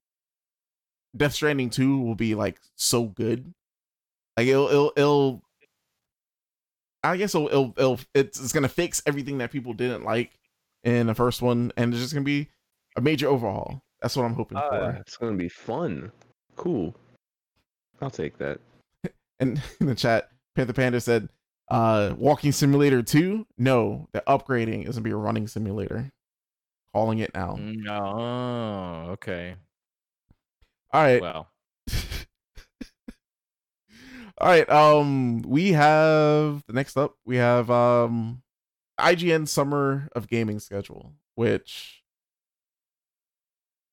[SPEAKER 1] Death Stranding 2 will be like so good. Like it'll it'll, it'll I guess it'll, it'll, it'll it's, it's gonna fix everything that people didn't like in the first one, and it's just gonna be a major overhaul. That's what I'm hoping
[SPEAKER 2] Ah,
[SPEAKER 1] for.
[SPEAKER 2] it's gonna be fun. Cool. I'll take that.
[SPEAKER 1] And in the chat, Panther Panda said, uh, Walking Simulator 2? No, the upgrading is gonna be a running simulator. Calling it now.
[SPEAKER 4] oh, okay.
[SPEAKER 1] All right.
[SPEAKER 4] Well,
[SPEAKER 1] All right. Um, we have the next up. We have um, IGN Summer of Gaming schedule, which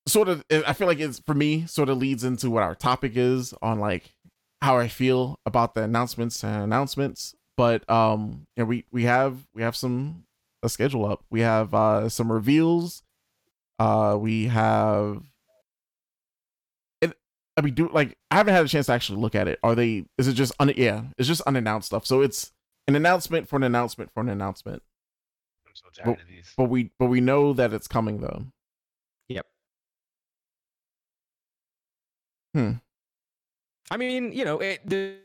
[SPEAKER 1] sort of I feel like it's for me sort of leads into what our topic is on like how I feel about the announcements and announcements. But um, yeah, we we have we have some a schedule up. We have uh some reveals. Uh, we have It, I mean, do like I haven't had a chance to actually look at it. Are they? Is it just un? Yeah, it's just unannounced stuff. So it's an announcement for an announcement for an announcement.
[SPEAKER 2] I'm so tired
[SPEAKER 1] Well-
[SPEAKER 2] of these.
[SPEAKER 1] But we but we know that it's coming though.
[SPEAKER 4] yep.
[SPEAKER 1] Hmm.
[SPEAKER 4] I mean, you know, it, the,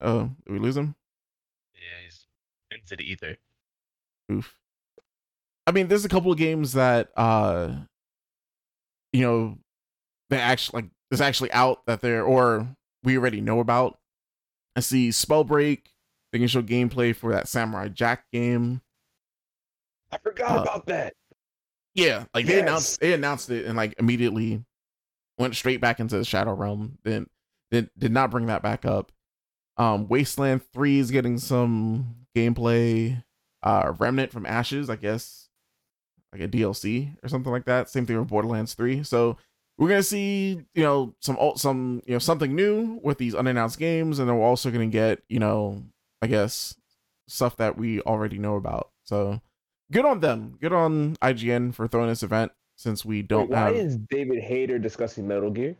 [SPEAKER 1] Oh, did we lose him?
[SPEAKER 2] Yeah, he's into the ether.
[SPEAKER 1] Oof. I mean, there's a couple of games that uh, you know, they actually like is actually out that they're or we already know about. I see Spellbreak. They can show gameplay for that Samurai Jack game.
[SPEAKER 2] I forgot
[SPEAKER 1] Uh,
[SPEAKER 2] about that.
[SPEAKER 1] Yeah, like they announced they announced it and like immediately went straight back into the Shadow Realm. Then did did not bring that back up. Um Wasteland 3 is getting some gameplay. Uh Remnant from Ashes, I guess like a DLC or something like that. Same thing with Borderlands 3. So we're gonna see, you know, some alt some you know something new with these unannounced games, and then we're also gonna get, you know, I guess stuff that we already know about. So good on them. Good on IGN for throwing this event since we don't
[SPEAKER 2] Wait, why
[SPEAKER 1] have.
[SPEAKER 2] is David Hayter discussing Metal Gear?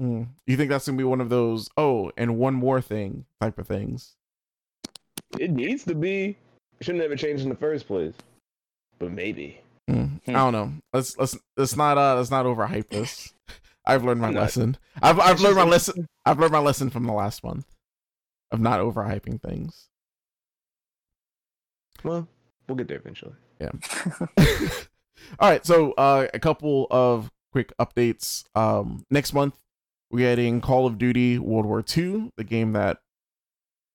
[SPEAKER 1] Mm. You think that's gonna be one of those? Oh, and one more thing type of things.
[SPEAKER 2] It needs to be. It should never change in the first place. But maybe.
[SPEAKER 1] Mm. I don't know. Let's let's let's not uh let's not overhype this. I've learned my
[SPEAKER 2] not.
[SPEAKER 1] lesson. I've I've learned my lesson. I've learned my lesson from the last month of not overhyping things.
[SPEAKER 2] Well, we'll get there eventually.
[SPEAKER 1] All right, so uh, a couple of quick updates. Um, next month we're getting Call of Duty World War II, the game that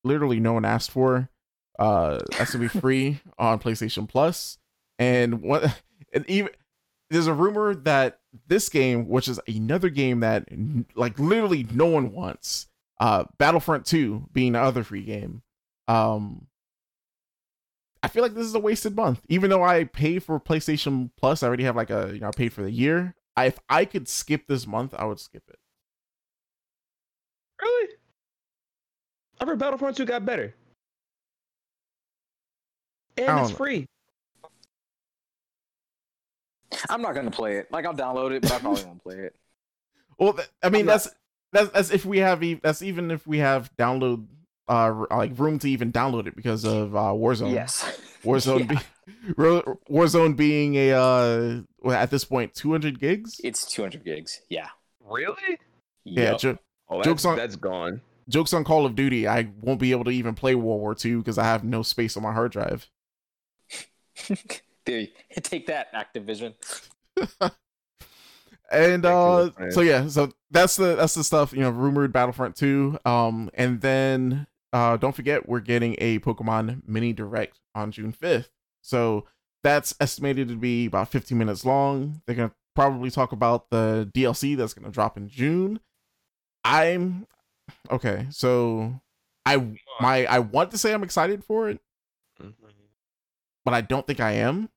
[SPEAKER 1] literally no one asked for. Uh, that's gonna be free on PlayStation Plus. And what? And even there's a rumor that this game, which is another game that like literally no one wants, uh, Battlefront 2 being the other free game. Um, I feel like this is a wasted month. Even though I pay for PlayStation Plus, I already have like a you know I paid for the year. I, if I could skip this month, I would skip it.
[SPEAKER 2] Really? I heard Battlefront 2 got better. And it's
[SPEAKER 1] know.
[SPEAKER 2] free.
[SPEAKER 3] I'm not gonna play it. Like I'll download it, but I probably won't play it.
[SPEAKER 1] Well, th- I mean
[SPEAKER 3] I'm not-
[SPEAKER 1] that's that's that's if we have e- that's even if we have download uh like room to even download it because of uh Warzone.
[SPEAKER 3] Yes.
[SPEAKER 1] Warzone,
[SPEAKER 3] Yeah.
[SPEAKER 1] be, Warzone being a uh, at this point 200 gigs.
[SPEAKER 3] It's 200 gigs. Yeah.
[SPEAKER 2] Really?
[SPEAKER 1] Yeah,
[SPEAKER 3] Yep.
[SPEAKER 1] jo-
[SPEAKER 2] Oh, that's,
[SPEAKER 1] Jokes on-
[SPEAKER 2] that's gone.
[SPEAKER 1] jokes on Call of Duty. I won't be able to even play World War II because I have no space on my hard drive.
[SPEAKER 3] there, take that, Activision.
[SPEAKER 1] And uh, so yeah, so that's the that's the stuff you know. Rumored Battlefront 2. Um, and then uh, don't forget we're getting a Pokemon Mini Direct on June 5th. So that's estimated to be about 15 minutes long. They're gonna probably talk about the DLC that's gonna drop in June. I'm okay. So I my I want to say I'm excited for it, but I don't think I am.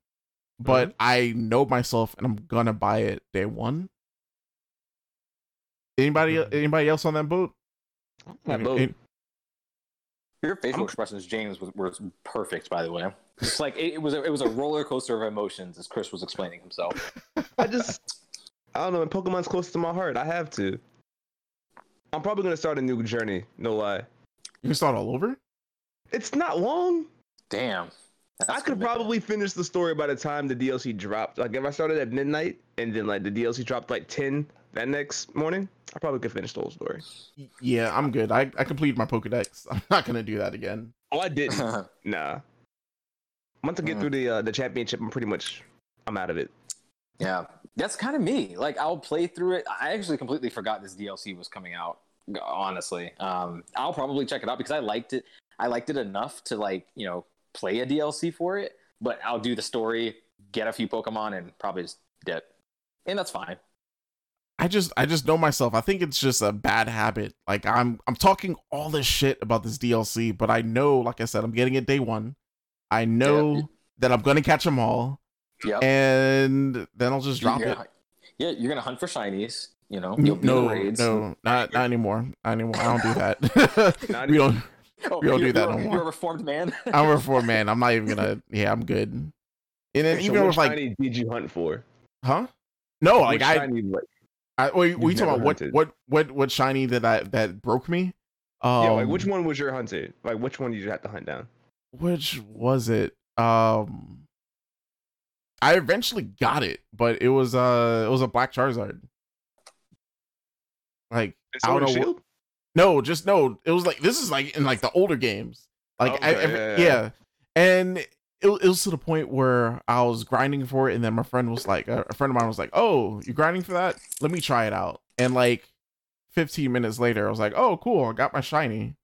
[SPEAKER 1] But I know myself, and I'm gonna buy it day one. Anybody
[SPEAKER 2] Mhm.
[SPEAKER 1] anybody else on that boat?
[SPEAKER 2] That boat.
[SPEAKER 1] any-
[SPEAKER 3] Your facial
[SPEAKER 2] I'm-
[SPEAKER 3] expressions, James, was, was perfect. By the way, it's like it, it was a, it was a roller coaster of emotions, as Chris was explaining himself.
[SPEAKER 2] I just, I don't know. And Pokemon's close to my heart. I have to. I'm probably gonna start a new journey. No lie.
[SPEAKER 1] You can start all over.
[SPEAKER 2] It's not long.
[SPEAKER 3] Damn, That's
[SPEAKER 2] I could
[SPEAKER 3] commitment.
[SPEAKER 2] probably finish the story by the time the DLC dropped. Like if I started at midnight and then like the DLC dropped like ten that next morning, I probably could finish the whole story.
[SPEAKER 1] Yeah, I'm good. I, I completed my Pokedex. I'm not gonna do that again.
[SPEAKER 2] Oh, I didn't. nah. Once I get
[SPEAKER 3] Mm.
[SPEAKER 2] through the uh, the championship, I'm pretty much I'm out of it.
[SPEAKER 3] Yeah, that's kind of me. Like I'll play through it. I actually completely forgot this DLC was coming out. Honestly, um, I'll probably check it out because I liked it. I liked it enough to like you know play a DLC for it. But I'll do the story, get a few Pokemon, and probably just dip, and that's fine.
[SPEAKER 1] I just I just know myself. I think it's just a bad habit. Like I'm I'm talking all this shit about this DLC, but I know, like I said, I'm getting it day one. I know
[SPEAKER 3] Yeah.
[SPEAKER 1] that I'm gonna catch them all,
[SPEAKER 3] Yep.
[SPEAKER 1] and then I'll just drop
[SPEAKER 3] you're
[SPEAKER 1] it.
[SPEAKER 3] gonna, Yeah, you're gonna hunt for shinies. You know, you'll
[SPEAKER 1] No,
[SPEAKER 3] raids.
[SPEAKER 1] no, not not anymore. Not anymore. I don't do that.
[SPEAKER 2] Not
[SPEAKER 1] we don't.
[SPEAKER 3] Oh,
[SPEAKER 1] We don't do that
[SPEAKER 3] you're,
[SPEAKER 1] no more.
[SPEAKER 3] You're a reformed man.
[SPEAKER 1] I'm a reformed man. I'm not even gonna. Yeah, I'm good. And then
[SPEAKER 2] So
[SPEAKER 1] even
[SPEAKER 2] what
[SPEAKER 1] with like,
[SPEAKER 2] shiny did you hunt for?
[SPEAKER 1] huh? No, like
[SPEAKER 2] Which
[SPEAKER 1] I,
[SPEAKER 2] shiny, like,
[SPEAKER 1] I we, we talking about what
[SPEAKER 2] hunted.
[SPEAKER 1] what what what shiny that I that broke me. Um,
[SPEAKER 2] yeah, like which one was your hunted? Like which one did you have to hunt down?
[SPEAKER 1] Which was it? Um, I eventually got it, but it was uh it was a black Charizard. Like I don't know.
[SPEAKER 2] Shield?
[SPEAKER 1] no, just no. It was like this is like in like the older games. Like I, every-
[SPEAKER 2] yeah,
[SPEAKER 1] yeah,
[SPEAKER 2] yeah.
[SPEAKER 1] and it, it was to the point where I was grinding for it, and then my friend was like, a friend of mine was like, "Oh, you grinding for that? Let me try it out." And like 15 minutes later, I was like, "Oh, cool! I got my shiny."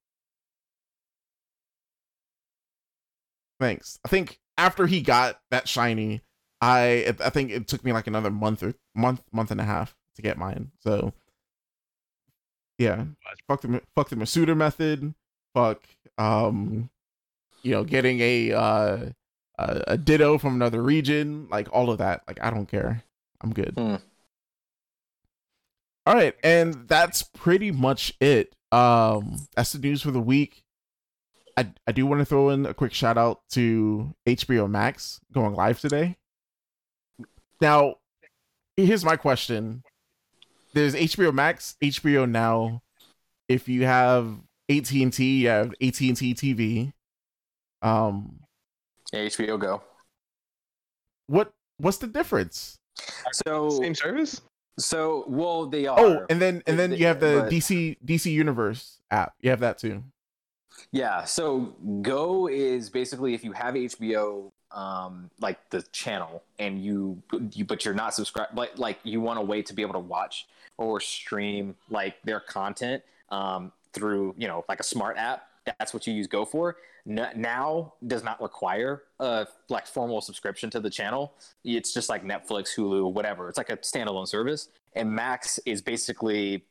[SPEAKER 1] Thanks. I think after he got that shiny, I I think it took me like another month or month month and a half to get mine. So yeah, fuck the fuck the Masuda method. Fuck um, you know, getting a uh a, a ditto from another region, like all of that. Like I don't care. I'm good.
[SPEAKER 3] Hmm.
[SPEAKER 1] All right, and that's pretty much it. Um, that's the news for the week. I I do want to throw in a quick shout out to HBO Max going live today. Now, here's my question: There's HBO Max, HBO Now. If you have AT and T, you have AT and T TV. Um,
[SPEAKER 3] Yeah, HBO Go.
[SPEAKER 1] what what's the difference?
[SPEAKER 3] So
[SPEAKER 2] Same service?
[SPEAKER 3] so well they are.
[SPEAKER 1] Oh, and then and then
[SPEAKER 3] They-
[SPEAKER 1] you have the
[SPEAKER 3] but-
[SPEAKER 1] DC DC Universe app. You have that too.
[SPEAKER 3] Yeah, so Go is basically if you have HBO, um, like the channel, and you, you but you're not subscribed, like like you want a way to be able to watch or stream like their content um, through you know like a smart app. That's what you use Go for. Now does not require a like formal subscription to the channel. It's just like Netflix, Hulu, whatever. It's like a standalone service. And Max is basically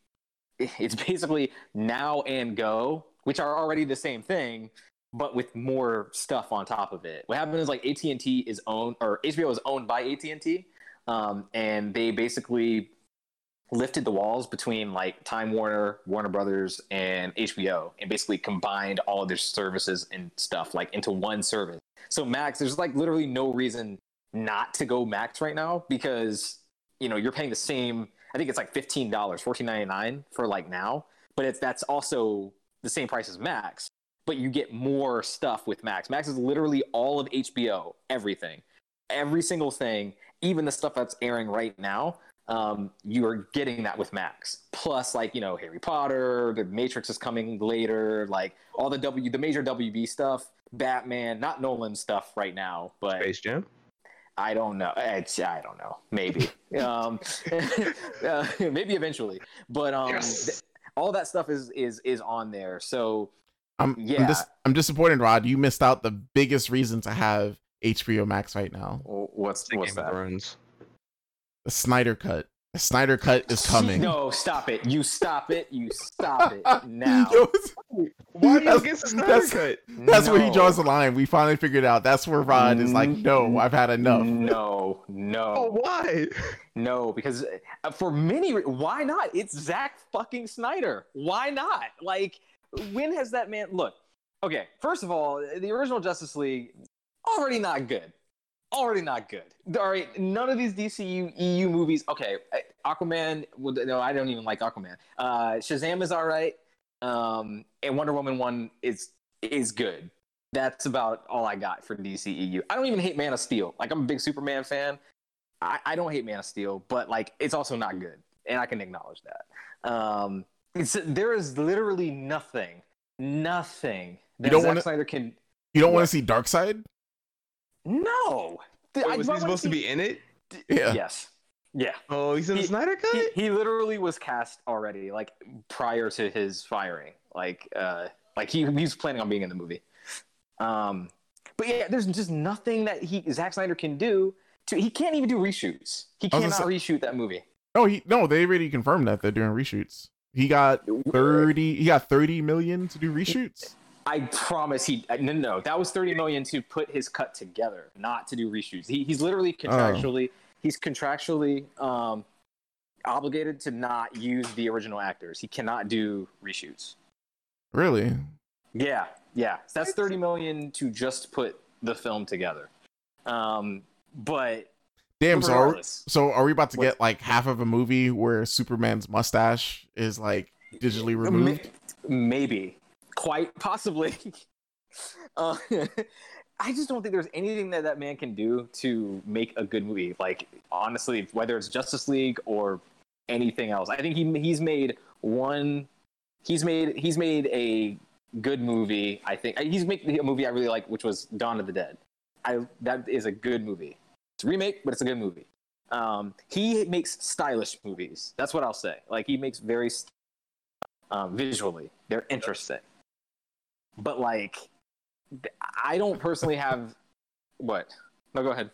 [SPEAKER 3] it's basically now and go which are already the same thing but with more stuff on top of it what happened is like at&t is owned or hbo is owned by at&t um, and they basically lifted the walls between like time warner warner brothers and hbo and basically combined all of their services and stuff like into one service so max there's like literally no reason not to go max right now because you know you're paying the same I think it's like $15, fourteen ninety nine for like now, but it's that's also the same price as Max. but you get more stuff with Max. Max is literally all of HBO, everything, every single thing, even the stuff that's airing right now. Um, you are getting that with Max. Plus, like you know, Harry Potter, The Matrix is coming later, like all the W, the major WB stuff, Batman, not Nolan stuff right now, but
[SPEAKER 2] Space Jam.
[SPEAKER 3] I don't know. It's, I don't know. Maybe. um, uh, maybe eventually. But um,
[SPEAKER 2] Yes.
[SPEAKER 3] th- all that stuff is is is on there. So
[SPEAKER 1] I'm
[SPEAKER 3] Yeah.
[SPEAKER 1] I'm, dis- I'm disappointed, Rod. You missed out the biggest reason to have HBO Max right now.
[SPEAKER 3] w- what's what's
[SPEAKER 2] Game of
[SPEAKER 3] that?
[SPEAKER 2] Thrones.
[SPEAKER 1] The Snyder Cut. The Snyder Cut is coming.
[SPEAKER 3] No, stop it! You stop it! You stop it now!
[SPEAKER 1] Yo,
[SPEAKER 2] Why are you
[SPEAKER 1] That's-
[SPEAKER 2] against the Snyder
[SPEAKER 1] that's-
[SPEAKER 2] Cut?
[SPEAKER 1] That's where he draws the line. We finally figured out. That's where Rod is like, no, I've had enough.
[SPEAKER 3] No,
[SPEAKER 2] Oh,
[SPEAKER 3] no,
[SPEAKER 2] why?
[SPEAKER 3] no! Because uh, for many, re- why not? It's Zack fucking Snyder. Why not? Like, when has that man? Look, okay. First of all, the original Justice League already not good. Already not good. All right, none of these DCU EU movies. Okay, Aquaman. Well, no, I don't even like Aquaman. Uh, Shazam is all right, um, and Wonder Woman one is is good. That's about all I got for DCEU. I don't even hate Man of Steel. Like I'm a big Superman fan. I, I don't hate Man of Steel, but like it's also not good, and I can acknowledge that. Um, it's there is literally nothing, nothing that
[SPEAKER 1] don't
[SPEAKER 3] Zack
[SPEAKER 1] wanna-
[SPEAKER 3] Snyder can.
[SPEAKER 1] You don't want to see Darkseid?
[SPEAKER 3] No. I-
[SPEAKER 2] Wait, was
[SPEAKER 3] why
[SPEAKER 2] he
[SPEAKER 3] would
[SPEAKER 2] supposed to be in it?
[SPEAKER 1] Yeah.
[SPEAKER 3] Yes. Yeah.
[SPEAKER 2] Oh, he's in the Snyder Cut.
[SPEAKER 3] He, he literally was cast already, like prior to his firing. Like, uh, like he, he was planning on being in the movie. Um, but yeah, there's just nothing that he Zack Snyder can do. To he can't even do reshoots. He cannot
[SPEAKER 1] gonna
[SPEAKER 3] reshoot that movie.
[SPEAKER 1] No, he no. They already confirmed that they're doing reshoots. He got thirty. He got thirty million to do reshoots.
[SPEAKER 3] I promise he uh, no no that was thirty million to put his cut together, not to do reshoots. He, he's literally contractually he's contractually um, obligated to not use the original actors. He cannot do reshoots.
[SPEAKER 1] Really?
[SPEAKER 3] Yeah, yeah. So that's thirty million to just put the film together. Um, but
[SPEAKER 1] Damn. So are,
[SPEAKER 3] regardless,
[SPEAKER 1] so are we about to
[SPEAKER 3] What-
[SPEAKER 1] get like half of a movie where Superman's mustache is like digitally removed?
[SPEAKER 3] maybe, quite possibly. uh, I just don't think there's anything that that man can do to make a good movie. Like honestly, whether it's Justice League or anything else, I think he he's made one. He's made he's made a good movie. I think he's making a movie I really like, which was Dawn of the Dead. I that is a good movie. It's a remake, but it's a good movie. Um, he makes stylish movies. That's what I'll say. Like he makes very um, visually, they're interesting. But like, I don't personally have what. No, go ahead.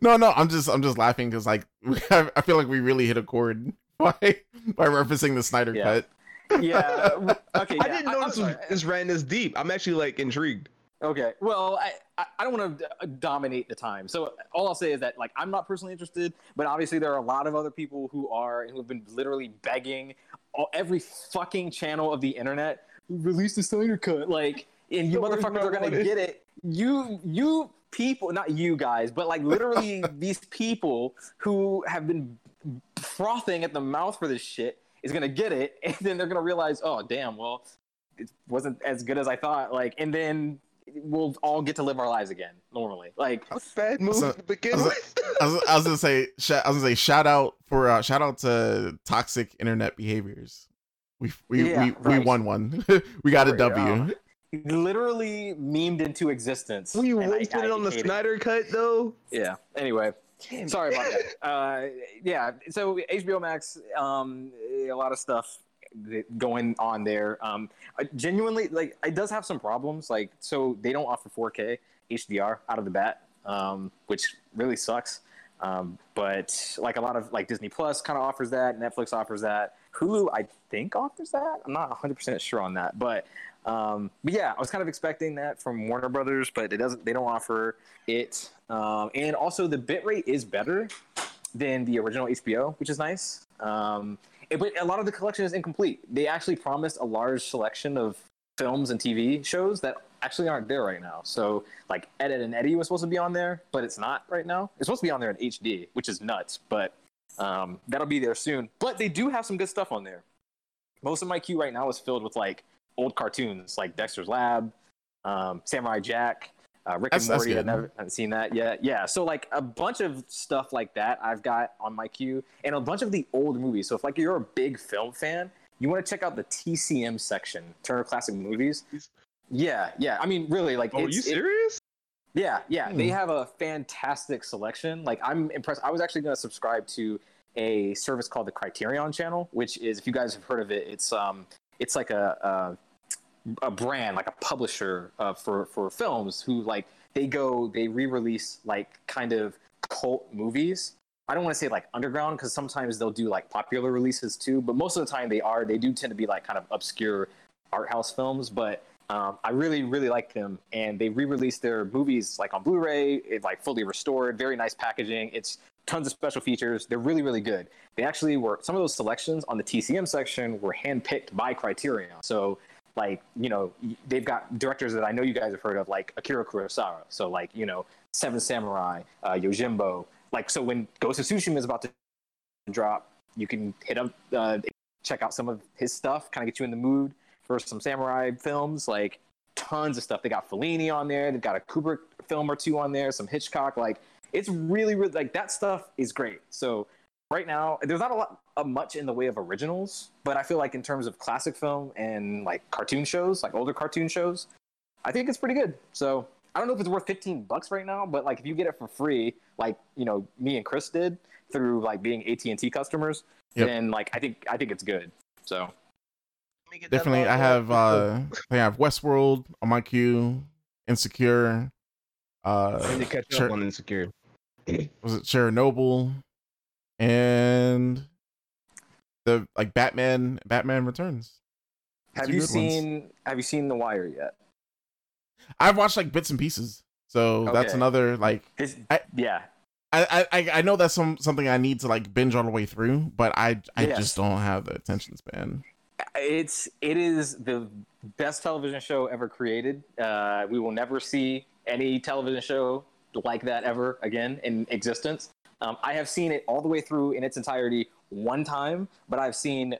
[SPEAKER 1] No, no. I'm just I'm just laughing because like I, I feel like we really hit a chord by by referencing the Snyder
[SPEAKER 3] Yeah.
[SPEAKER 1] Cut.
[SPEAKER 3] Yeah. Uh, okay.
[SPEAKER 2] I didn't know
[SPEAKER 3] I'm
[SPEAKER 2] this was
[SPEAKER 3] sorry.
[SPEAKER 2] this ran this deep. I'm actually like intrigued.
[SPEAKER 3] Okay. Well, I, I, I don't want to uh, dominate the time. So all I'll say is that like I'm not personally interested, but obviously there are a lot of other people who are and who have been literally begging all, every fucking channel of the internet release the Snyder cut. Like, and you
[SPEAKER 2] Where's
[SPEAKER 3] motherfuckers are gonna get it. You you people, not you guys, but like literally these people who have been frothing at the mouth for this shit is gonna get it, and then they're gonna realize, oh damn, well, it wasn't as good as I thought. Like, and then we'll all get to live our lives again normally. Like,
[SPEAKER 2] Bad move
[SPEAKER 1] So-
[SPEAKER 2] to begin
[SPEAKER 1] so-
[SPEAKER 2] with.
[SPEAKER 1] I was, I was gonna say sh- I was gonna say shout out for uh, shout out to toxic internet behaviors. We we
[SPEAKER 3] Yeah,
[SPEAKER 1] we, we won one. we got a
[SPEAKER 3] Right,
[SPEAKER 1] W.
[SPEAKER 3] literally memed into existence.
[SPEAKER 2] We you
[SPEAKER 3] and I-
[SPEAKER 2] wasting
[SPEAKER 3] I
[SPEAKER 2] it on the
[SPEAKER 3] hate
[SPEAKER 2] Snyder Cut though?
[SPEAKER 3] Yeah. Anyway, sorry about that. Uh, yeah. So HBO Max, um, a lot of stuff going on there. Um, genuinely, like, it does have some problems. Like, so they don't offer 4K HDR out of the bat, um, which really sucks. Um, but like a lot of like Disney Plus kind of offers that, Netflix offers that, Hulu I think offers that. I'm not 100 percent sure on that, but um, but yeah, I was kind of expecting that from Warner Brothers, but it doesn't. They don't offer it, um, and also the bitrate is better than the original HBO, which is nice. Um, it- but a lot of the collection is incomplete. They actually promised a large selection of films and TV shows that actually aren't there right now. So, like Ed, Edd n Eddy was supposed to be on there, but it's not right now. It's supposed to be on there in HD, which is nuts, but um, that'll be there soon. But they do have some good stuff on there. Most of my queue right now is filled with like old cartoons, like Dexter's Lab, um, Samurai Jack, uh, Rick
[SPEAKER 1] That's-
[SPEAKER 3] and Morty. I
[SPEAKER 1] good.
[SPEAKER 3] never haven't seen that yet. Yeah, so like a bunch of stuff like that I've got on my queue, and a bunch of the old movies. So if like you're a big film fan, you want to check out the TCM section, Turner Classic Movies. Yeah, yeah. I mean, really, like,
[SPEAKER 2] Oh, are
[SPEAKER 3] it's,
[SPEAKER 2] you
[SPEAKER 3] it- yeah, yeah, they
[SPEAKER 1] Hmm.
[SPEAKER 3] have a fantastic selection. Like I'm impressed. I was actually going to subscribe to a service called the Criterion Channel, which is, if you guys have heard of it, it's um, it's like a a, a brand, like a publisher uh, for for films who like they go they re-release like kind of cult movies. I don't want to say like underground because sometimes they'll do like popular releases too, but most of the time they are they do tend to be like kind of obscure art house films, but um, I really, really like them, and they re-released their movies like on Blu-ray, it, like fully restored, very nice packaging. It's tons of special features. They're really, really good. They actually were some of those selections on the TCM section were handpicked by Criterion. So, like you know, they've got directors that I know you guys have heard of, like Akira Kurosawa. So, like you know, Seven Samurai, uh, Yojimbo. Like so, when Ghost of Tsushima is about to drop, you can hit up, uh, check out some of his stuff, kind of get you in the mood for some samurai films, like tons of stuff. They got Fellini on there. They've got a Kubrick film or two on there, some Hitchcock. Like it's really, really like that stuff is great. So right now, there's not a lot, uh, much in the way of originals, but I feel like in terms of classic film and like cartoon shows, like older cartoon shows, I think it's pretty good. So I don't know if it's worth 15 bucks right now, but like if you get it for free, like you know me and Chris did through like being AT and T customers,
[SPEAKER 1] Yep.
[SPEAKER 3] then like I think I think it's good. So
[SPEAKER 1] Definitely, I have uh, I have Westworld on my queue, Insecure,
[SPEAKER 2] I need
[SPEAKER 1] uh,
[SPEAKER 2] to catch
[SPEAKER 1] Sure.
[SPEAKER 2] up on Insecure.
[SPEAKER 1] was it Chernobyl, and the like Batman, Batman Returns.
[SPEAKER 3] have
[SPEAKER 1] Two
[SPEAKER 3] you
[SPEAKER 1] good ones.
[SPEAKER 3] seen Have you seen The Wire yet?
[SPEAKER 1] I've watched like bits and pieces, so that's another like
[SPEAKER 3] His,
[SPEAKER 1] I-
[SPEAKER 3] yeah,
[SPEAKER 1] I, I I know that's some something I need to like binge all the way through, but I I
[SPEAKER 3] Yes.
[SPEAKER 1] just don't have the attention span.
[SPEAKER 3] It's it is the best television show ever created. Uh, we will never see any television show like that ever again in existence. Um, I have seen it all the way through in its entirety one time, but I've seen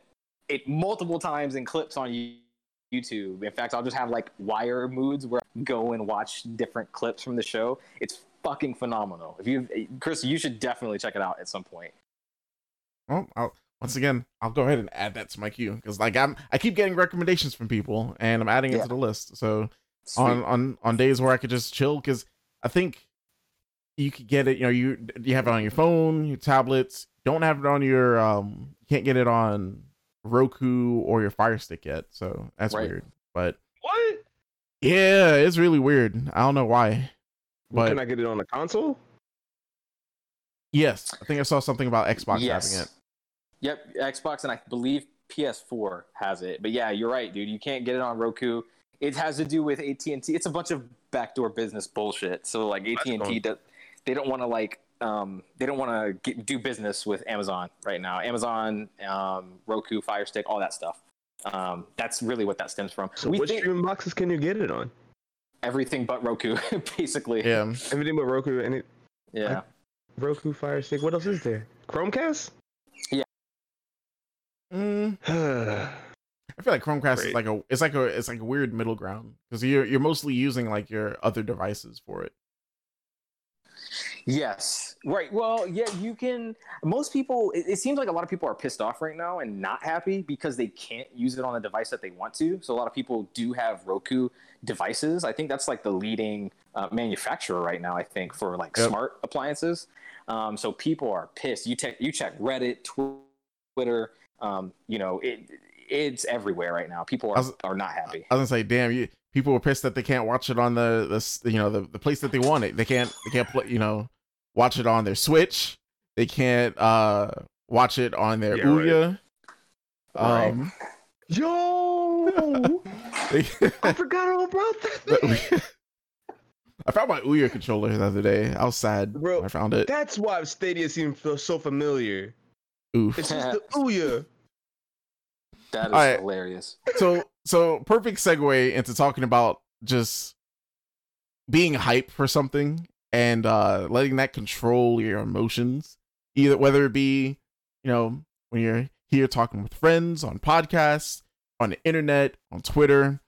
[SPEAKER 3] it multiple times in clips on YouTube. In fact, I'll just have like wire moods where I go and watch different clips from the show. It's fucking phenomenal. If you, Chris, you should definitely check it out at some point.
[SPEAKER 1] Well, I'll, once again, I'll go ahead and add that to my queue because like I'm I keep getting recommendations from people and I'm adding it to the list. So
[SPEAKER 3] Sweet.
[SPEAKER 1] on on on days where I could just chill because I think you could get it. You know, you you have it on your phone, your tablets. Don't have it on your um. You can't get it on Roku or your Fire Stick yet. So that's
[SPEAKER 3] Right.
[SPEAKER 1] weird. But
[SPEAKER 2] What?
[SPEAKER 1] yeah, it's really weird. I don't know why. But
[SPEAKER 2] Can I get it on the console?
[SPEAKER 1] yes, I think I saw something about Xbox having it.
[SPEAKER 3] Yep, Xbox and I believe PS4 has it. But yeah, you're right, dude. You can't get it on Roku. It has to do with AT and T. It's a bunch of backdoor business bullshit. So like AT and T,
[SPEAKER 2] fun.
[SPEAKER 3] they don't want to like um, they don't want to do business with Amazon right now. Amazon, um, Roku, Fire Stick, all that stuff. Um, that's really what that stems from.
[SPEAKER 2] So
[SPEAKER 3] we
[SPEAKER 2] which
[SPEAKER 3] think
[SPEAKER 2] streaming boxes can you get it on?
[SPEAKER 3] everything but Roku, basically.
[SPEAKER 1] Yeah.
[SPEAKER 2] Everything but Roku. Any
[SPEAKER 3] Yeah.
[SPEAKER 2] Roku Fire Stick. What else is there? Chromecast.
[SPEAKER 1] Mm, I feel like Chromecast is like a it's like a it's like a weird middle ground because you're you're mostly using like your other devices for it.
[SPEAKER 3] Yes. Right. Well, yeah, you can. Most people, it, it seems like a lot of people are pissed off right now and not happy because they can't use it on the device that they want to. So a lot of people do have Roku devices. I think that's like the leading uh, manufacturer right now. I think for like
[SPEAKER 1] Yep.
[SPEAKER 3] smart appliances. Um, so people are pissed. You check, you check Reddit, Twitter. Um, you know, it it's everywhere right now. People are
[SPEAKER 1] was-
[SPEAKER 3] are not happy.
[SPEAKER 1] I was gonna say, damn, you people were pissed that they can't watch it on the the you know the, the place that they want it. They can't they can't play you know watch it on their Switch. They can't uh watch it on their
[SPEAKER 2] Yeah.
[SPEAKER 1] Ouya.
[SPEAKER 3] Right.
[SPEAKER 1] Um,
[SPEAKER 2] Yo,
[SPEAKER 1] they,
[SPEAKER 2] I forgot all about that.
[SPEAKER 1] I found my Ouya controller the other day. I was sad.
[SPEAKER 2] Bro,
[SPEAKER 1] when I found it.
[SPEAKER 2] That's why Stadia seems so familiar.
[SPEAKER 1] Oof.
[SPEAKER 2] It's just the Ouya.
[SPEAKER 3] That is
[SPEAKER 1] All right.
[SPEAKER 3] hilarious.
[SPEAKER 1] so so perfect segue into talking about just being hype for something and uh letting that control your emotions either whether it be you know when you're here talking with friends on podcasts on the internet on twitter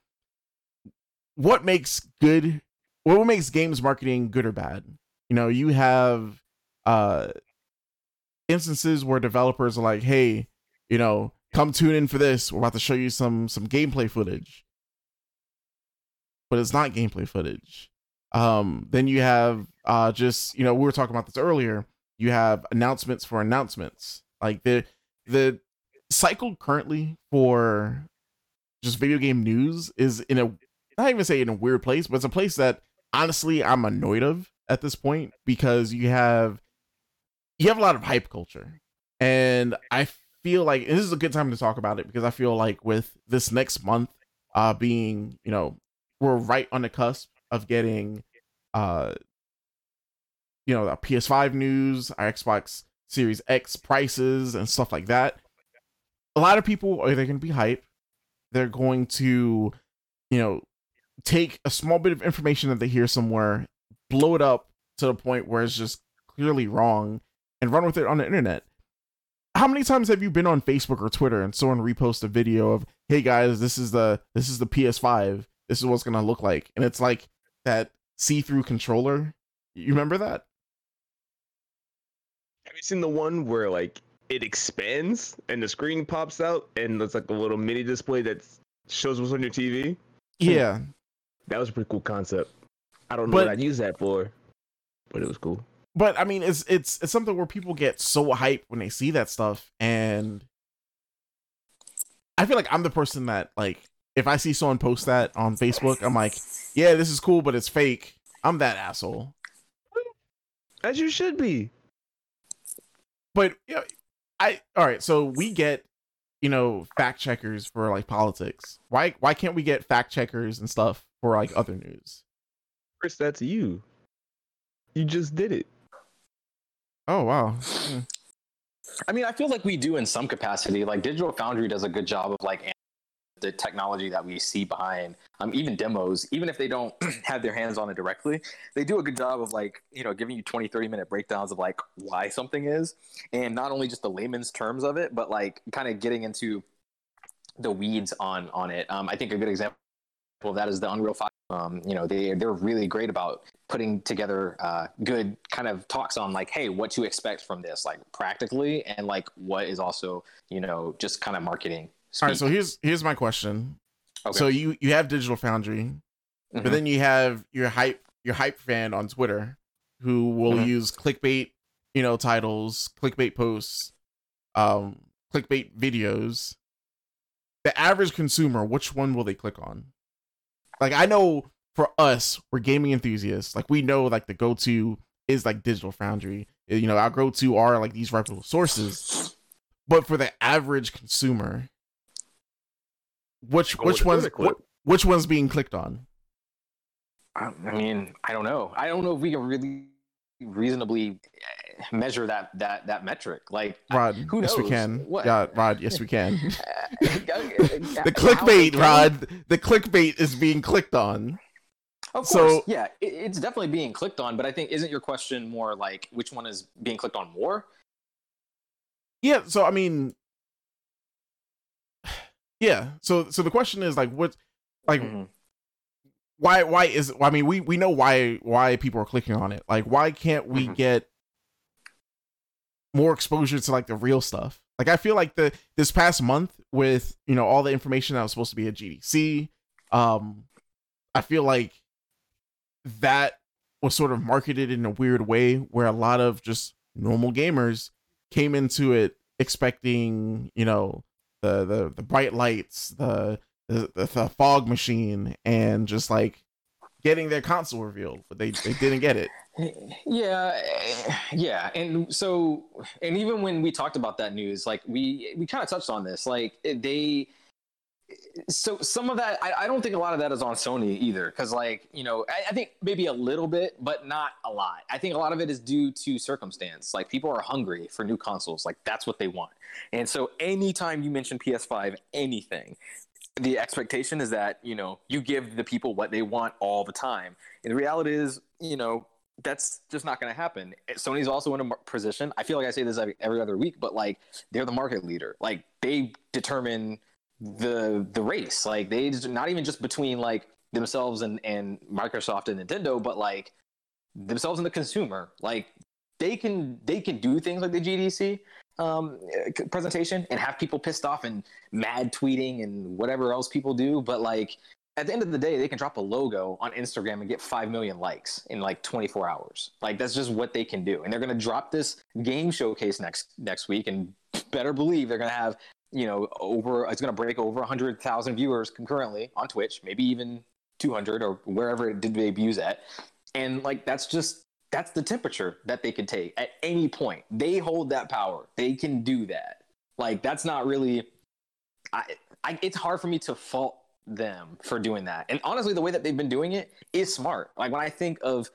[SPEAKER 1] what makes good what makes games marketing good or bad you know you have uh instances where developers are like hey you know come tune in for this. We're about to show you some some gameplay footage. But it's not gameplay footage. Um then you have uh just you know we were talking about this earlier. You have announcements for announcements. Like the the cycle currently for just video game news is in a not even say in a weird place, but it's a place that honestly I'm annoyed of at this point because you have you have a lot of hype culture. And I feel like and this is a good time to talk about it because I feel like with this next month uh being, you know, we're right on the cusp of getting uh you know, the PS5 news, our Xbox Series X prices and stuff like that. A lot of people are either going to be hype, they're going to, you know, take a small bit of information that they hear somewhere, blow it up to the point where it's just clearly wrong, and run with it on the internet. How many times have you been on Facebook or Twitter and someone repost a video of, "Hey guys, this is the this is the PS5. This is what's gonna look like," and it's like that see-through controller. You remember that?
[SPEAKER 2] Have you seen the one where like it expands and the screen pops out and it's like a little mini display that shows what's on your TV?
[SPEAKER 1] Yeah,
[SPEAKER 2] That was a pretty cool concept. I don't know
[SPEAKER 1] But-
[SPEAKER 2] what I'd use that for, but it was cool.
[SPEAKER 1] But I mean, it's it's it's something where people get so hyped when they see that stuff, and I feel like I'm the person that like if I see someone post that on Facebook, I'm like, yeah, this is cool, but it's fake. I'm that asshole.
[SPEAKER 2] As you should be.
[SPEAKER 1] But you know, I all right. So we get you know fact checkers for like politics. Why why can't we get fact checkers and stuff for like other news?
[SPEAKER 2] Chris, that's you. You just did it.
[SPEAKER 1] Oh wow. Hmm.
[SPEAKER 3] I mean, I feel like we do in some capacity. Like Digital Foundry does a good job of like the technology that we see behind um, even demos, even if they don't have their hands on it directly, they do a good job of like, you know, giving you 20, 30 minute breakdowns of like why something is. And not only just the layman's terms of it, but like kind of getting into the weeds on on it. Um, I think a good example of that is the Unreal 5. Um, you know, they they're really great about putting together uh, good kind of talks on like, hey, what to expect from this, like practically, and like what is also, you know, just kind of marketing.
[SPEAKER 1] All right. So here's here's my question.
[SPEAKER 3] Okay.
[SPEAKER 1] So you you have Digital Foundry,
[SPEAKER 3] Mhm.
[SPEAKER 1] but then you have your hype your hype fan on Twitter who will
[SPEAKER 3] Mhm.
[SPEAKER 1] use clickbait, you know, titles, clickbait posts, um, clickbait videos. The average consumer, which one will they click on? Like I know for us, we're gaming enthusiasts. Like we know like the go-to is like Digital Foundry. Eh, you know, our go-to are like these reputable sources. But for the average consumer, which
[SPEAKER 2] Go
[SPEAKER 1] which ones
[SPEAKER 2] Twitter
[SPEAKER 1] what, which one's being clicked on?
[SPEAKER 3] I I mean, I don't know. I don't know if we can really reasonably eh, measure that that that metric. Like, I-
[SPEAKER 1] Rod,
[SPEAKER 3] who
[SPEAKER 1] yes we can.
[SPEAKER 3] What?
[SPEAKER 1] Yeah, Rod, yes we can.
[SPEAKER 3] the
[SPEAKER 1] clickbait, Rod. The clickbait is being clicked on.
[SPEAKER 3] Of
[SPEAKER 1] So-
[SPEAKER 3] course, yeah, it, it's definitely being clicked on. But I think isn't your question more like which one is being clicked on more?
[SPEAKER 1] Yeah, so I mean Yeah, so so the question is like what like
[SPEAKER 3] Mhm.
[SPEAKER 1] Why why is I mean we we know why why people are clicking on it. Like why can't we
[SPEAKER 3] Mhm.
[SPEAKER 1] get more exposure to like the real stuff? Like I feel like the this past month with, you know, all the information that was supposed to be at GDC, um I feel like that was sort of marketed in a weird way where a lot of just normal gamers came into it expecting, you know, the the the bright lights, the the, fog machine, and just like getting their console revealed, but they they didn't get it.
[SPEAKER 3] Yeah, yeah, and so, and even when we talked about that news, like we we kind of touched on this, like they. So some of that, I, I don't think a lot of that is on Sony either, because like you know, I, I think maybe a little bit, but not a lot. I think a lot of it is due to circumstance. Like people are hungry for new consoles, like that's what they want. And so anytime you mention PS5, anything, the expectation is that you know you give the people what they want all the time. And the reality is, you know, that's just not going to happen. Sony's also in a position. I feel like I say this every other week, but like they're the market leader. Like they determine the the race. Like they not even just between like themselves and and Microsoft and Nintendo, but like themselves and the consumer. Like they can they can do things like the GDC um, presentation and have people pissed off and mad tweeting and whatever else people do, but like at the end of the day, they can drop a logo on Instagram and get 5 million likes in like 24 hours. Like that's just what they can do. And they're going to drop this game showcase next next week and better believe they're going to have, you know, over it's going to break over 100,000 viewers concurrently on Twitch, maybe even 200 or wherever it did debuts at. And like that's just that's the temperature that they could take at any point. They hold that power. They can do that. Like that's not really I, I it's hard for me to fault them for doing that. And honestly, the way that they've been doing it is smart. Like when I think of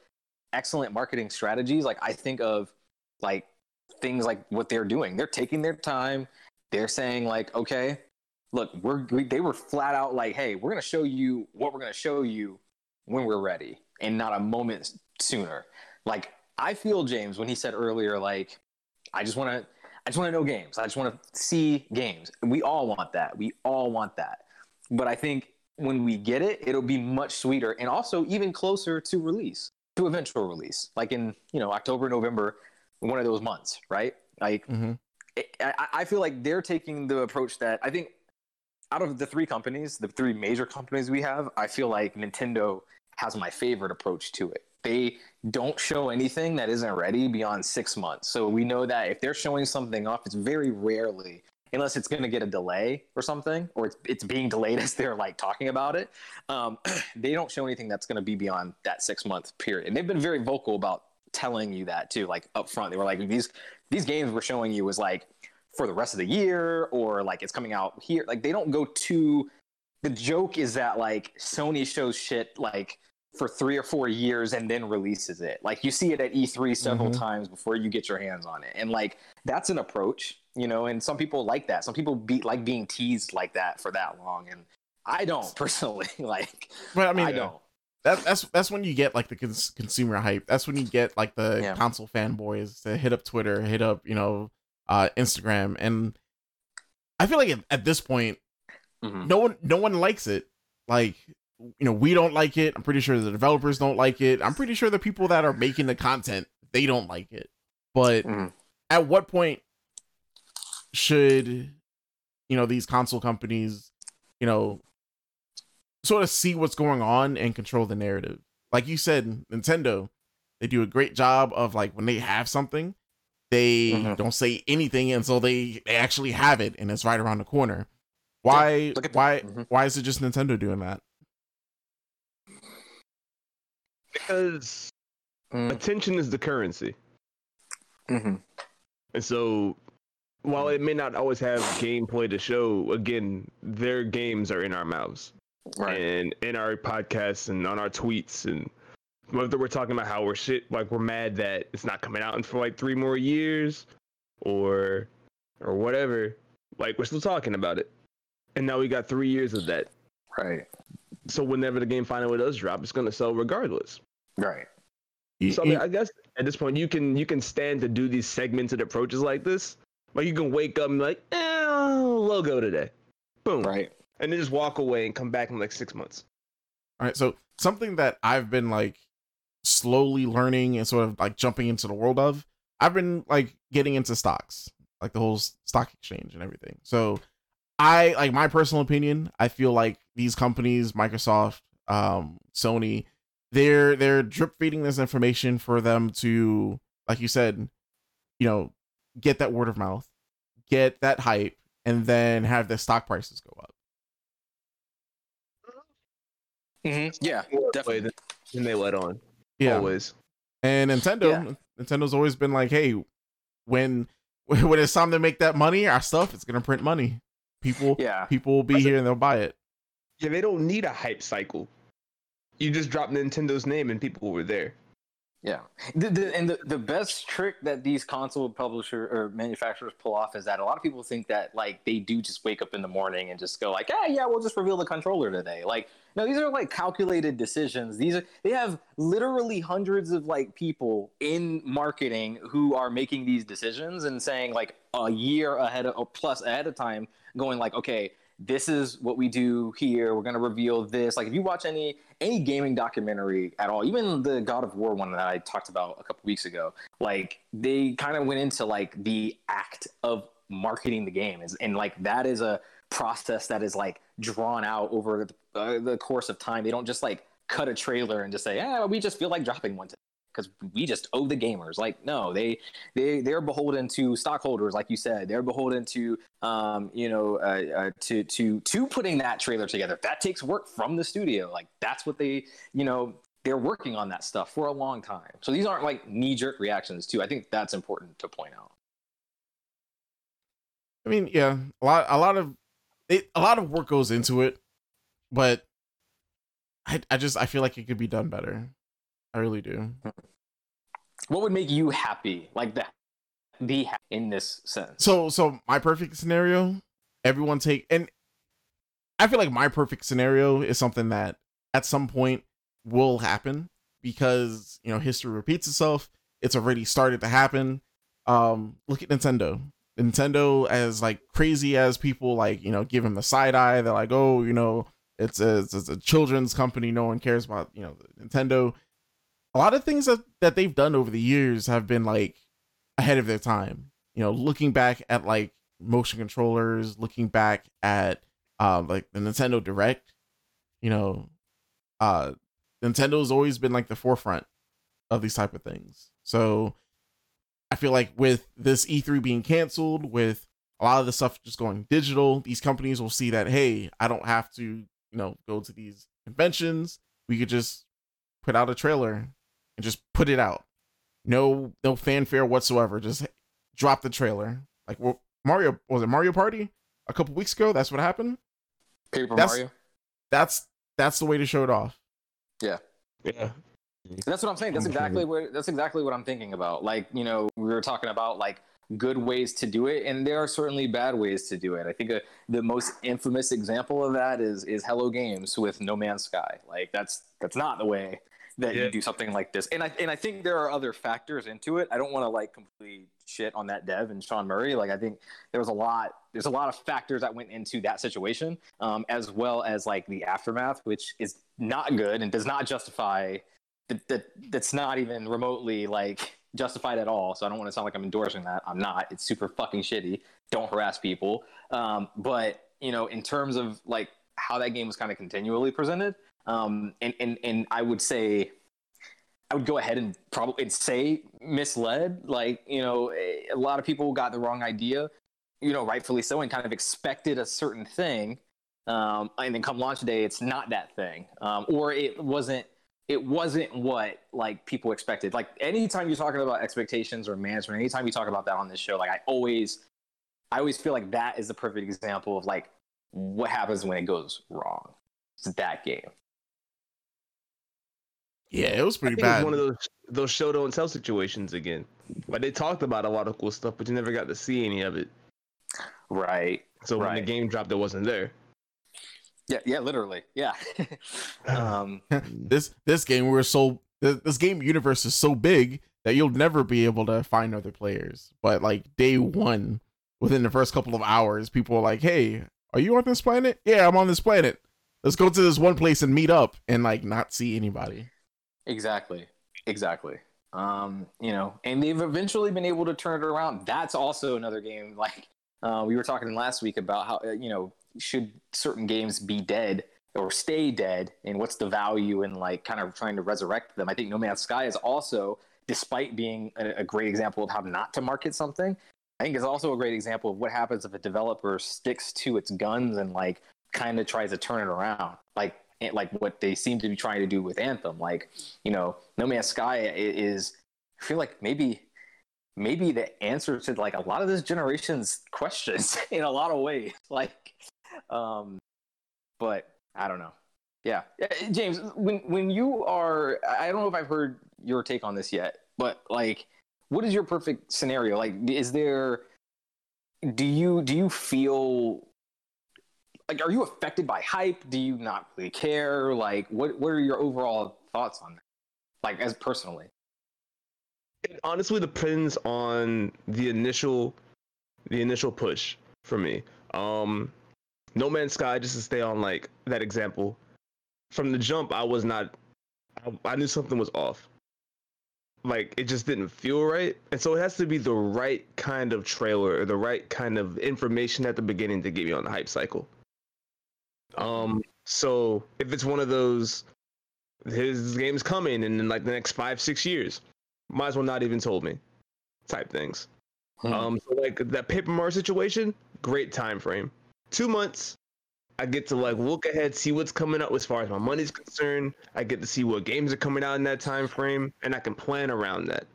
[SPEAKER 3] excellent marketing strategies, like I think of like things like what they're doing. They're taking their time. They're saying like, okay, look, we're we, they were flat out like, hey, we're gonna show you what we're gonna show you when we're ready, and not a moment sooner. Like I feel James when he said earlier, like, I just want to. I just want to know games. I just want to see games. We all want that. We all want that but I think when we get it, it'll be much sweeter and also even closer to release, to eventual release, like in you know October, November, one of those months, right? Like
[SPEAKER 1] Mm-hmm.
[SPEAKER 3] it, I, I feel like they're taking the approach that I think out of the three companies, the three major companies we have, I feel like Nintendo has my favorite approach to it. They don't show anything that isn't ready beyond six months. So we know that if they're showing something off, it's very rarely unless it's going to get a delay or something, or it's, it's being delayed as they're like talking about it. Um, they don't show anything that's going to be beyond that six month period. And they've been very vocal about telling you that too, like up front. They were like, these, these games we're showing you was like for the rest of the year or like it's coming out here. Like they don't go too, the joke is that like Sony shows shit like for three or four years and then releases it. Like you see it at E3 several
[SPEAKER 1] Mhm.
[SPEAKER 3] times before you get your hands on it. And like that's an approach, you know, and some people like that. Some people be like being teased like that for that long. And I don't personally like
[SPEAKER 1] But I mean,
[SPEAKER 3] I don't.
[SPEAKER 1] that, that's that's when you get like the cons- consumer hype. That's when you get like the
[SPEAKER 3] Yeah.
[SPEAKER 1] console fanboys to hit up Twitter, hit up you know uh, Instagram, and I feel like at, at this point,
[SPEAKER 3] Mhm.
[SPEAKER 1] no one no one likes it. Like you know, we don't like it. I'm pretty sure the developers don't like it. I'm pretty sure the people that are making the content they don't like it. But
[SPEAKER 3] Mhm.
[SPEAKER 1] at what point should you know these console companies, you know, sort of see what's going on and control the narrative? Like you said, Nintendo, they do a great job of like when they have something, they
[SPEAKER 3] Mhm.
[SPEAKER 1] don't say anything until they, they actually have it and it's right around the corner. Why
[SPEAKER 3] the-
[SPEAKER 1] why
[SPEAKER 3] Mhm.
[SPEAKER 1] why is it just Nintendo doing that?
[SPEAKER 2] Because
[SPEAKER 3] Mm,
[SPEAKER 2] attention is the currency.
[SPEAKER 3] mhm.
[SPEAKER 2] And so, while it may not always have gameplay to show, again, their games are in our mouths
[SPEAKER 3] Right.
[SPEAKER 2] and in our podcasts and on our tweets. And whether we're talking about how we're shit, like we're mad that it's not coming out in for like three more years or or whatever, like we're still talking about it. And now we got three years of that.
[SPEAKER 3] Right.
[SPEAKER 2] So whenever the game finally does drop, it's gonna sell regardless.
[SPEAKER 3] Right.
[SPEAKER 2] So I, mean, I guess at this point you can you can stand to do these segmented approaches like this. Like you can wake up and be like, eh, logo today, boom,
[SPEAKER 3] Right.
[SPEAKER 2] and then just walk away and come back in like six months.
[SPEAKER 1] All right, so something that I've been like slowly learning and sort of like jumping into the world of, I've been like getting into stocks, like the whole stock exchange and everything. So I like my personal opinion, I feel like these companies, Microsoft, um, Sony, they're they're drip feeding this information for them to, like you said, you know, get that word of mouth, get that hype, and then have the stock prices go up.
[SPEAKER 3] Mm-hmm. Yeah. Definitely.
[SPEAKER 2] than, than they let on.
[SPEAKER 1] Yeah.
[SPEAKER 2] Always.
[SPEAKER 1] And Nintendo,
[SPEAKER 3] Yeah.
[SPEAKER 1] Nintendo's always been like, hey, when when it's time to make that money, our stuff, it's gonna print money. People,
[SPEAKER 3] Yeah.
[SPEAKER 1] people will be
[SPEAKER 2] That's
[SPEAKER 1] here and they'll buy it.
[SPEAKER 2] Yeah, they don't need a hype cycle. You just dropped Nintendo's name and people were there.
[SPEAKER 3] Yeah, the, the, and the, the best trick that these console publisher or manufacturers pull off is that a lot of people think that like they do just wake up in the morning and just go like, yeah, yeah, we'll just reveal the controller today. Like, no, these are like calculated decisions. These are they have literally hundreds of like people in marketing who are making these decisions and saying like a year ahead of plus ahead of time, going like, okay, this is what we do here. We're gonna reveal this. Like if you watch any any gaming documentary at all, even the God of War one that I talked about a couple weeks ago, like they kind of went into like the act of marketing the game, is and like that is a process that is like drawn out over the, uh, the course of time. They don't just like cut a trailer and just say, "Yeah, we just feel like dropping one today." Because we just owe the gamers. Like, no, they they they're beholden to stockholders, like you said. They're beholden to um, you know uh, uh, to to to putting that trailer together. That takes work from the studio. Like that's what they you know they're working on that stuff for a long time. So these aren't like knee jerk reactions too. I think that's important to point out.
[SPEAKER 1] I mean, yeah, a lot, a lot of it, a lot of work goes into it, but I, I just, I feel like it could be done better. I really do.
[SPEAKER 3] What would make you happy, like that, be happy in this sense?
[SPEAKER 1] So, so my perfect scenario, everyone take, and I feel like my perfect scenario is something that at some point will happen because you know history repeats itself. It's already started to happen. Um, look at Nintendo. Nintendo, as like crazy as people like, you know, give him the side eye. They're like, oh, you know, it's a, it's a children's company. No one cares about, you know, Nintendo. A lot of things that, that they've done over the years have been like ahead of their time. You know, looking back at like motion controllers, looking back at uh, like the Nintendo Direct, you know, uh, Nintendo's always been like the forefront of these type of things. So I feel like with this E3 being canceled, with a lot of the stuff just going digital, these companies will see that hey, I don't have to, you know, go to these conventions. We could just put out a trailer and just put it out. No, no fanfare whatsoever. Just drop the trailer. Like well, Mario was it Mario Party a couple weeks ago? That's what happened.
[SPEAKER 3] Paper
[SPEAKER 1] That's-
[SPEAKER 3] Mario.
[SPEAKER 1] That's that's the way to show it off.
[SPEAKER 3] Yeah.
[SPEAKER 2] Yeah.
[SPEAKER 3] That's what I'm saying. That's exactly what that's exactly what I'm thinking about. Like, you know, we were talking about like good ways to do it, and there are certainly bad ways to do it. I think uh, the most infamous example of that is is Hello Games with No Man's Sky. Like, that's that's not the way that
[SPEAKER 2] Yeah.
[SPEAKER 3] you do something like this. And I and I think there are other factors into it. I don't want to like completely shit on that dev and Sean Murray. Like, I think there was a lot. There's a lot of factors that went into that situation, um, as well as like the aftermath, which is not good and does not justify that, that that's not even remotely like justified at all. So I don't want to sound like I'm endorsing that. I'm not. It's super fucking shitty. Don't harass people. Um, but you know, in terms of like how that game was kind of continually presented, um, and and and I would say. I would go ahead and probably and say misled. Like you know, a lot of people got the wrong idea, you know, rightfully so, and kind of expected a certain thing, um, and then come launch day, it's not that thing, um, or it wasn't it wasn't what like people expected. Like anytime you're talking about expectations or management, anytime you talk about that on this show, like I always, I always feel like that is the perfect example of like what happens when it goes wrong. It's that game.
[SPEAKER 1] Yeah, it was
[SPEAKER 2] I
[SPEAKER 1] pretty
[SPEAKER 2] think it was
[SPEAKER 1] bad.
[SPEAKER 2] one of those those show don't tell situations again. Like they talked about a lot of cool stuff, but you never got to see any of it.
[SPEAKER 3] Right.
[SPEAKER 2] So when the game dropped, it wasn't there.
[SPEAKER 3] Yeah. Yeah. Literally. Yeah. um,
[SPEAKER 1] this this game we're so this game universe is so big that you'll never be able to find other players. But like day one, within the first couple of hours, people are like, "Hey, are you on this planet? Yeah, I'm on this planet. Let's go to this one place and meet up and like not see anybody."
[SPEAKER 3] Exactly. Exactly. Um, you know, and they've eventually been able to turn it around. That's also another game. Like uh, we were talking last week about how uh, you know should certain games be dead or stay dead, and what's the value in like kind of trying to resurrect them. I think No Man's Sky is also, despite being a, a great example of how not to market something, I think is also a great example of what happens if a developer sticks to its guns and like kind of tries to turn it around. Like like what they seem to be trying to do with Anthem. Like, you know, No Man's Sky is I feel like maybe maybe the answer to like a lot of this generation's questions in a lot of ways. Like um but I don't know. Yeah. Uh, James, when when you are I don't know if I've heard your take on this yet, but like what is your perfect scenario? Like is there do you do you feel like are you affected by hype do you not really care like what what are your overall thoughts on that like as personally
[SPEAKER 2] It honestly depends on the initial the initial push for me. Um No Man's Sky, just to stay on like that example. From the jump, I was not. I, I knew something was off. Like it just didn't feel right, and so it has to be the right kind of trailer or the right kind of information at the beginning to get me on the hype cycle. Um, so if it's one of those, his game's coming in, like the next five, six years, might as well not even told me, type things.
[SPEAKER 3] Hmm.
[SPEAKER 2] Um, so like that Paper Mario situation, great time frame. Two months, I get to like look ahead, see what's coming up as far as my money's concerned. I get to see what games are coming out in that time frame, and I can plan around that.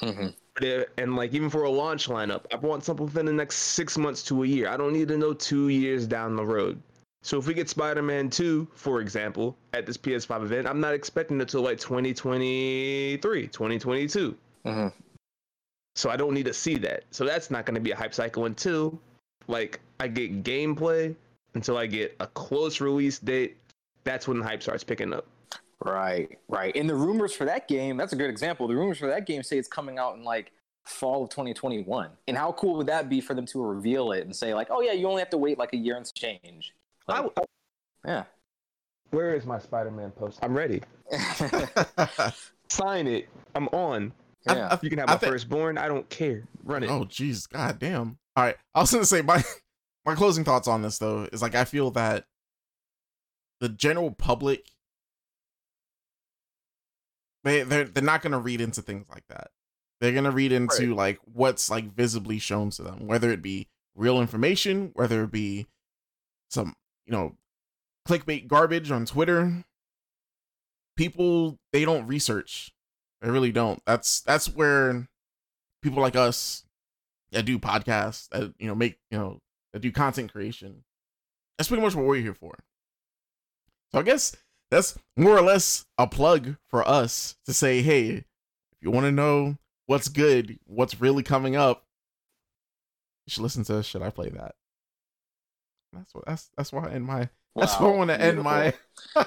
[SPEAKER 3] Mhm.
[SPEAKER 2] But it- and like even for a launch lineup, I want something within the next six months to a year. I don't need to know two years down the road. So if we get Spider-Man 2, for example, at this PS5 event, I'm not expecting it till like 2023, 2022.
[SPEAKER 3] Mhm.
[SPEAKER 2] So I don't need to see that. So that's not going to be a hype cycle until like I get gameplay, until I get a close release date. That's when the hype starts picking up.
[SPEAKER 3] Right, right. And the rumors for that game, that's a good example. The rumors for that game say it's coming out in like fall of 2021. And how cool would that be for them to reveal it and say like, "Oh yeah, you only have to wait like a year and some change."
[SPEAKER 2] I,
[SPEAKER 3] Like, yeah.
[SPEAKER 2] where is my Spider-Man post? I'm ready. Sign it. I'm on.
[SPEAKER 3] yeah.
[SPEAKER 2] You can have
[SPEAKER 1] I
[SPEAKER 2] my
[SPEAKER 1] thi-
[SPEAKER 2] firstborn. I don't care. Run it.
[SPEAKER 1] Oh, jeez, god damn. All right, I was gonna say my my closing thoughts on this though is like I feel that the general public they they're they're not gonna read into things like that. They're gonna read into like what's like visibly shown to them, whether it be real information, whether it be some you know clickbait garbage on Twitter. People they don't research. They really don't. That's that's where people like us that do podcasts, that you know make you know that do content creation. That's pretty much what we're here for. So I guess that's more or less a plug for us to say, hey, if you want to know what's good, what's really coming up, you should listen to Should I Play That? That's what that's that's why I end my that's where I want to end my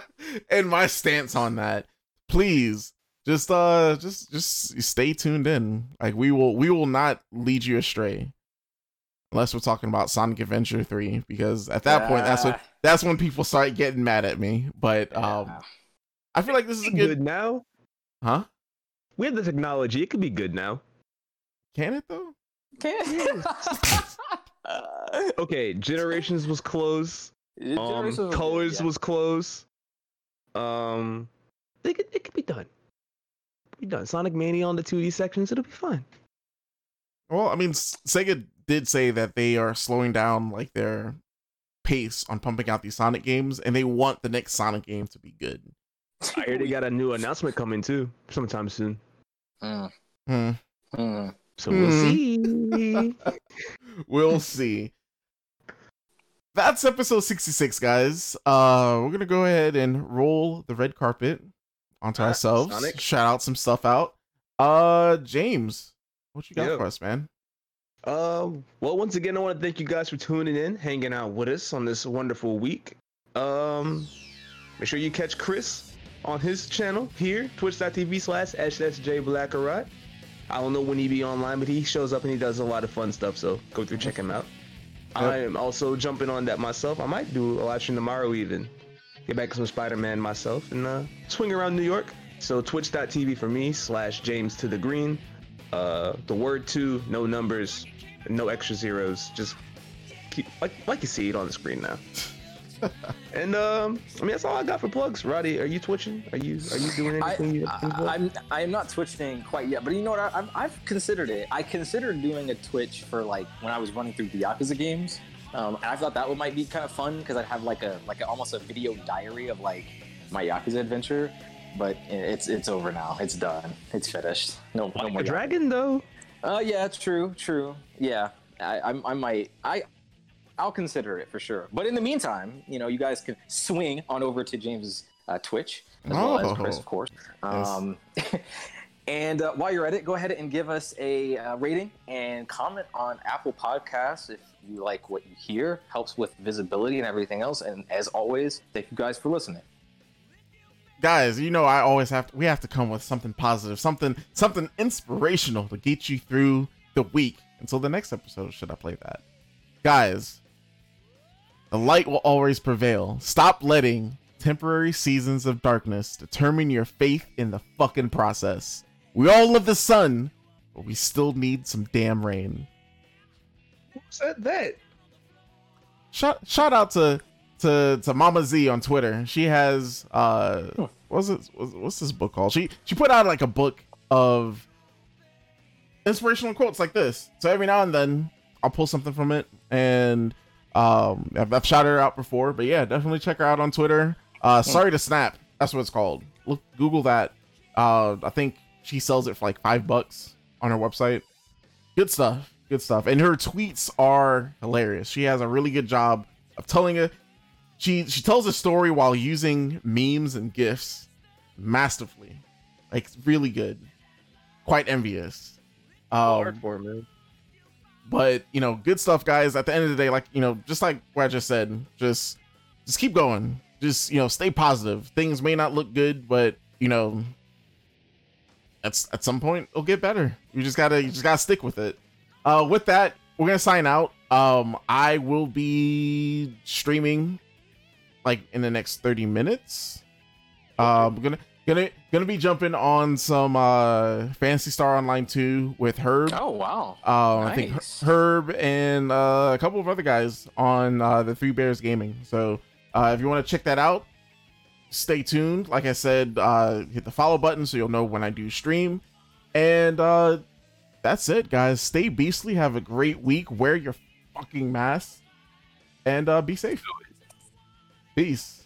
[SPEAKER 1] end my stance on that. Please just uh just just stay tuned in. Like we will we will not lead you astray. Unless we're talking about Sonic Adventure 3 because at that point that's what that's when people start getting mad at me. But um
[SPEAKER 3] Yeah.
[SPEAKER 1] I feel like this is a
[SPEAKER 2] good
[SPEAKER 1] good
[SPEAKER 2] now.
[SPEAKER 1] huh?
[SPEAKER 2] We have the technology. It could be good now.
[SPEAKER 1] Can it though?
[SPEAKER 3] Uh,
[SPEAKER 2] Okay, Generations was close. Um,
[SPEAKER 3] Generations was good,
[SPEAKER 2] Colors
[SPEAKER 3] yeah.
[SPEAKER 2] was close. Um, it could, it could be done. Be done. Sonic Mania on the 2D sections. It'll be fine.
[SPEAKER 1] Well, I mean Sega did say that they are slowing down like their pace on pumping out these Sonic games and they want the next Sonic game to be good.
[SPEAKER 2] I hear they got a new announcement coming too, sometime soon.
[SPEAKER 3] Mm, mm.
[SPEAKER 2] So we'll
[SPEAKER 1] Hmm.
[SPEAKER 2] see.
[SPEAKER 1] we'll see. That's episode 66, guys. Uh we're gonna go ahead and roll the red carpet onto
[SPEAKER 2] Ah,
[SPEAKER 1] ourselves.
[SPEAKER 2] Sonic.
[SPEAKER 1] Shout out some stuff out. Uh James, what you got
[SPEAKER 2] Yeah.
[SPEAKER 1] for us, man?
[SPEAKER 2] Um, well, once again, I want to thank you guys for tuning in, hanging out with us on this wonderful week. Um, make sure you catch Chris on his channel here, twitch.tv slash SSJ I don't know when he be online, but he shows up and he does a lot of fun stuff, so go through, check him out. I am also jumping on that myself. I might do a live stream tomorrow even. Get back to some Spider-Man myself and uh, swing around New York. So twitch.tv for me slash James to the green. Uh, the word two, no numbers, no extra zeros. Just keep like like you see it on the screen now. and um, I mean that's all I got for plugs. Roddy, are you twitching? Are you are you doing
[SPEAKER 3] I,
[SPEAKER 2] anything? you-
[SPEAKER 3] I, I'm I'm not twitching quite yet, but you know what? I, I've, I've considered it. I considered doing a Twitch for like when I was running through the Yakuza games. Um, and I thought that would might be kind of fun because I'd have like a like a, almost a video diary of like my Yakuza adventure. But it's it's over now. It's done. It's finished. No, no more Yakuza.
[SPEAKER 2] dragon though.
[SPEAKER 3] Uh, yeah, true, true. Yeah, I, I, I might, I, I'll consider it for sure. But in the meantime, you know, you guys can swing on over to James's uh, Twitch as well as Chris,
[SPEAKER 1] Oh.
[SPEAKER 3] of course.
[SPEAKER 1] Yes.
[SPEAKER 3] Um, and uh, while you're at it, go ahead and give us a uh, rating and comment on Apple Podcasts if you like what you hear. Helps with visibility and everything else. And as always, thank you guys for listening.
[SPEAKER 1] guys you know i always have to, we have to come with something positive something something inspirational to get you through the week until the next episode should i play that guys The light will always prevail. Stop letting temporary seasons of darkness determine your faith in the fucking process. We all love the sun, but we still need some damn rain.
[SPEAKER 2] Who said that?
[SPEAKER 1] Shout shout out to to to Mama Z on Twitter. She has uh what's it what's, what's this book called? She she put out like a book of inspirational quotes like this. So every now and then I'll pull something from it and um I've, I've shouted her out before, but yeah, definitely check her out on Twitter. Uh sorry to snap. That's what it's called. Look Google that. Uh I think she sells it for like 5 bucks on her website. Good stuff. Good stuff. And her tweets are hilarious. She has a really good job of telling it. She she tells a story while using memes and gifs masterfully. Like really good. Quite envious. Um,
[SPEAKER 2] Hardcore, man.
[SPEAKER 1] But you know, good stuff, guys. At the end of the day, like you know, just like what I just said, just just keep going. Just you know, stay positive. Things may not look good, but you know, at at some point it'll get better. You just gotta you just gotta stick with it. Uh, with that, we're gonna sign out. Um, I will be streaming like in the next thirty minutes. Um, we're gonna gonna gonna be jumping on some uh Phantasy Star Online 2 with Herb.
[SPEAKER 3] Oh wow.
[SPEAKER 1] Uh, I think Herb and uh, a couple of other guys on uh, the Three Bears Gaming. So uh, if you want to check that out, stay tuned. Like I said, uh, hit the follow button so you'll know when I do stream. And uh, that's it, guys. Stay beastly. Have a great week. Wear your fucking mask and uh, be safe. Peace.